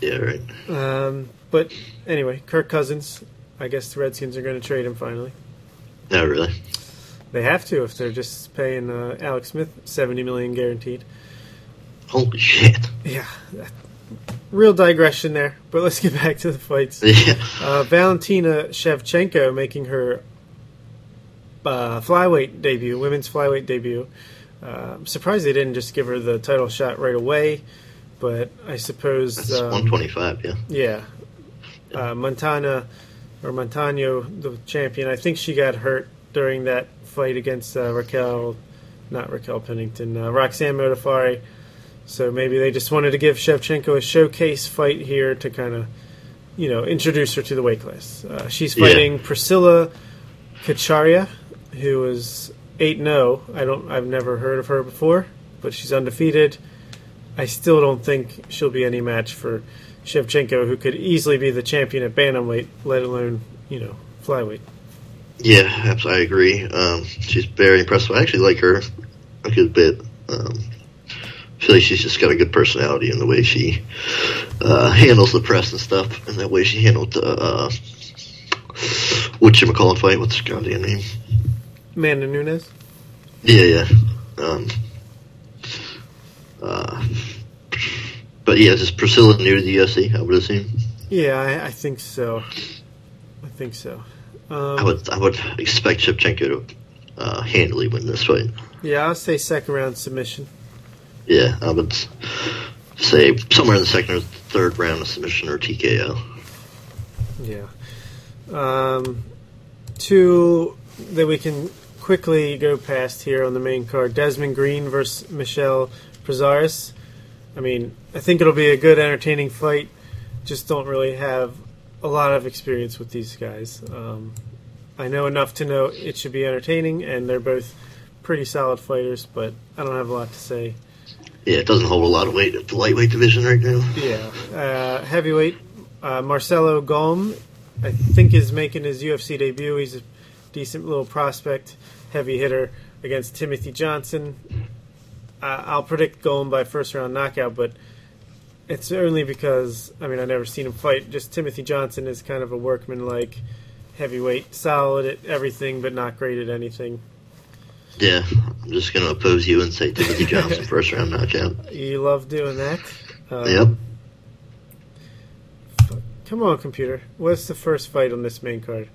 Yeah, right.
Um, but anyway, Kirk Cousins. I guess the Redskins are going to trade him finally.
No, really.
They have to if they're just paying uh, Alex Smith seventy million guaranteed.
Holy shit.
Yeah, that- real digression there. But let's get back to the fights.
Yeah.
Uh, Valentina Shevchenko making her uh, flyweight debut, women's flyweight debut. Uh, I'm surprised they didn't just give her the title shot right away, but I suppose
That's
um,
125. Yeah.
yeah, uh, Montana or Montano, the champion. I think she got hurt during that fight against uh, Raquel, not Raquel Pennington, uh, Roxanne Modafferi. So maybe they just wanted to give Shevchenko a showcase fight here to kind of, you know, introduce her to the weight class. Uh, she's
Yeah.
fighting Priscila Cachoeira, who is eight zero. I don't. I've never heard of her before, but she's undefeated. I still don't think she'll be any match for Shevchenko, who could easily be the champion at bantamweight, let alone you know flyweight.
Yeah, abs- I agree. Um, she's very impressive. I actually like her a good bit. Um, I feel like she's just got a good personality in the way she uh, handles the press and stuff, and that way she handled the uh, what you call fight. What's her goddamn name?
Amanda Nunes.
Yeah, yeah. Um, uh, but yeah, is Priscila new to the UFC? I would assume.
Yeah, I, I think so. I think so. Um,
I would. I would expect Shevchenko to uh, handily win this fight.
yeah, I'll say second round submission.
Yeah, I would say somewhere in the second or third round of submission or TKO.
Yeah. Um, two that we can quickly go past here on the main card: Desmond Green versus Michel Prazeres. I mean, I think it'll be a good, entertaining fight. Just don't really have a lot of experience with these guys. Um, I know enough to know it should be entertaining, and they're both pretty solid fighters, but I don't have a lot to say.
Yeah, it doesn't hold a lot of weight at the lightweight division right now.
Yeah. Uh, heavyweight, uh, Marcelo Golm, I think, is making his UFC debut. He's a decent little prospect, heavy hitter against Timothy Johnson. Uh, I'll predict Golm by first round knockout, but it's only because, I mean, I've never seen him fight. Just Timothy Johnson is kind of a workman like heavyweight, solid at everything, but not great at anything.
Yeah, I'm just gonna oppose you and say Timothy Johnson first round knockout.
You love doing that. Uh,
Yep.
Come on, computer. What's the first fight on this main card?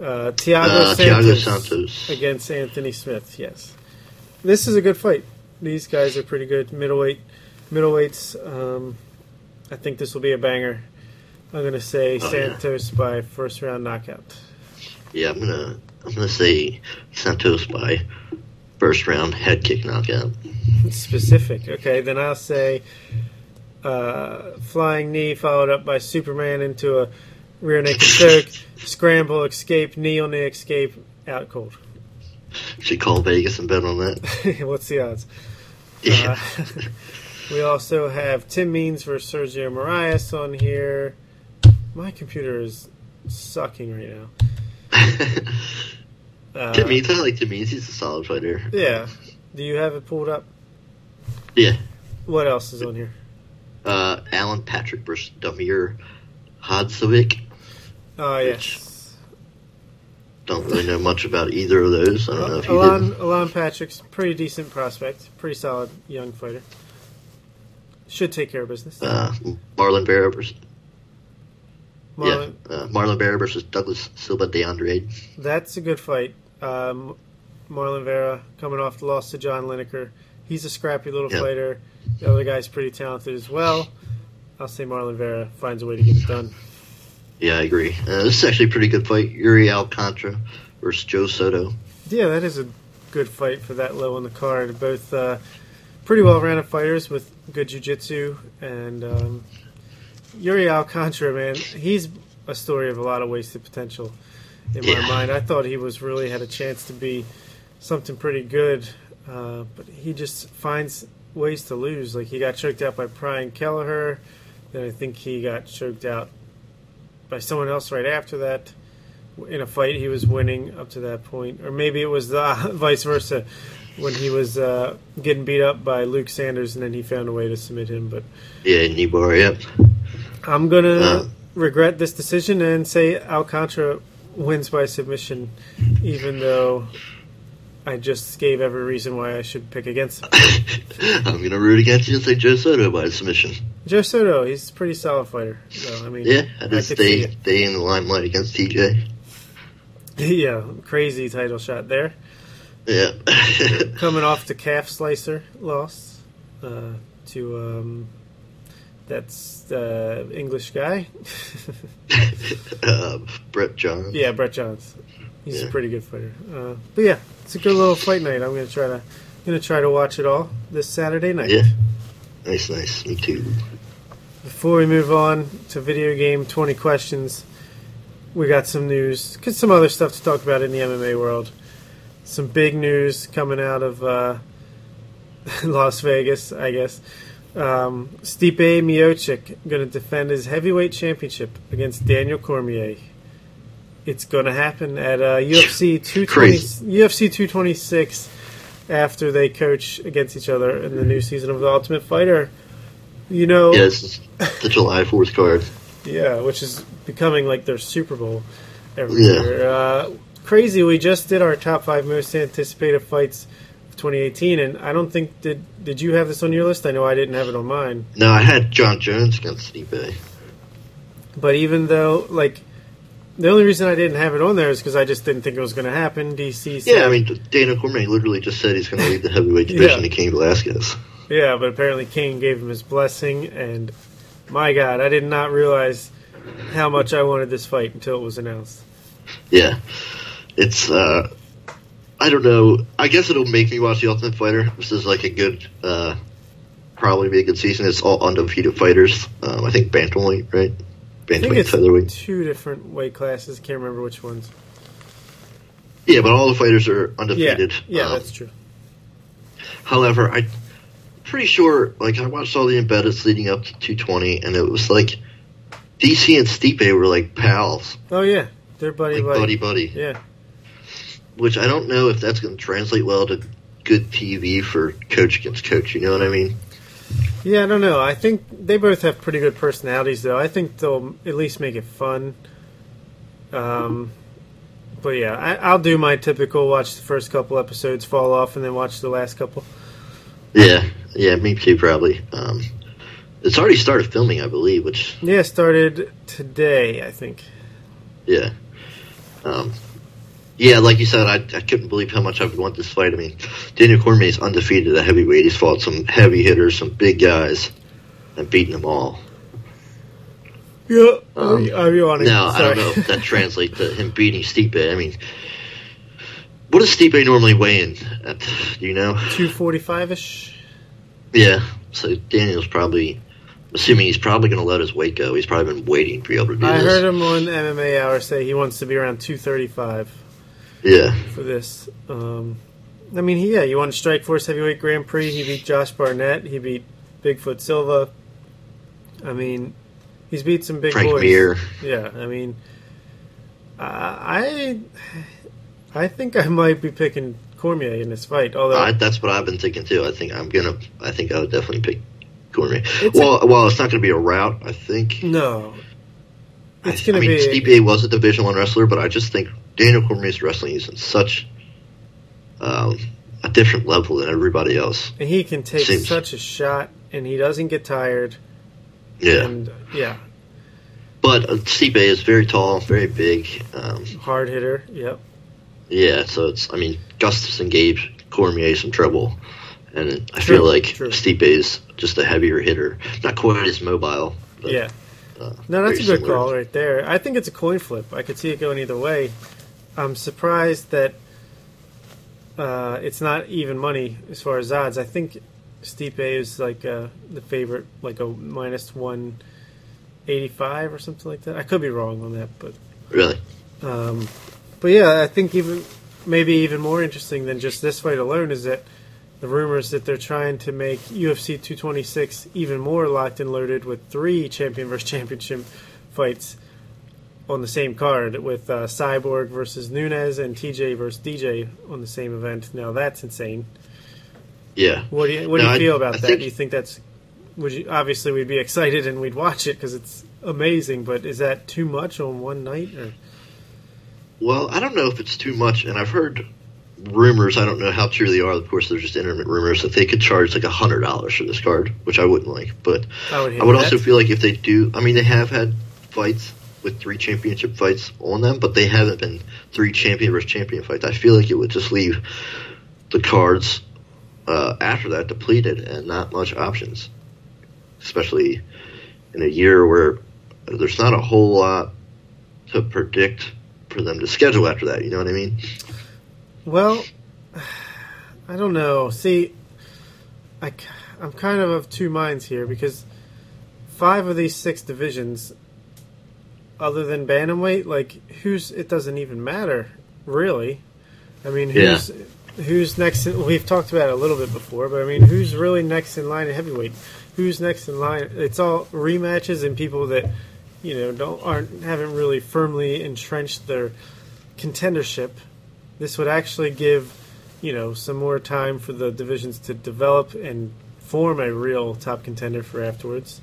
Uh, Thiago,
Uh,
Santos
Santos.
against Anthony Smith. Yes, this is a good fight. These guys are pretty good. Middleweight, middleweights. Um, I think this will be a banger. I'm going to say
Oh, yeah.
Santos by first round knockout.
Yeah, I'm gonna I'm gonna say Santos by first round head kick knockout.
Specific. Okay, then I'll say uh, flying knee followed up by Superman into a rear naked choke, scramble, escape, knee on the escape, out cold.
Should call Vegas and bet on that.
What's the odds?
Yeah.
Uh, we also have Tim Means versus Sergio Moraes on here. My computer is sucking right now. Uh,
I like. He's a solid fighter.
Yeah. Do you have it pulled up?
Yeah.
What else is on here?
Uh, Alan Patrick versus Damir Hadzovic.
Oh, yes.
Don't really know much about either of those. I don't know if you
Alon,
did.
Alon Patrick's pretty decent prospect. Pretty solid young fighter. Should take care of business.
Uh, Marlon Vera versus
Marlon,
yeah, uh, Marlon Vera versus Douglas Silva de Andrade.
That's a good fight. Um, Marlon Vera coming off the loss to John Lineker. He's a scrappy little
Yeah.
fighter. The other guy's pretty talented as well. I'll say Marlon Vera finds a way to get it done.
Yeah, I agree. Uh, this is actually a pretty good fight. Yuri Alcantara versus Joe Soto.
Yeah, that is a good fight for that low on the card. Both uh, pretty well rounded fighters with good jiu-jitsu. And um, Yuri Alcantara, man, he's a story of a lot of wasted potential in my mind. I thought he was really had a chance to be something pretty good, uh, but he just finds ways to lose. Like he got choked out by Brian Kelleher, then I think he got choked out by someone else right after that in a fight he was winning up to that point, or maybe it was the vice versa when he was uh, getting beat up by Luke Sanders, and then he found a way to submit him. But
Yeah, Nibor, yep.
I'm gonna regret this decision and say Alcantara wins by submission, even though I just gave every reason why I should pick against him.
I'm gonna root against you and say Joe Soto by submission.
Joe Soto, he's a pretty solid fighter. So I mean,
Yeah, I
I
just
see
stay stay in the limelight against TJ.
yeah, crazy title shot there.
Yeah.
coming off the calf slicer loss uh, to um, that's the English guy.
uh, Brett Johns.
yeah, Brett Johns. He's a pretty good fighter. Uh, but yeah, it's a good little fight night. I'm gonna try to gonna try to watch it all this Saturday night.
Yeah. Nice, nice. Me too.
Before we move on to video game 20 questions, we got some news, get some other stuff to talk about in the MMA world. Some big news coming out of uh, Las Vegas, I guess. Um, Stipe Miocic going to defend his heavyweight championship against Daniel Cormier. It's going to happen at uh, UFC 220, UFC 226 after they coach against each other in the new season of The Ultimate Fighter. You know,
Yeah, this is the July 4th card.
yeah, which is becoming like their Super Bowl every
Yeah.
year. Uh, crazy. We just did our top five most anticipated fights 2018, and I don't think did did you have this on your list? I know I didn't have it on mine.
No, I had Jon Jones against Stipe.
But even though, like, the only reason I didn't have it on there is because I just didn't think it was going to happen. DC, said,
Yeah, I mean, Dana Cormier literally just said he's going to leave the heavyweight division
Yeah.
to King Velasquez.
yeah, but apparently King gave him his blessing, and my God, I did not realize how much I wanted this fight until it was announced.
Yeah. It's, uh, I don't know. I guess it'll make me watch The Ultimate Fighter. This is like a good, uh, probably be a good season. It's all undefeated fighters. Um, I think Bantamweight, right?
I think
Bantamweight,
it's
featherweight.
two different weight classes. Can't remember which ones.
Yeah, but all the fighters are
Yeah,
undefeated.
yeah,
Um,
that's true.
However, I pretty sure like I watched all the embeddeds leading up to 220, and it was like DC and Stipe were like pals,
Oh yeah, they're buddy
like
buddy.
buddy buddy.
Yeah,
Which I don't know if that's going to translate well to good TV for coach against coach. You know what I mean?
yeah. I don't know. I think they both have pretty good personalities, though. I think they'll at least make it fun. Um, but yeah, I, I'll do my typical: watch the first couple episodes, fall off, and then watch the last couple.
Yeah, yeah, me too. Probably. Um, it's already started filming, I believe. Which
Yeah, started today, I think.
yeah, um, yeah. Like you said, I, I couldn't believe how much I would want this fight. I mean, Daniel Cormier is undefeated at heavyweight. He's fought some heavy hitters, some big guys, and beaten them all.
Yeah,
Um,
I'm yawning.
Now, I
Sorry.
don't know if that translates to him beating Stipe. I mean, what does Stipe normally weigh in at? Do you know?
245 ish.
Yeah. So Daniel's probably, assuming he's probably going to let his weight go. He's probably been waiting to be able to do
I
this.
I heard him on MMA Hour say he wants to be around 235
Yeah.
for this. Um, I mean, he, yeah, he won Strike Force Heavyweight Grand Prix. He beat Josh Barnett. He beat Bigfoot Silva. I mean, he's beat some big
Frank
boys.
Mir.
Yeah, I mean, uh, I, I think I might be picking Cormier in this fight. Although
I, that's what I've been thinking too. I think I'm gonna. I think I would definitely pick Cormier. Well, well, it's not going to be a route. I think.
no, it's
I,
going
I mean,
be.
Stipe was a Division One wrestler, but I just think Daniel Cormier's wrestling is in such um, a different level than everybody else.
and he can take
Seems-
such a shot, and he doesn't get tired.
Yeah,
And yeah,
but uh, Stipe is very tall, very big. Um,
hard hitter. Yep.
yeah, so it's. I mean, Gustafsson gave Cormier some trouble, and I
True,
feel like
true.
Stipe is just a heavier hitter, not quite as mobile. But,
yeah.
uh,
No, that's a good
similar.
call right there. I think it's a coin flip. I could see it going either way. I'm surprised that uh, it's not even money as far as odds. I think Stipe is like uh, the favorite, like a minus one eighty five or something like that. I could be wrong on that, but
Really?
um, but yeah, I think even maybe even more interesting than just this fight alone is that the rumors that they're trying to make UFC 226 even more locked and loaded with three champion versus championship fights on the same card with uh, Cyborg versus Nunes and TJ versus DJ on the same event. Now that's insane.
Yeah.
What do you what do
No,
you
I-
feel about
I
that?
think-
do you think that's would you obviously we'd be excited and we'd watch it because it's amazing, but is that too much on one night or
Well, I don't know if it's too much, and I've heard rumors. I don't know how true they are. Of course, they're just internet rumors that they could charge like a hundred dollars for this card, which I wouldn't like. But
I would,
I would also feel like if they do, I mean, they have had fights with three championship fights on them, but they haven't been three champion versus champion fights. I feel like it would just leave the cards uh, after that depleted and not much options, especially in a year where there's not a whole lot to predict for them to schedule after that. You know what I mean?
Well, I don't know. See, I, am kind of of two minds here because five of these six divisions, other than bantamweight, like who's it doesn't even matter really. I mean, who's who's next? In, we've talked about it a little bit before, but I mean, who's really next in line at heavyweight? Who's next in line? It's all rematches and people that you know don't aren't haven't really firmly entrenched their contendership. This would actually give you know some more time for the divisions to develop and form a real top contender for afterwards.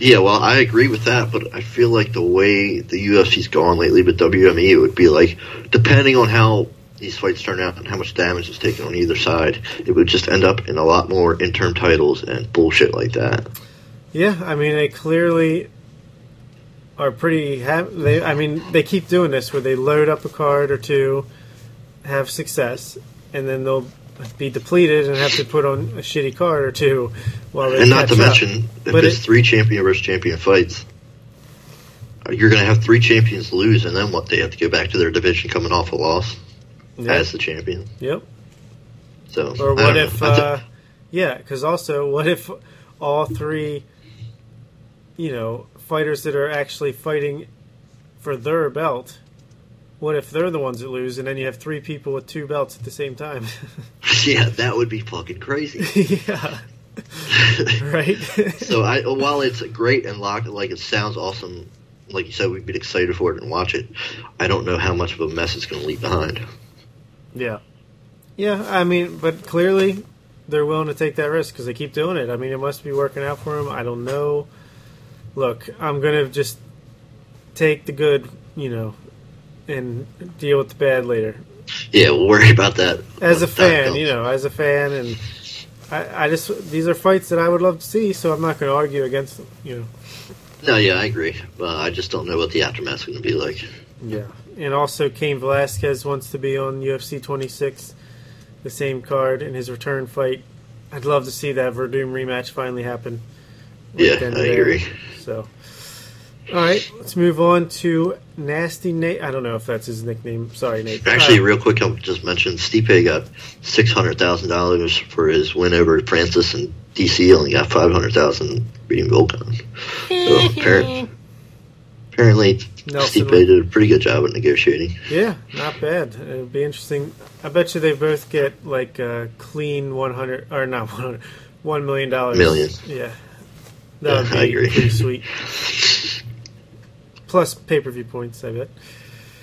Yeah, well, I agree with that, but I feel like the way the UFC's gone lately with WME, it would be like, depending on how these fights turn out and how much damage is taken on either side, it would just end up in a lot more interim titles and bullshit like that.
Yeah, I mean they clearly are pretty. They, I mean, they keep doing this where they load up a card or two, have success, and then they'll be depleted and have to put on a shitty card or two while
and not to
up.
mention, if
But
it's
it-
three champion versus champion fights, you're going to have three champions lose, and then what? They have to go back to their division coming off a loss
Yeah.
as the champion.
Yep.
So,
Or what if? Uh, yeah, because also, what if all three, you know, fighters that are actually fighting for their belt? What if they're the ones that lose, and then you have three people with two belts at the same time?
yeah, that would be fucking crazy.
yeah. right.
so I, while it's great and locked, like it sounds awesome, like you said, we'd be excited for it and watch it. I don't know how much of a mess it's going to leave behind.
yeah. Yeah. I mean, but clearly they're willing to take that risk because they keep doing it. I mean, it must be working out for them. I don't know. Look, I'm gonna just take the good, you know, and deal with the bad later.
Yeah, we'll worry about that
As a fan, you know, as a fan, and I, I just these are fights that I would love to see, so I'm not going to argue against them. You know.
No, yeah, I agree. Uh, I just don't know what the aftermath's going to be like.
Yeah, and also Cain Velasquez wants to be on UFC 26, the same card in his return fight. I'd love to see that Werdum rematch finally happen. right
Yeah, I agree.
So, All right, let's move on to Nasty Nate. I don't know if that's his nickname. Sorry, Nate.
Actually,
Uh,
real quick, I'll just mention Stipe got six hundred thousand dollars for his win over Francis, and DC only got five hundred thousand beating Volkan. So apparently, apparently
Nelson
Stipe did a pretty good job at negotiating.
yeah, not bad. It'll be interesting. I bet you they both get like a clean one hundred or not one hundred, one million dollars.
Million.
Yeah, that would
Yeah,
be
I agree.
pretty sweet. Plus pay per view points, I bet.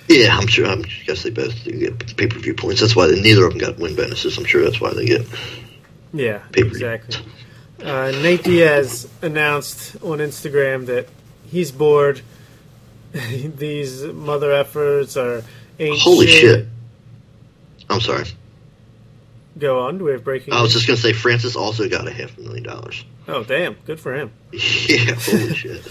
Yeah, I'm sure. I'm, I guess they both get pay per view points. That's why they, neither of them got win bonuses. I'm sure that's why they get.
Yeah,
Pay-per-view.
exactly. Uh, Nate Diaz announced on Instagram that he's bored. These mother efforts are
Holy shit! I'm sorry.
Go on. Do we have breaking?
I was
news?
just gonna say Francis also got a half a million dollars.
Oh, damn! Good for him.
yeah, holy shit.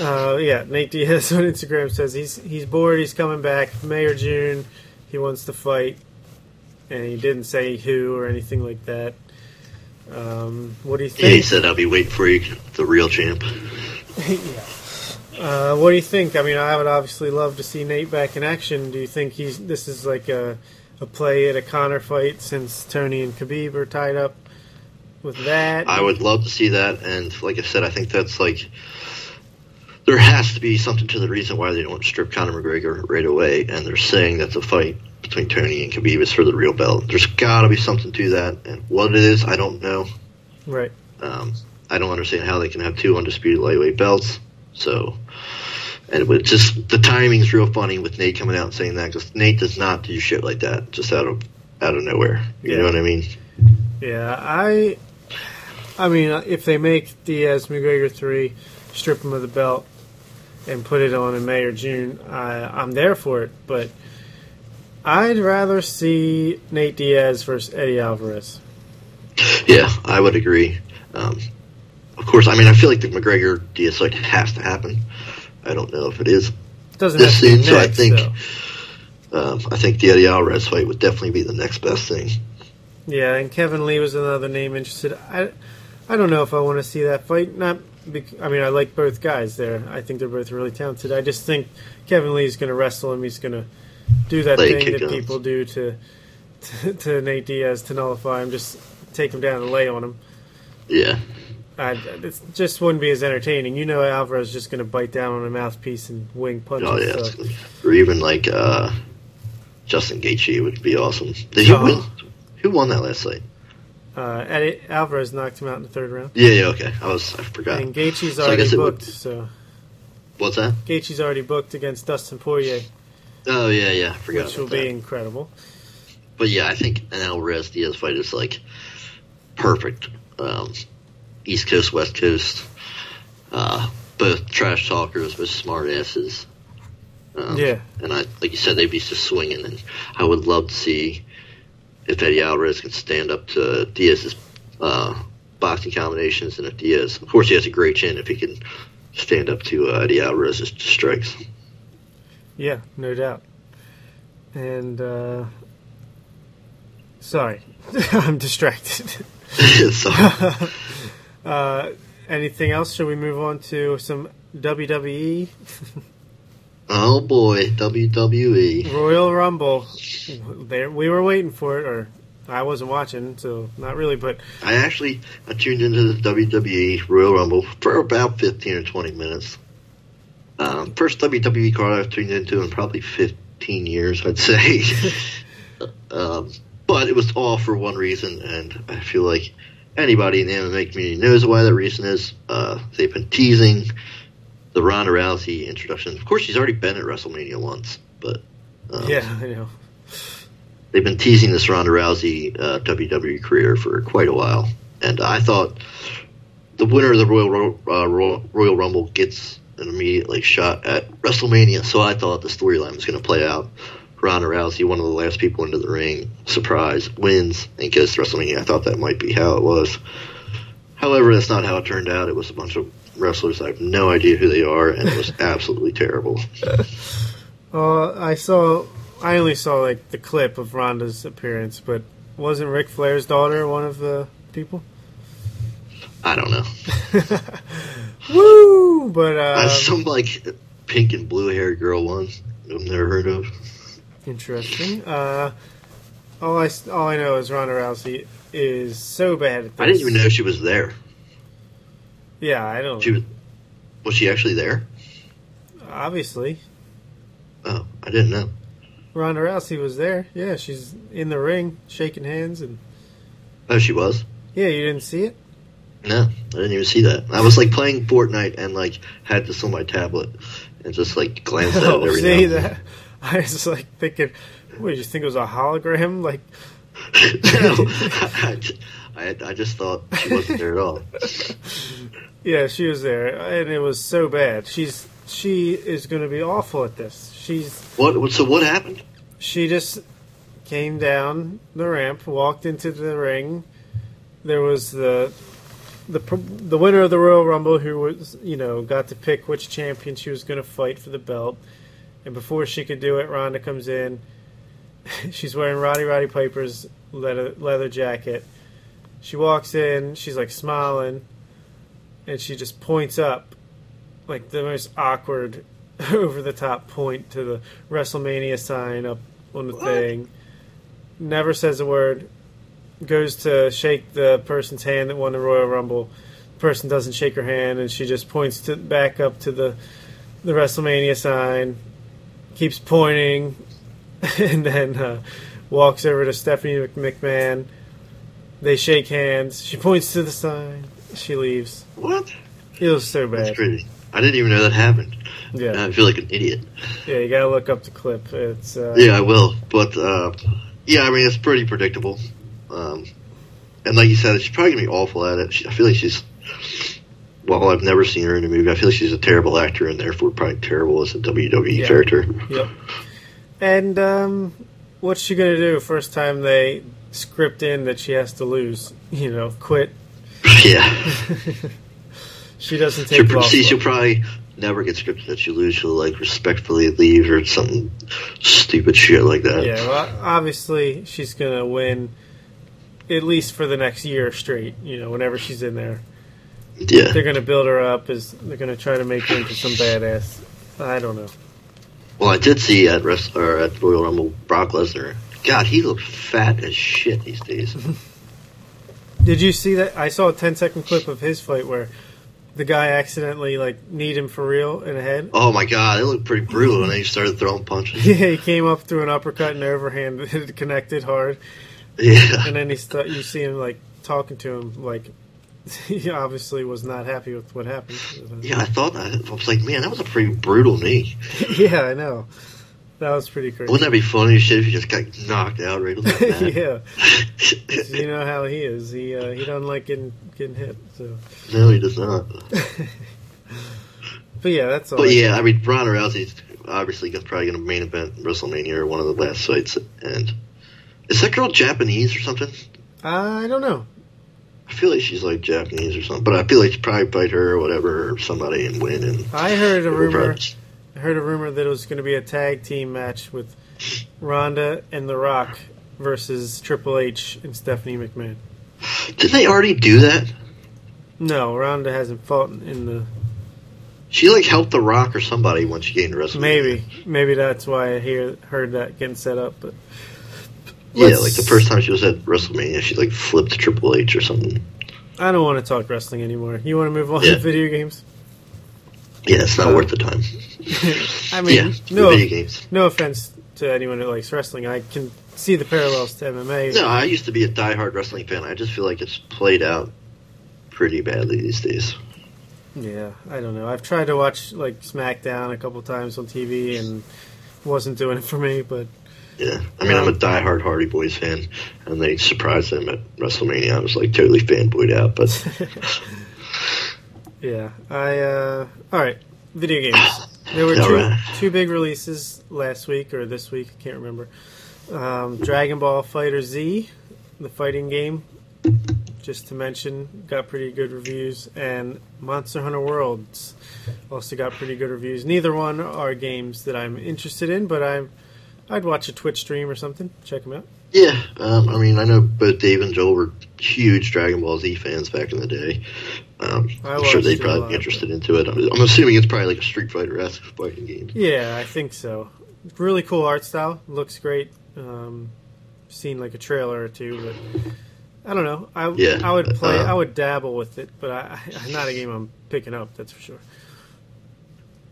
Uh, yeah, Nate Diaz on Instagram says he's he's bored. He's coming back May or June. He wants to fight, and he didn't say who or anything like that. Um, what do you
Yeah, he said I'll be waiting for you, the real champ.
yeah. Uh, what do you think? I mean, I would obviously love to see Nate back in action. Do you think he's this is like a a play at a Conor fight since Tony and Khabib are tied up with that?
I would love to see that, and like I said, I think that's like there has to be something to the reason why they don't strip Conor McGregor right away, and they're saying that the fight between Tony and Khabib is for the real belt. There's got to be something to that, and what it is, I don't know.
Right.
Um, I don't understand how they can have two undisputed lightweight belts. So, and it would just the timing's real funny with Nate coming out and saying that because Nate does not do shit like that just out of out of nowhere. You
Yeah.
know what I mean?
Yeah, I. I mean, uh, if they make Diaz McGregor three, strip him of the belt, and put it on in May or June, I, I'm there for it. But I'd rather see Nate Diaz versus Eddie Alvarez.
Yeah, I would agree. Um, of course, I mean I feel like the McGregor Diaz fight has to happen. I don't know if it is.
Doesn't
This
have to be
soon, so I think-. Um, I think the Eddie Alvarez fight would definitely be the next best thing.
Yeah, and Kevin Lee was another name interested. I, I don't know if I want to see that fight. Not, bec- I mean, I like both guys there. I think they're both really talented. I just think Kevin Lee's going to wrestle him. He's going to do that
Lay
thing that
guns.
people do to, to to Nate Diaz to nullify him. Just take him down and lay on him.
Yeah,
I, it just wouldn't be as entertaining. You know, Alvarez is just going to bite down on a mouthpiece and wing punches.
oh yeah,
so-
or even like uh, Justin Gaethje would be awesome. Did he win? Who won that last fight?
Uh, Eddie, Alvarez knocked him out in the third round,
Yeah, yeah, okay. I was I forgot.
and Gaethje's
So
already
it would-
booked. So
What's that?
Gaethje's already booked against Dustin Poirier.
Oh yeah, yeah, I forgot.
which will
that.
be incredible.
But yeah, I think an Alvarez Diaz fight is like perfect. Um, East Coast, West Coast, uh, both trash talkers, both smart asses. Um,
Yeah.
and I like you said, they'd be just swinging, and I would love to see if Eddie Alvarez can stand up to Diaz's uh, boxing combinations, and if Diaz, of course, he has a great chin. If he can stand up to uh, Eddie Alvarez's strikes.
Yeah, no doubt. And uh, sorry, I'm distracted.
so,
uh, anything else? Should we move on to some? WWE
oh boy, WWE.
Royal Rumble? There, we were waiting for it, or I wasn't watching, so not really. But
I actually I tuned into the WWE Royal Rumble for about fifteen or twenty minutes. Um, first WWE card I've tuned into in probably fifteen years, I'd say. um, but it was all for one reason, and I feel like anybody in the MMA community knows why that reason is. Uh, they've been teasing the Ronda Rousey introduction. Of course, she's already been at WrestleMania once, but um,
yeah, I know.
they've been teasing this Ronda Rousey uh, WWE career for quite a while, and I thought the winner of the Royal uh, Royal Rumble gets an immediate like shot at WrestleMania. So I thought the storyline was going to play out. Ronda Rousey, one of the last people into the ring, surprise wins and gets to WrestleMania. I thought that might be how it was. However, that's not how it turned out. It was a bunch of wrestlers. I have no idea who they are, and it was absolutely terrible.
Uh, I saw. I only saw like the clip of Ronda's appearance, but wasn't Ric Flair's daughter one of the people?
I don't know.
Woo! But
Uh,
uh,
some like pink and blue haired girl ones I've never heard of.
interesting. Uh, all I all I know is Ronda Rousey is so bad at this.
I didn't even know she was there.
Yeah, I don't.
She was. Was she actually there?
Obviously,
Oh, I didn't know.
Ronda Rousey was there. Yeah, she's in the ring shaking hands, and
Oh, she was.
yeah, you didn't see it.
No, I didn't even see that. I was like playing Fortnite and like had this on my tablet and just like glanced at it
Oh,
every
see
now. and
that? I was like thinking, what did you think it was a hologram? Like,
no, I, I, I just thought she wasn't there at all.
Yeah, she was there, and it was so bad. She's she is going to be awful at this. She's
What? So what happened?
she just came down the ramp, walked into the ring. There was the the the winner of the Royal Rumble who was you know got to pick which champion she was going to fight for the belt. And before she could do it, Ronda comes in. She's wearing Roddy Roddy Piper's leather leather jacket. She walks in. She's like smiling, and she just points up, like the most awkward, over the top point to the WrestleMania sign up on the thing. Never says a word. Goes to shake the person's hand that won the Royal Rumble. The person doesn't shake her hand, and she just points to back up to the the WrestleMania sign. Keeps pointing, and then uh, walks over to Stephanie McMahon. They shake hands. She points to the sign. She leaves.
What?
It was so
That's
bad.
crazy. I didn't even know that happened.
Yeah,
I feel like an idiot.
yeah. You gotta look up the clip. It's uh,
Yeah, I will. But uh, yeah, I mean it's pretty predictable. Um, and like you said, she's probably gonna be awful at it. She, I feel like she's. Well, I've never seen her in a movie. I feel like she's a terrible actor and therefore probably terrible as a WWE
Yeah.
character.
Yep. And um, what's she gonna do? First time they script in that she has to lose. You know, quit.
yeah.
She doesn't
She'll,
take loss.
see, she'll probably never get scripted that she lose. She'll like respectfully leave or something stupid shit like that.
Yeah, well, obviously she's gonna win at least for the next year straight. You know, whenever she's in there,
Yeah.
they're gonna build her up. Is they're gonna try to make her into some badass. I don't know.
Well, I did see at rest or at Royal Rumble Brock Lesnar. God, he looks fat as shit these days.
Did you see that? I saw a 10 second clip of his fight where the guy accidentally like kneed him for real in the head.
oh my God, it looked pretty brutal, and then he started throwing punches.
Yeah, he came up through an uppercut and overhand it connected hard,
Yeah.
and then he st- you see him like talking to him like he obviously was not happy with what happened.
Yeah, I thought that. I was like, man, that was a pretty brutal knee.
yeah, I know. That was pretty crazy.
Wouldn't that be funny shit if you just got knocked out right on the
yeah, you know how he is. He uh, he doesn't like getting getting hit. So,
no, he does not.
but yeah, that's all.
But yeah, I mean, Ronda Rousey's obviously probably going to main event WrestleMania or one of the last fights. And is that girl Japanese or something?
I don't know.
I feel like she's like Japanese or something, but I feel like she probably fight her or whatever or somebody and win. And
I heard a rumor.
Probably-
I heard a rumor that it was going to be a tag team match with Ronda and The Rock versus Triple H and Stephanie McMahon.
Didn't they already do that?
No, Ronda hasn't fought in the.
She like helped The Rock or somebody when she to WrestleMania.
Maybe, maybe that's why I hear heard that getting set up. But
Yeah, like the first time she was at WrestleMania, she like flipped Triple H or something.
I don't want to talk wrestling anymore. You want to move on
Yeah.
to video games?
Yeah, it's not
Uh,
worth the time.
I mean,
yeah,
no,
video games.
no offense to anyone who likes wrestling. I can see the parallels to MMA.
No, I used to be a diehard wrestling fan. I just feel like it's played out pretty badly these days.
Yeah, I don't know. I've tried to watch like SmackDown a couple times on TV and wasn't doing it for me. But
Yeah, I mean, I'm a diehard Hardy Boys fan, and they surprised them at WrestleMania. I was like totally fanboyed out, but
yeah, I uh, all right. Video games. There were two
right.
two big releases last week or this week. I can't remember. Um, Dragon Ball FighterZ, the fighting game. Just to mention, got pretty good reviews, and Monster Hunter Worlds also got pretty good reviews. Neither one are games that I'm interested in, but I'm I'd watch a Twitch stream or something. Check them out.
Yeah, um, I mean, I know both Dave and Joel were huge Dragon Ball Z fans back in the day. Um, I'm sure they'd probably be interested into it. I'm, I'm assuming it's probably like a Street Fighter esque fighting game.
Yeah, I think so. Really cool art style. Looks great. Um, seen like a trailer or two, but I don't know. I
Yeah,
I would play.
uh,
I would dabble with it, but I, I not a game I'm picking up. That's for sure.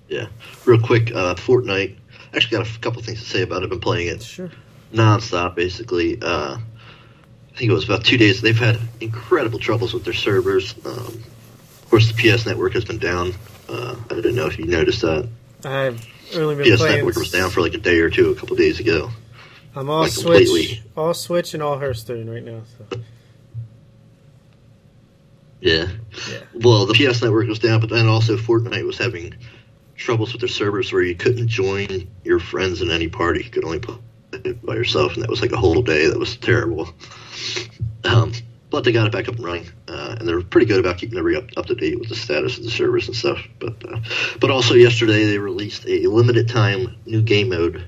Yeah, real quick, uh, Fortnite. I actually, got a couple things to say about it. I've been playing it
Sure.
Nonstop, basically. Uh, I think it was about two days. They've had incredible troubles with their servers. Um, of course, the PS network has been down. Uh, I didn't know if you noticed that.
I've only been
PS
playing.
network was down for like a day or two a couple days ago.
I'm all
like,
Switch,
completely.
all Switch, and all Hearthstone right now. So
Yeah.
yeah.
Well, the PS network was down, but then also Fortnite was having troubles with their servers where you couldn't join your friends in any party. You could only play by yourself, and that was like a whole day. That was terrible. Um, but they got it back up and running, uh, and they're pretty good about keeping every up, up to date with the status of the servers and stuff. But uh, but also yesterday they released a limited time new game mode.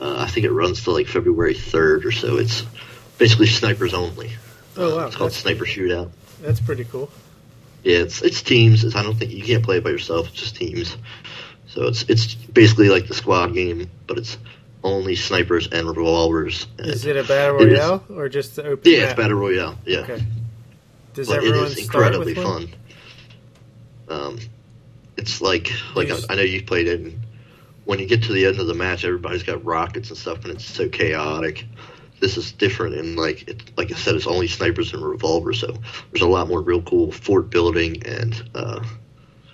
Uh, I think it runs till like February third or so. It's basically snipers only.
Oh wow,
It's called
that's,
Sniper Shootout.
that's pretty cool.
Yeah, it's it's teams. It's, I don't think you can't play it by yourself. It's just teams. So it's it's basically like the squad game, but it's only snipers and revolvers.
Is it a battle
It is.
royale or just the open?
yeah,
map?
it's battle royale. Yeah,
Okay. Does
but
everyone
is
start
incredibly
with one?
fun. Um, it's like like I, I know you played it. And when you get to the end of the match, everybody's got rockets and stuff, and it's so chaotic. This is different, and like it, like I said, it's only snipers and revolvers, so there's a lot more real cool fort building and uh,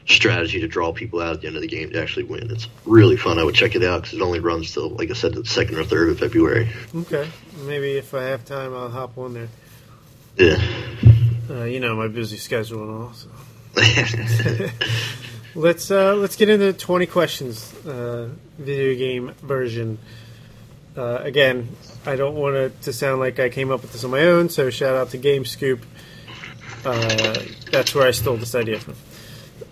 strategy to draw people out at the end of the game to actually win. It's really fun. I would check it out because it only runs till, like I said, the second or third of February.
Okay. Maybe if I have time, I'll hop on there.
Yeah.
Uh, you know my busy schedule and all. So. Let's uh, let's get into twenty questions uh, video game version. Uh, again, I don't want it to sound like I came up with this on my own, so shout out to Game Scoop. Uh, that's where I stole this idea from.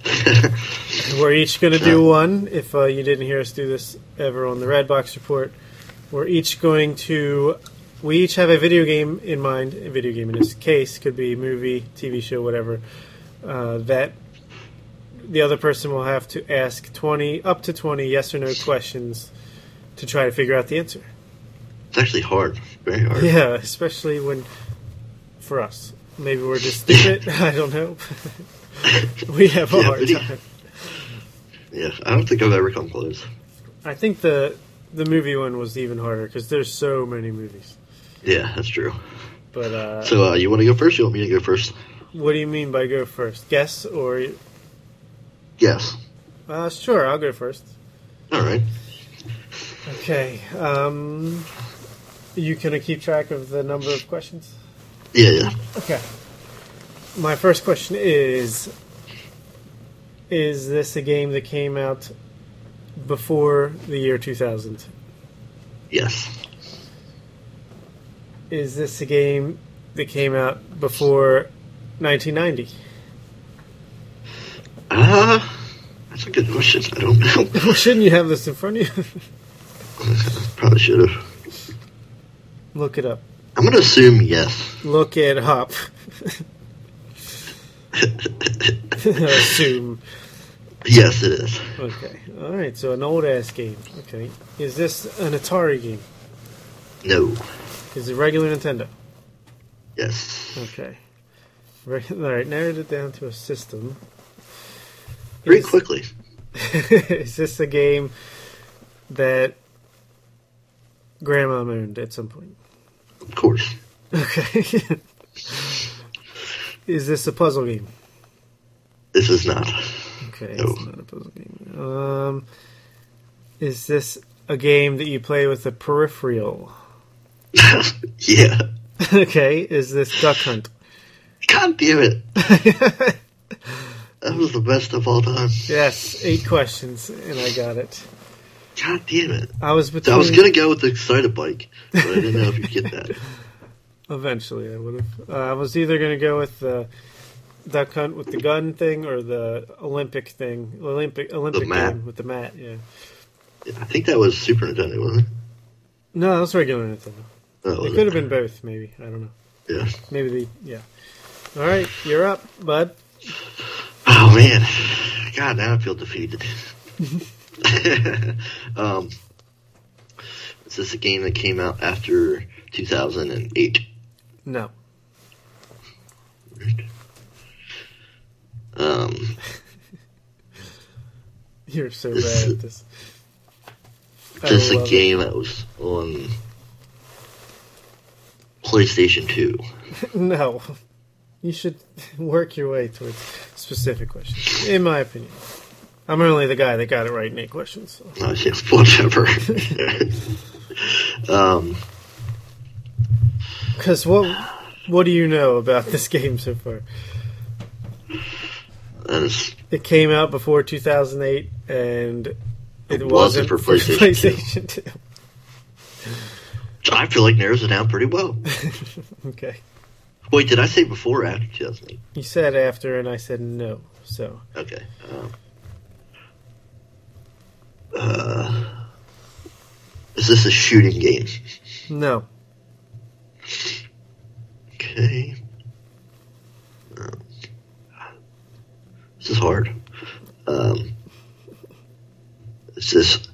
We're each going to do one. If uh, you didn't hear us do this ever on the Red Box report, we're each going to. We each have a video game in mind. A video game in this case could be movie, TV show, whatever. Uh, that the other person will have to ask twenty, up to twenty yes or no questions to try to figure out the answer.
it's actually hard, very hard.
Yeah, especially when for us. Maybe we're just stupid. I don't know. we have a
Yeah,
hard time.
Yeah, I don't think I've ever come close.
I think the the movie one was even harder because there's so many movies.
Yeah, that's true.
But uh,
So uh, you want to go first? You want me to go first?
what do you mean by go first? Guess or
Yes.
uh, sure? I'll go first.
All right.
Okay. Um, you gonna keep track of the number of questions?
Yeah, yeah.
Okay. My first question is Is this a game that came out before the year 2000?
Yes.
Is this a game that came out before 1990?
Ah, that's a good question. I don't know.
Well, shouldn't you have this in front of you?
Probably should have.
Look it up.
I'm gonna assume yes.
Look it up. I assume.
yes, it is.
Okay. All right. So an old ass game. Okay. Is this an Atari game?
No.
Is it regular Nintendo?
Yes.
Okay. Right, all right, narrowed it down to a system.
Very
Is-
quickly.
is this a game that Grandma owned at some point?
Of course.
Okay. is this a puzzle game?
This is not.
Okay,
No.
it's not a puzzle game. Um, is this a game that you play with a peripheral?
yeah.
okay, is this Duck Hunt?
God damn it. that was the best of all time.
Yes, eight questions, and I got it.
God damn it.
I was between.
I was gonna go with the Exciter bike, but I didn't know if you'd get that.
Eventually, I would have. Uh, I was either going to go with the duck hunt with the gun thing or the Olympic thing, Olympic Olympic game with the mat. Yeah,
I think that was Super Nintendo, wasn't it?
No, that was regular Nintendo.
Oh,
It could have been both, maybe. I don't know.
Yeah.
Maybe the yeah. All right, you're up, bud.
Oh man, God, now I feel defeated. um, is this a game that came out after 2008?
No.
Um,
You're so bad at this.
Just a
it.
game that was on PlayStation 2.
No. You should work your way towards specific questions, in my opinion. I'm only the guy that got it right in eight questions. so.
Oh, yeah, whatever. um,
Because what what do you know about this game so far? It came out before 2008, and it,
It
wasn't
wasn't for PlayStation 2.
2.
I feel like narrows it down pretty well.
okay.
Wait, did I say before or after 2008?
You said after, and I said no. So
Okay. Um, uh, is this a shooting game?
no,
Okay. Um, this is hard. Um, is this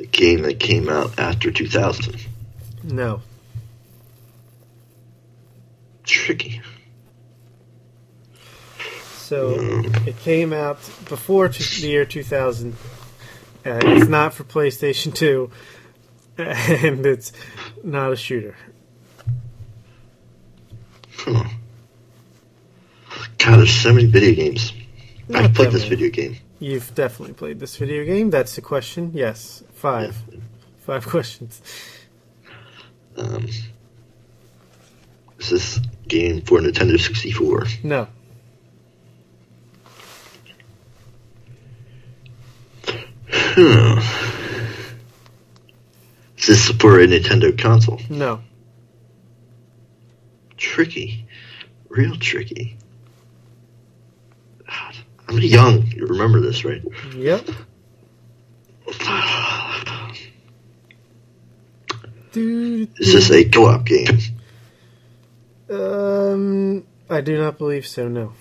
a game that came out after 2000?
no,
Tricky.
So it came out before t- the year 2000. Uh, it's not for PlayStation 2, and it's not a shooter.
Huh. God, there's so many video games.
Not
I've played this video game.
You've definitely played this video game. That's the question. Yes, five, five questions.
Um, is this game for Nintendo 64?
No,
Hmm. Is this for a Nintendo console?
no,
Tricky. Real tricky. God, I'm young. You remember this, right?
yep. Dude,
Is this a co-op game?
Um, I do not believe so. No,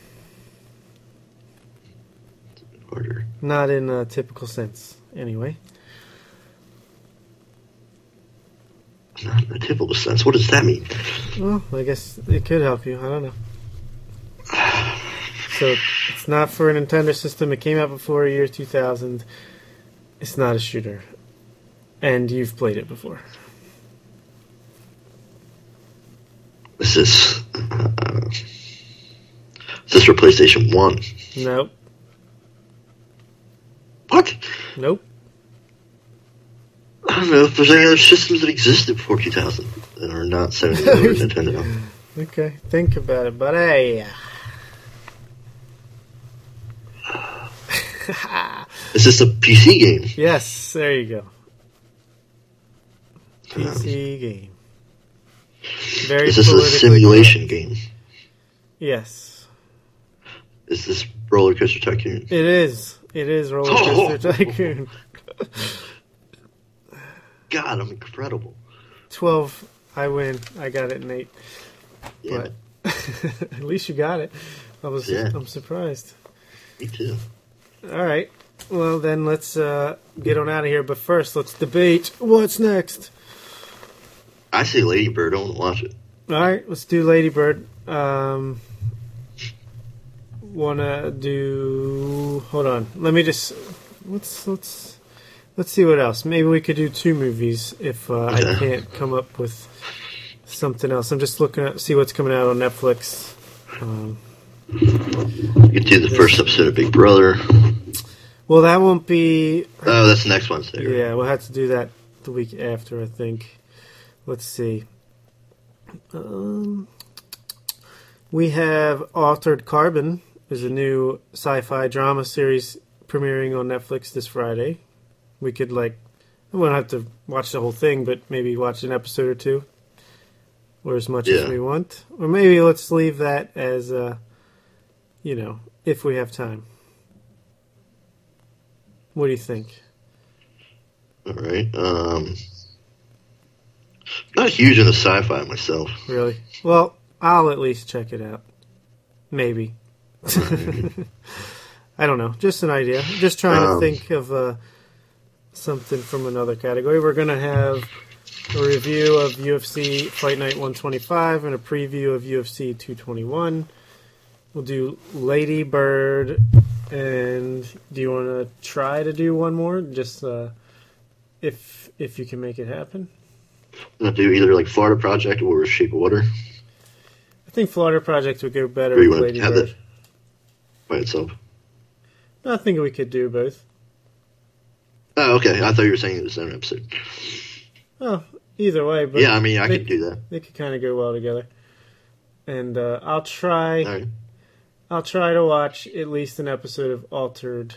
Order.
not in a typical sense. Anyway,
Not in a typical sense. What does that mean?
well, I guess it could help you. I don't know. So it's not for a Nintendo system. It came out before year 2000. It's not a shooter, and you've played it before.
Is this? Uh, is this for PlayStation One?
Nope,
What?
nope.
I don't know if there's any other systems that existed before 2000 that are not Sony or Nintendo.
Okay, think about it, buddy.
Is this a PC game?
yes, there you go. PC game. Very
Is this a simulation game?
Yes,
Is this Roller Coaster Tycoon?
it is. It is Roller oh, Coaster oh, oh. Tycoon.
God, I'm incredible.
Twelve. I win. I got it in eight.
Yeah,
But at least you got it. I was.
Yeah.
I'm surprised.
me too.
All right. Well, then let's uh, get on out of here. But first, let's debate what's next.
I say Lady Bird. I want to watch it.
All right, let's do Lady Bird. Um, wanna do? Hold on. Let me just let's let's let's see what else. Maybe we could do two movies if uh, I can't come up with something else. I'm just looking at see what's coming out on Netflix. Um,
You could do the first episode of Big Brother.
well, that won't be.
Oh, that's the next one. right?
Yeah, we'll have to do that the week after. I think. Let's see. Um, we have Altered Carbon is a new sci-fi drama series premiering on Netflix this Friday. We could like, we don't have to watch the whole thing, but maybe watch an episode or two, or as much as we want, or maybe let's leave that as, uh, you know, if we have time. What do you think?
All right. Um,
Not huge into sci-fi myself.
Really? Well, I'll at least check it out. Maybe. I don't know. Just an idea. Just trying
Um,
to think of uh, something from another category. We're going to have a review of UFC Fight Night 125 and a preview of UFC 221. We'll do Lady Bird. And do you want to try to do one more? Just uh, if if you can make it happen.
Gonna do either like Florida Project or Shape of Water
I think Florida Project would go better
Or you
with
wanna
Lady
have
Bird.
that? by itself.
I think we could do both.
Oh, okay. I thought you were saying it was an episode.
Oh, either way, but
yeah, I mean, I
they,
could do that.
They could kind of go well together. And uh, I'll try.
Right.
I'll try to watch at least an episode of Altered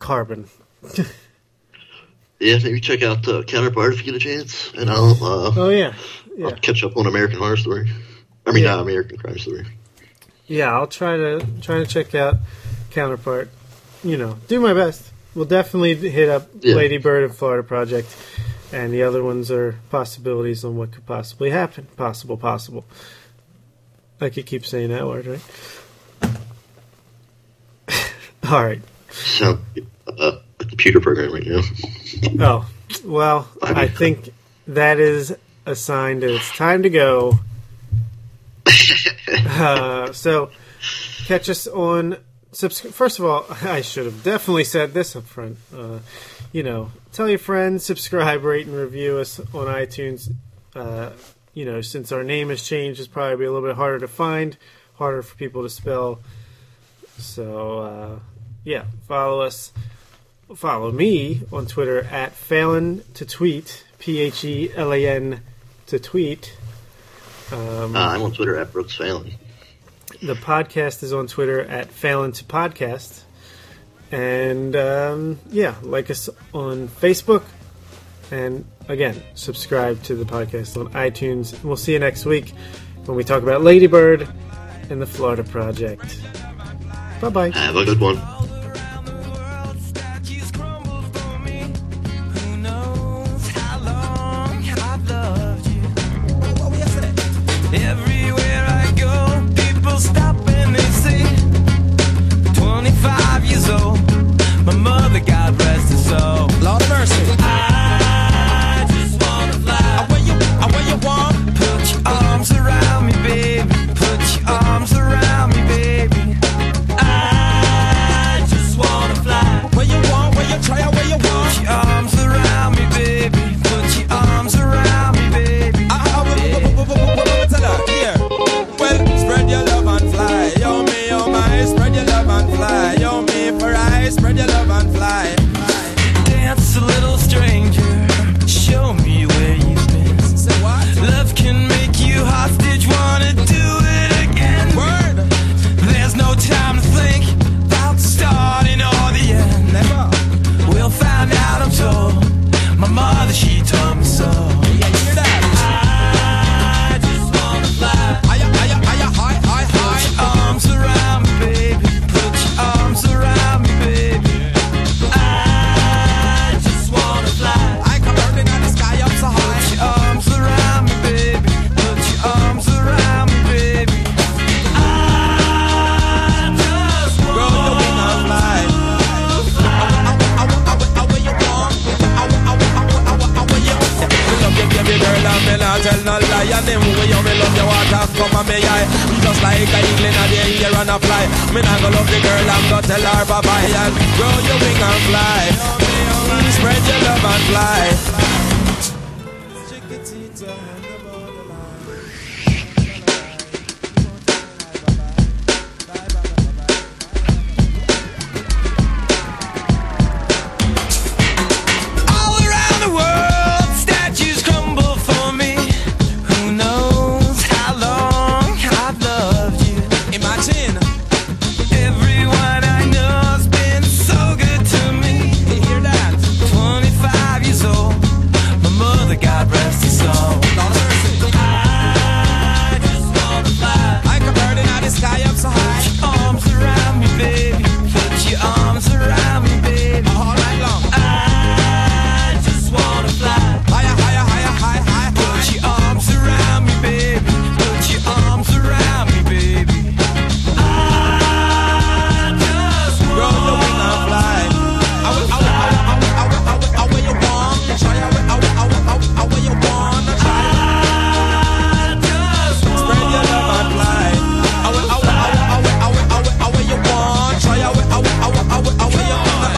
Carbon.
Yeah, maybe check out uh, Counterpart if you get a chance, and I'll uh,
Oh yeah,
I'll catch up on American Horror Story. I mean,
Yeah.
not American Crime Story.
yeah. I'll try to try to check out Counterpart. You know, do my best. We'll definitely hit up
Yeah.
Lady Bird and Florida Project, and the other ones are possibilities on what could possibly happen. Possible, possible. I could keep saying that word, right? All right.
So, uh, a computer program right now.
Oh, well, I think that is a sign that it's time to go. Uh, so, catch us on. First of all, I should have definitely said this up front. Uh, you know, tell your friends, subscribe, rate, and review us on iTunes. Uh, you know, since our name has changed, it's probably a little bit harder to find, harder for people to spell. So, uh, yeah, follow us follow me on Twitter at Phelan to tweet, P H E L A N to tweet. Um,
Uh, I'm on Twitter at Brooks Fallon.
The podcast is on Twitter at Phelan to podcast. And um, yeah, like us on Facebook. And again, subscribe to the podcast on iTunes. We'll see you next week when we talk about Lady Bird and the Florida Project. Bye bye.
Have a good one.